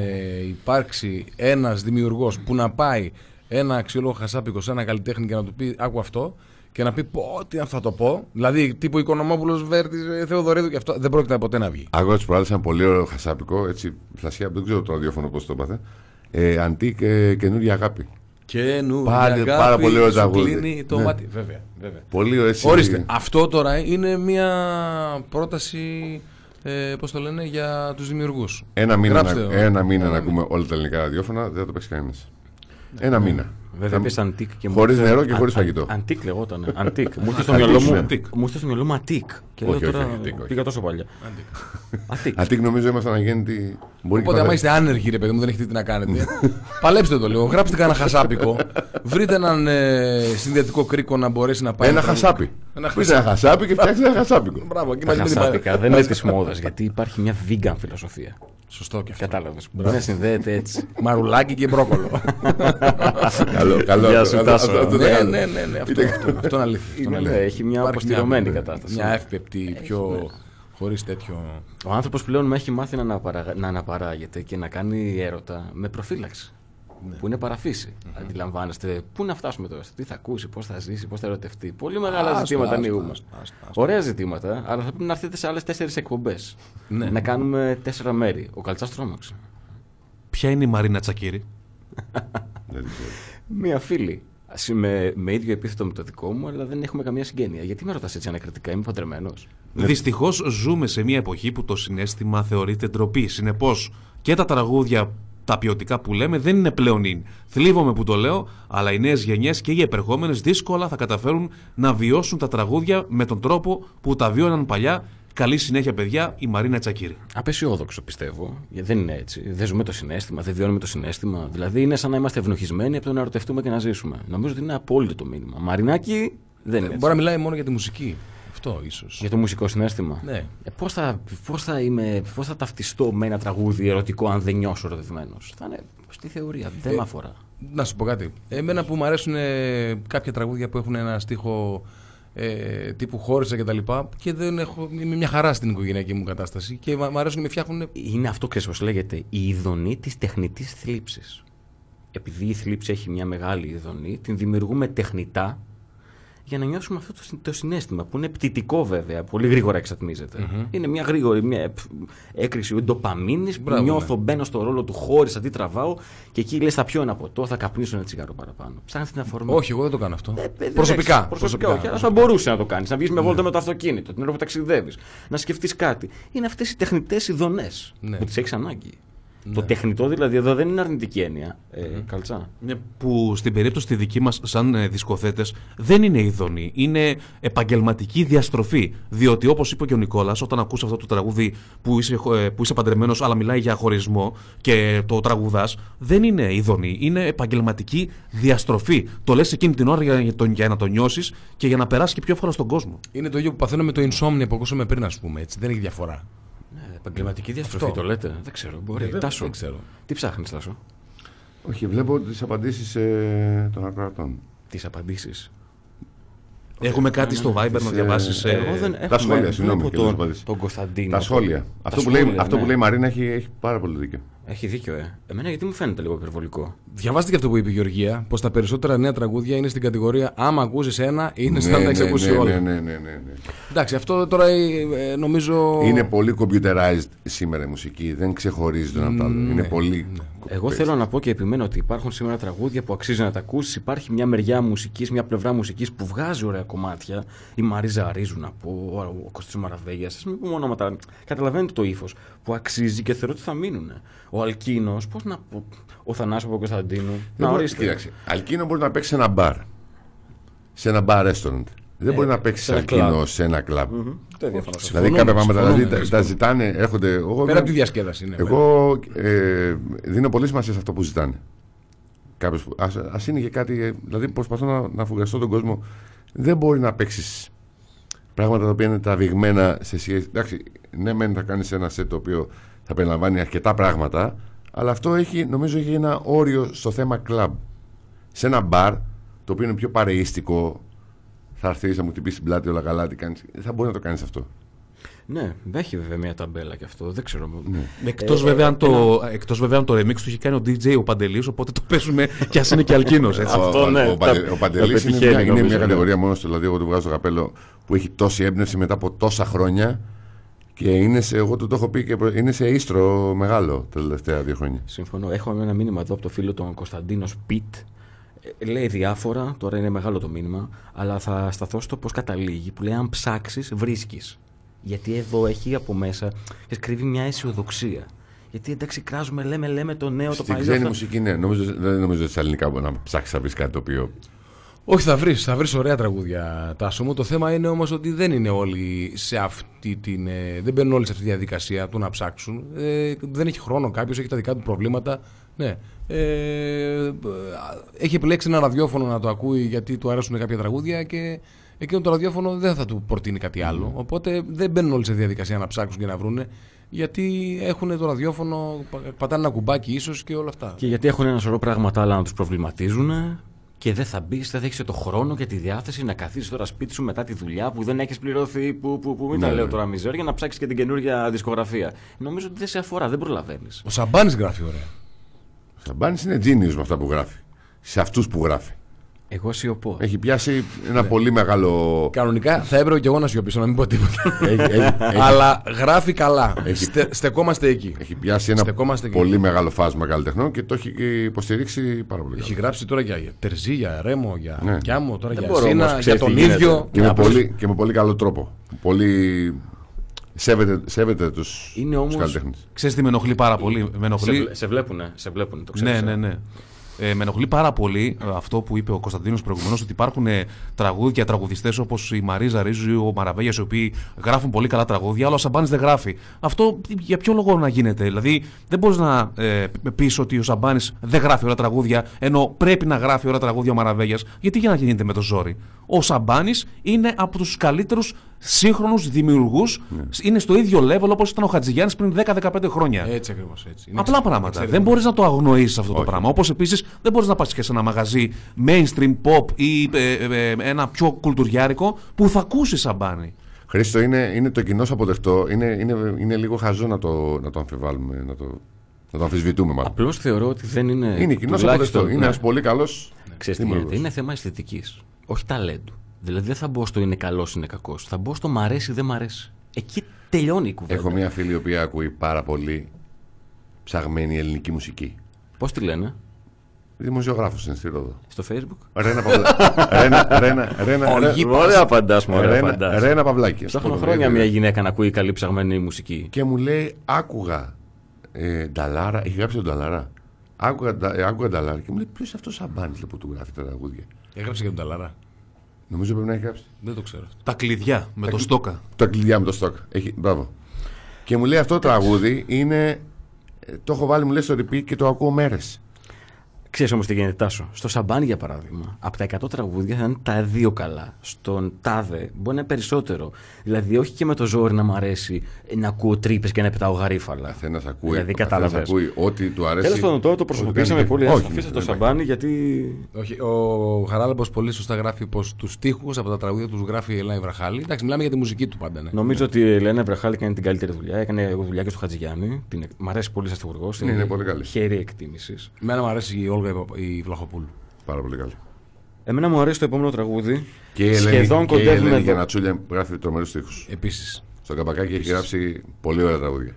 υπάρξει ένας δημιουργός που να πάει ένα αξιόλογο χασάπικο σε ένα καλλιτέχνη και να του πει Άκου αυτό και να πει Πω, τι θα το πω. Δηλαδή τύπου Οικονομόπουλος Βέρτης Θεοδωρίδου και αυτό δεν πρόκειται ποτέ να βγει. Αγώ τη προάλλη ένα πολύ ωραίο χασάπικο, έτσι, φλασιά, δεν ξέρω το ραδιόφωνο πώς το έπαθε. Ε, αντίκ ε, καινούργια αγάπη. Και νου, Πάλι- η αγάπη πάρα πολύ ωραίο σου τραγούδι. κλείνει το Ναι. μάτι. Βέβαια, βέβαια. Πολύ ωραίο έτσι. Ορίστε, αυτό τώρα είναι μια πρόταση, ε, πώς το λένε, για τους δημιουργούς. Ένα μήνα, Γράψτε να, το. ένα μήνα να ακούμε όλα τα ελληνικά ραδιόφωνα, δεν θα το παίξει κανένας. Ένα μήνα. Βέβαια, πες αντίκ και μου Χωρίς ήρθε- νερό και Α- χωρίς α- φαγητό. Αντίκ λεγόταν. Αντίκ. Μου ήρθε στο Αντίκ, μυαλό μου. ναι. Αντίκ. Μου ήρθε στο μυαλό μου Ατίκ. Και λέω Όχι, όχι, τώρα. όχι, Αντίκ, όχι. Πήγα τόσο παλιά. Ατίκ. Αντίκ νομίζω ήμασταν αγέννητοι. Μπορεί Οπότε, και άμα πατέρα. είστε άνεργοι, ρε παιδί μου, δεν έχετε τι να κάνετε, παλέψτε το λίγο. Γράψτε κανένα χασάπικο. Βρείτε έναν ε, συνδυατικό κρίκο να μπορέσει να πάει. Ένα να- χασάπι. Ένα Πείτε ένα χασάπι και φτιάξει ένα χασάπικο. Μπράβο, εκεί Τα μαζί με την χασάπικα παρέα. δεν είναι της μόδας γιατί υπάρχει μια vegan φιλοσοφία. Σωστό και αυτό. Κατάλαβες. Μπορεί να συνδέεται έτσι. Μαρουλάκι και μπρόκολο. Καλό, καλό. Γεια αυτό, σου, αυτό, Τάσο. αυτό, αυτό το ναι, κάνω. ναι, ναι, ναι, αυτό, αυτό, αυτό είναι αλήθεια. αυτό είναι Είναι, αλήθεια. έχει μια Υπάρχει αποστηρωμένη μια- κατάσταση. Μια εύπεπτη, πιο. χωρίς τέτοιο. Ο άνθρωπος πλέον με έχει μάθει να, αναπαραγα- να αναπαράγεται και να κάνει έρωτα με προφύλαξη. Που είναι παραφύση. Αντιλαμβάνεστε. Πού να φτάσουμε τώρα, τι θα ακούσει, πώς θα ζήσει, πώς θα ερωτευτεί. Πολύ μεγάλα Άστο, ζητήματα άστο, ανοίγουμε. άστο, άστο, άστο. Ωραία ζητήματα, αλλά θα πρέπει να έρθετε σε άλλες τέσσερις εκπομπές. Ναι. Να κάνουμε τέσσερα μέρη. Ο Καλτσάς τρόμαξε. Ποια είναι η Μαρίνα Τσακύρη; Δεν ξέρω. Μία φίλη. Ας Με, με ίδιο επίθετο με το δικό μου, αλλά δεν έχουμε καμία συγγένεια. Γιατί με ρωτάς έτσι ανακριτικά, είμαι παντρεμένος. Δυστυχώς ζούμε σε μια εποχή που το συνέστημα θεωρείται ντροπή. Συνεπώς και τα τραγούδια τα ποιοτικά που λέμε δεν είναι πλέον in. Θλίβομαι που το λέω, αλλά οι νέες γενιές και οι επερχόμενες δύσκολα θα καταφέρουν να βιώσουν τα τραγούδια με τον τρόπο που τα βίωναν παλιά. Καλή συνέχεια, παιδιά, η Μαρίνα Τσακύρη. Απεσιόδοξο πιστεύω. Γιατί δεν είναι έτσι. Δεν ζούμε το συνέστημα, δεν βιώνουμε το συνέστημα. Δηλαδή είναι σαν να είμαστε ευνοχισμένοι από το να ερωτευτούμε και να ζήσουμε. Νομίζω ότι είναι απόλυτο το μήνυμα. Μαρινάκι δεν είναι. έτσι. Μπορεί να μιλάει μόνο για τη μουσική. Αυτό ίσως. Για το μουσικό συνέστημα. Ναι. Ε, πώς, θα, πώς, θα είμαι, πώς θα ταυτιστώ με ένα τραγούδι ερωτικό αν δεν νιώσω ερωτευμένος; Θα είναι στη θεωρία. Δεν με αφορά. Να σου πω κάτι. Εμένα που μου αρέσουν ε, κάποια τραγούδια που έχουν ένα στίχο ε, τύπου χώρισα και τα λοιπά και δεν έχω, είμαι μια χαρά στην οικογενειακή μου κατάσταση και μ' αρέσουν, με φτιάχνουν Είναι αυτό, ξέρεις πώς λέγεται, η ειδονή της τεχνητής θλίψης. Επειδή η θλίψη έχει μια μεγάλη ειδονή, την δημιουργούμε τεχνητά για να νιώσουμε αυτό το, συ- το συνέστημα που είναι πτυτικό βέβαια, πολύ γρήγορα εξατμίζεται. Είναι μια γρήγορη μια επ- έκρηξη ντοπαμίνης που Μπράβο, νιώθω, μπαίνω στο ρόλο του χώρισα, τι τραβάω και εκεί λες θα πιω ένα ποτό, θα καπνίσω ένα τσιγάρο παραπάνω. Ψάχνεις την αφορμή. Όχι, εγώ δεν το κάνω αυτό. Ε, δεν προσωπικά. έχεις. προσωπικά. όχι, αλλά θα μπορούσε να το κάνεις. Να βγεις με βόλτα με το αυτοκίνητο, την ώρα που ταξιδεύεις, να σκεφτείς κάτι. Είναι αυτές οι τεχνητές ειδονέ Ναι. που τις έχεις ανάγκη. Το τεχνητό δηλαδή εδώ δεν είναι αρνητική έννοια. Ε, Καλτσά. Ναι, που στην περίπτωση τη δική μας σαν ε, δισκοθέτες δεν είναι ειδονή, είναι επαγγελματική διαστροφή. Διότι όπως είπε και ο Νικόλας, όταν ακούς αυτό το τραγούδι που είσαι, ε, που είσαι παντρεμένος αλλά μιλάει για χωρισμό και το τραγουδάς, δεν είναι ειδονή, είναι επαγγελματική διαστροφή. Το λες εκείνη την ώρα για, για, τον- για να το νιώσεις και για να περάσει και πιο εύκολα στον κόσμο. Είναι το ίδιο που παθαίνω με το insomnia που ακούσαμε πριν, ας πούμε. Έτσι. Δεν έχει διαφορά. Ε, επαγγελματική διαστροφή Αυτό. το λέτε; Δεν ξέρω. Μπορεί. βέβαια, Τάσο. δεν ξέρω. Τι ψάχνεις, Τάσο; Όχι, βλέπω τις απαντήσεις ε, των ακροατών. Τις απαντήσεις. Έχουμε κάτι στο Viber να Τις, ε, διαβάσεις. ε, Εγώ δεν τα έχουμε- σχόλια, συγγνώμη, βλέπω και δεν τον, απαντήσεις. τον Κωνσταντίνο. Τα σχόλια. Τα Αυτό, που, σχόλια, λέει, αυτό ναι. που λέει η Μαρίνα έχει, έχει πάρα πολύ δίκιο. Έχει δίκιο, ε. Εμένα γιατί μου φαίνεται λίγο υπερβολικό. Διαβάστε και αυτό που είπε η Γεωργία, πως τα περισσότερα νέα τραγούδια είναι στην κατηγορία Άμα ακούσεις ένα, είναι Ναι, σαν να τα ναι, έχει ακούσει ναι, όλα. ναι, ναι, ναι, ναι. Εντάξει, αυτό τώρα ε, νομίζω. Είναι πολύ computerized σήμερα η μουσική. Δεν ξεχωρίζει το ένα από το άλλο. Είναι πολύ. Εγώ θέλω να πω και επιμένω ότι υπάρχουν σήμερα τραγούδια που αξίζει να τα ακούσεις. Υπάρχει μια μεριά μουσικής, μια πλευρά μουσικής που βγάζει ωραία κομμάτια. Η Μαρίζα Αρίζου να πω, ο- ο Κωστή Μαραβέγιας. Α μην πούμε ονόματα. Καταλαβαίνετε το ύφος που αξίζει και θεωρώ ότι θα μείνουν. Ο Αλκίνος, πώς να πω. Ο Θανάσο Κωνσταντίνου. Δεν Να μπορεί- ορίστε. Κοίταξε. Αλκίνο μπορεί να παίξει σε ένα μπαρ. Σε ένα μπαρ restaurant. Δεν μπορεί να παίξει σε ένα αλκίνο κλαμπ. σε ένα κλαμπ. Δεν διαφωνώ. Δηλαδή κάποια πράγματα συμφωνούμε, δηλαδή, τα, τα συμφωνούμε. ζητάνε, έρχονται. Εγώ, Πέρα είμαι- από τη διασκέδαση είναι. εγώ ε, δίνω πολύ σημασία σε αυτό που ζητάνε. Κάποιος που, ας, ας είναι και κάτι, ε, δηλαδή προσπαθώ να, να φουγκραστώ τον κόσμο. Δεν μπορεί να παίξεις πράγματα τα οποία είναι τραβηγμένα σε σχέση. Εντάξει, ναι, μεν θα κάνεις ένα σετ το οποίο θα περιλαμβάνει αρκετά πράγματα, αλλά αυτό έχει, νομίζω έχει ένα όριο στο θέμα κλαμπ. Σε ένα μπαρ, το οποίο είναι πιο παρεΐστικο, θα έρθεις να μου χτυπήσεις την πλάτη όλα καλά, τι κάνεις. θα μπορεί να το κάνεις αυτό. Ναι, έχει βέβαια μια ταμπέλα και αυτό. Δεν ξέρω. Εκτός Ε, βέβαια, ε, αν το, εκτός βέβαια αν το remix του έχει κάνει ο DJ ο Παντελής, οπότε το παίζουμε κι ας είναι και αλκίνος. Έτσι. Αυτό, ο, ναι, ο, τα- Παντε- ο τα Παντελής είναι, πετυχαίνει, μια, είναι νομίζω, μια ναι. κατηγορία μόνος του, δηλαδή εγώ του βγάζω το καπέλο που έχει τόση έμπνευση μετά από τόσα χρόνια και είναι σε, εγώ του το έχω πει και προ- είναι σε ίστρο μεγάλο τα τελευταία δύο χρόνια. Συμφωνώ. Έχω ένα μήνυμα εδώ από το φίλο τον Κωνσταντίνος Σπιτ. Ε, Λέει διάφορα, τώρα είναι μεγάλο το μήνυμα, αλλά θα σταθώ στο πώς καταλήγει. Που λέει: Αν ψάξεις, βρίσκεις. Γιατί εδώ έχει από μέσα και κρύβει μια αισιοδοξία. Γιατί εντάξει, κράζουμε, λέμε, λέμε το νέο, το Στην παλιό. ξένη αυτό. μουσική, ναι. Νομίζω, δεν νομίζω ότι στα ελληνικά μπορεί να ψάξεις να βρεις κάτι το οποίο. Όχι, θα βρεις θα βρεις ωραία τραγούδια τάσο μου. Το θέμα είναι όμως ότι δεν είναι όλοι σε αυτή την. ε, δεν μπαίνουν όλοι σε αυτή τη διαδικασία του να ψάξουν. Ε, δεν έχει χρόνο κάποιος, έχει τα δικά του προβλήματα. Ναι. Ε, έχει επιλέξει ένα ραδιόφωνο να το ακούει γιατί του αρέσουν κάποια τραγούδια και εκείνο το ραδιόφωνο δεν θα του προτείνει κάτι άλλο. Οπότε δεν μπαίνουν όλοι σε διαδικασία να ψάξουν και να βρούνε. Γιατί έχουν το ραδιόφωνο, πα- πατάνε ένα κουμπάκι ίσως και όλα αυτά. Και γιατί έχουν ένα σωρό πράγματα άλλα να τους προβληματίζουν και δεν θα μπεις, δεν θα έχεις το χρόνο και τη διάθεση να καθίσεις τώρα σπίτι σου μετά τη δουλειά που δεν έχεις πληρωθεί. Που, που, που μην Ναι, τα λέω ναι. τώρα μιζέρ για να ψάξεις και την καινούργια δισκογραφία. Νομίζω ότι δεν σε αφορά, δεν προλαβαίνεις. Ο Σαμπάνης γράφει ωραία. Ο Σαμπάνης είναι genius με αυτά που γράφει. Σε αυτούς που γράφει. Εγώ σιωπώ. Έχει πιάσει Ναι. ένα πολύ μεγάλο. Κανονικά θα έπρεπε και εγώ να σιωπήσω, να μην πω τίποτα. έχει, έχει, έχει- Αλλά γράφει καλά. Έχει- Στε, στεκόμαστε εκεί. έχει πιάσει ένα Στεκόμαστε εκεί. πολύ μεγάλο φάσμα καλλιτεχνών και το έχει υποστηρίξει πάρα πολύ. Έχει καλά. γράψει τώρα για Τερζή, για Ρέμο, για Ναι. Κιάμο, τώρα Δεν για μπορώ Σίνα, όμως, για ξέρεις τον τι γίνεται. ίδιο. Και με, Απλώς- πολύ, και με πολύ καλό τρόπο. Πολύ. Σέβεται, σέβεται του Είναι όμως- καλλιτέχνες. Ξέρεις τι με ενοχλεί πάρα πολύ; Με Σε, ενοχλεί, βλέ- σε βλέπουνε, σε βλέπουνε, το ξέρεις. Ναι, ε. ναι, ναι. Ε, με ενοχλεί πάρα πολύ ε, αυτό που είπε ο Κωνσταντίνος προηγουμένως, ότι υπάρχουν ε, τραγούδια, τραγουδιστές όπως η Μαρίζα Ρίζου ή ο Μαραβέγιας, οι οποίοι γράφουν πολύ καλά τραγούδια, αλλά ο Σαμπάνης δεν γράφει. Αυτό για ποιο λόγο να γίνεται. Δηλαδή, δεν μπορείς να ε, πεις ότι ο Σαμπάνης δεν γράφει ωραία τραγούδια, ενώ πρέπει να γράφει ωραία τραγούδια ο Μαραβέγιας. Γιατί για να γίνεται με το ζόρι; Ο Σαμπάνης είναι από τους καλύτερους σύγχρονους δημιουργούς. Ναι. Είναι στο ίδιο level όπως ήταν ο Χατζηγιάννης πριν 10-15 χρόνια. Έτσι ακριβώς έτσι. Είναι Απλά εξαιρετικό. πράγματα. Δεν μπορείς να το αγνοήσεις αυτό το Όχι. πράγμα. Όπως επίσης δεν μπορείς να πας και σε ένα μαγαζί mainstream pop ή ε, ε, ε, ένα πιο κουλτουριάρικο που θα ακούσει σαμπάνι. Χρήστο, είναι, είναι το κοινό αποδεκτό. Είναι, είναι, είναι λίγο χαζό να το, να το αμφιβάλλουμε, να το, να το αμφισβητούμε μάλλον. Απλώς θεωρώ ότι δεν είναι. είναι κοινός τουλάχιστον- αποδεκτό. Είναι ναι. ένας πολύ καλός. Ξέρεις τι γίνεται. Είναι θέμα αισθητικής. Όχι ταλέντου. Δηλαδή δεν θα μπω στο είναι καλός, είναι κακός. Θα μπω στο μ' αρέσει, δεν μ' αρέσει. Εκεί τελειώνει η κουβέντα. Έχω μια φίλη η οποία ακούει πάρα πολύ ψαγμένη ελληνική μουσική. Πώς τη λένε, Δημοσιογράφος είναι στη Ρόδο. στο facebook; Ρένα Παυλάκη. Ρένα, Ρένα, Ρένα, Ρένα, Ωραία απαντάς, μου, ωραία Ρένα, απαντάς. Ρένα Παυλάκης. Ψάχνω Αυτό το χρόνια βρήκα. μια γυναίκα να ακούει καλή ψαγμένη μουσική. Και μου λέει, άκουγα ε, Νταλάρα, έχει γράψει τον Νταλάρα. Άκουγα, Ντα- ε, άκουγα Νταλάρα και μου λέει, ποιος είναι αυτός ο Σαμπάνη που του γράφει τα τραγούδια. Έγραψε και τον Νταλάρα. Νομίζω πρέπει να έχει γράψει. Δεν το ξέρω. Τα κλειδιά με το στόκα. Τα κλειδιά με το στόκ. Έχει, μπράβο. Και μου λέει αυτό το τραγούδι είναι. ε, Το έχω βάλει, μου λέει στο repeat και το ακούω μέρες. Ξέρεις όμως τι γίνεται, Τάσο. Στο Σαμπάνη, για παράδειγμα, από τα 100 τραγούδια θα είναι τα δύο καλά. Στον Τάδε μπορεί να είναι περισσότερο. Δηλαδή, όχι και με το ζόρι να μ' αρέσει ε, να ακούω τρύπες και να πετάω γαρίφαλα. Καθένα ακούει, Δηλαδή, ο καθένας κατάλαβες. ακούει ό,τι του αρέσει. Τέλος πάντων, τώρα το ό,τι προσωπήσαμε κάνει. πολύ. Όχι, Όχι, αφήστε το δεν υπάρχει. Σαμπάνι, γιατί. Όχι, ο Χαράλαμπο πολύ σωστά γράφει πως τους τοίχου από τα τραγούδια τους γράφει η Ελένη Βραχάλη. Εντάξει, μιλάμε για τη μουσική του πάντα. Ναι. Νομίζω ότι η Ελένα Βραχάλη κάνει την καλύτερη δουλειά. Έκανε δουλειά και στο Χατζηγιάννη. Την... Μ' αρέσει πολύ σαν στιχουργός. Ναι, είναι πολύ καλή. Χέρι εκτίμησης. Εμένα μου αρέσει η Όλγα η Παπα- η Βλαχοπούλου. Πάρα πολύ καλή. Εμένα μου αρέσει το επόμενο τραγούδι. Και η Ελένη, Σχεδόν και η κοντεύουμε Ελένη εδώ. Γιανατσούλια που γράφει τρομερούς τοίχου. Επίσης. Στο καπακάκι έχει γράψει πολύ ωραία τραγούδια.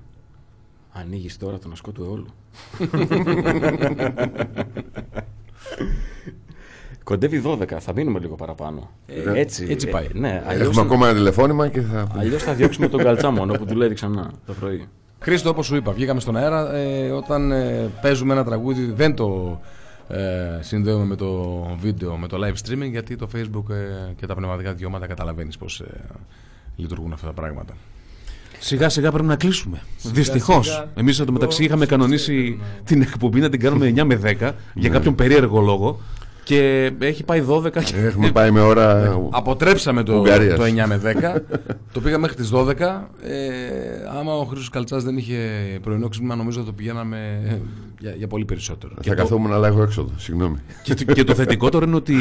Ανοίγεις τώρα τον ασκό του αιώλου. Κοντεύει 12, θα μείνουμε λίγο παραπάνω. Ε, έτσι, έτσι πάει. ε, ναι, αλλιώς, Έχουμε ακόμα ένα τηλεφώνημα και θα. αλλιώς θα διώξουμε τον καλτσάμονο που δουλεύει ξανά το πρωί. Χρήστο, όπως σου είπα, βγήκαμε στον αέρα. Ε, όταν ε, παίζουμε ένα τραγούδι, δεν το ε, συνδέουμε με το βίντεο, με το live streaming, γιατί το Facebook ε, και τα πνευματικά δικαιώματα καταλαβαίνεις πώς ε, λειτουργούν αυτά τα πράγματα. Σιγά σιγά πρέπει να κλείσουμε. Δυστυχώ. σιγά. Εμείς εντωμεταξύ είχαμε κανονίσει την εκπομπή να την κάνουμε 9 με 10 για κάποιον περίεργο λόγο. Και έχει πάει 12 και Έχουμε πάει με ώρα. Αποτρέψαμε το, Ουγγαρίας. το 9 με 10. το πήγα μέχρι τις 12. Ε, άμα ο Χρήστος Καλτσάς δεν είχε πρωινό ξύπνημα, νομίζω θα το πηγαίναμε ε, για, για πολύ περισσότερο. Θα καθόμουν αλλά έχω έξοδο. Συγγνώμη. Και, το- και το θετικότερο είναι ότι.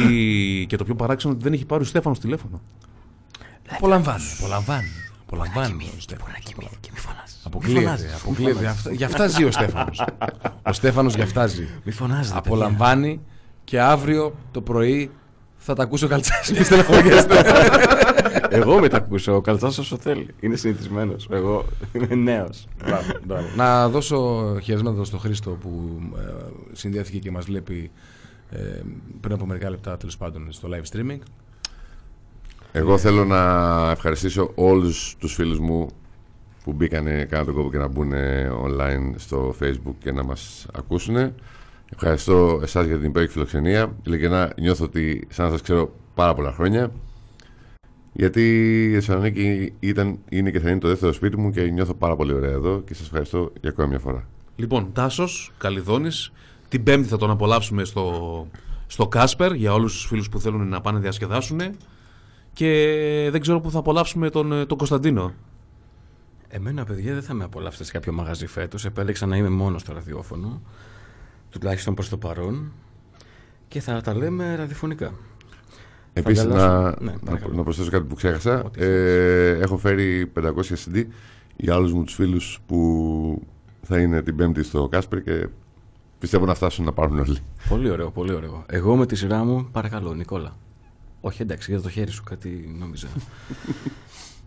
και το πιο παράξενο ότι δεν έχει πάρει ο Στέφανος τηλέφωνο. Απολαμβάνει. Απολαμβάνει. Απολαμβάνει. ο Στέφανος. Και μη φωνάζει. Αποκλείεται. αποκλείεται. Αυτά- Γι' αυτά ζει ο Στέφανος. ο Στέφανος γι' αυτά ζει. Μη φωνάζετε. Απολαμβάνει και αύριο το πρωί θα τα ακούσω καλτσάς. Μη στεναχωριέστε. παιδιά. Εγώ με τα ακούσω. Ο Καλτσάς όσο θέλει. Είναι συνηθισμένος. Εγώ είμαι νέος. Μπράβο, μπράβο. Να δώσω χαιρετίσματα στον Χρήστο που ε, συνδέθηκε και μας βλέπει ε, πριν από μερικά λεπτά τέλος πάντων στο live streaming. Εγώ θέλω να ευχαριστήσω όλους τους φίλους μου που μπήκανε κάνα τον κόπο και να μπουν online στο facebook και να μας ακούσουν. Ευχαριστώ εσάς για την υπέροχη φιλοξενία. Ειλικρινά νιώθω ότι σαν να σας ξέρω πάρα πολλά χρόνια. Γιατί η Θεσσαλονίκη ήταν, είναι και θα είναι το δεύτερο σπίτι μου και νιώθω πάρα πολύ ωραία εδώ και σας ευχαριστώ για ακόμα μια φορά. Λοιπόν, Τάσος, Καλιδόνη. Την Πέμπτη θα τον απολαύσουμε στο, στο Κάσπερ για όλους τους φίλους που θέλουν να πάνε να διασκεδάσουν. Και δεν ξέρω πού θα απολαύσουμε τον, ε, τον Κωνσταντίνο. Εμένα, παιδιά, δεν θα με απολαύσετε σε κάποιο μαγαζί φέτος. Επέλεξα να είμαι μόνος στο ραδιόφωνο. Τουλάχιστον προς το παρόν. Και θα τα λέμε ραδιοφωνικά. Επίσης να, αγκαλιάσω. Ναι, να, παρακαλώ. να προσθέσω κάτι που ξέχασα. Ό,τι Ε, έχω φέρει 500 CD για όλους μου τους φίλους που θα είναι την Πέμπτη στο Κάσπερ και πιστεύω να φτάσουν να πάρουν όλοι. Πολύ ωραίο, πολύ ωραίο. Εγώ με τη σειρά μου, παρακαλώ, Νικόλα. Όχι, εντάξει, για το χέρι σου, κάτι νόμιζα.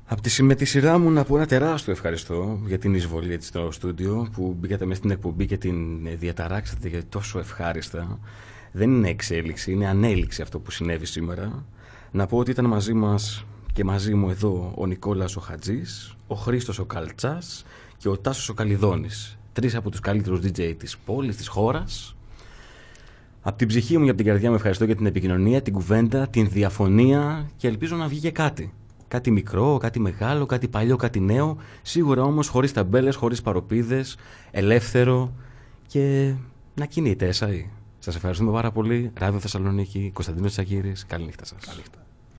Απ' τη, με τη σειρά μου να πω ένα τεράστιο ευχαριστώ για την εισβολή έτσι στο στούντιο που μπήκατε μέσα στην εκπομπή και την ε, διαταράξατε για τόσο ευχάριστα. Δεν είναι εξέλιξη, είναι ανέλυξη αυτό που συνέβη σήμερα. Να πω ότι ήταν μαζί μας και μαζί μου εδώ ο Νικόλας ο Χατζής, ο Χρήστος ο Καλτσάς και ο Τάσος ο Καλιδόνης. Τρεις από τους καλύτερους DJ της πόλης, της χώρας. Από την ψυχή μου και από την καρδιά μου ευχαριστώ για την επικοινωνία, την κουβέντα, την διαφωνία και ελπίζω να βγει και κάτι. Κάτι μικρό, κάτι μεγάλο, κάτι παλιό, κάτι νέο. Σίγουρα όμως χωρίς ταμπέλες, χωρίς παροπίδες, ελεύθερο και να κινείται, εσάι. Σας ευχαριστούμε πάρα πολύ. Ράδιο Θεσσαλονίκη, Κωνσταντίνος Τσακύρης. Καλή νύχτα σας.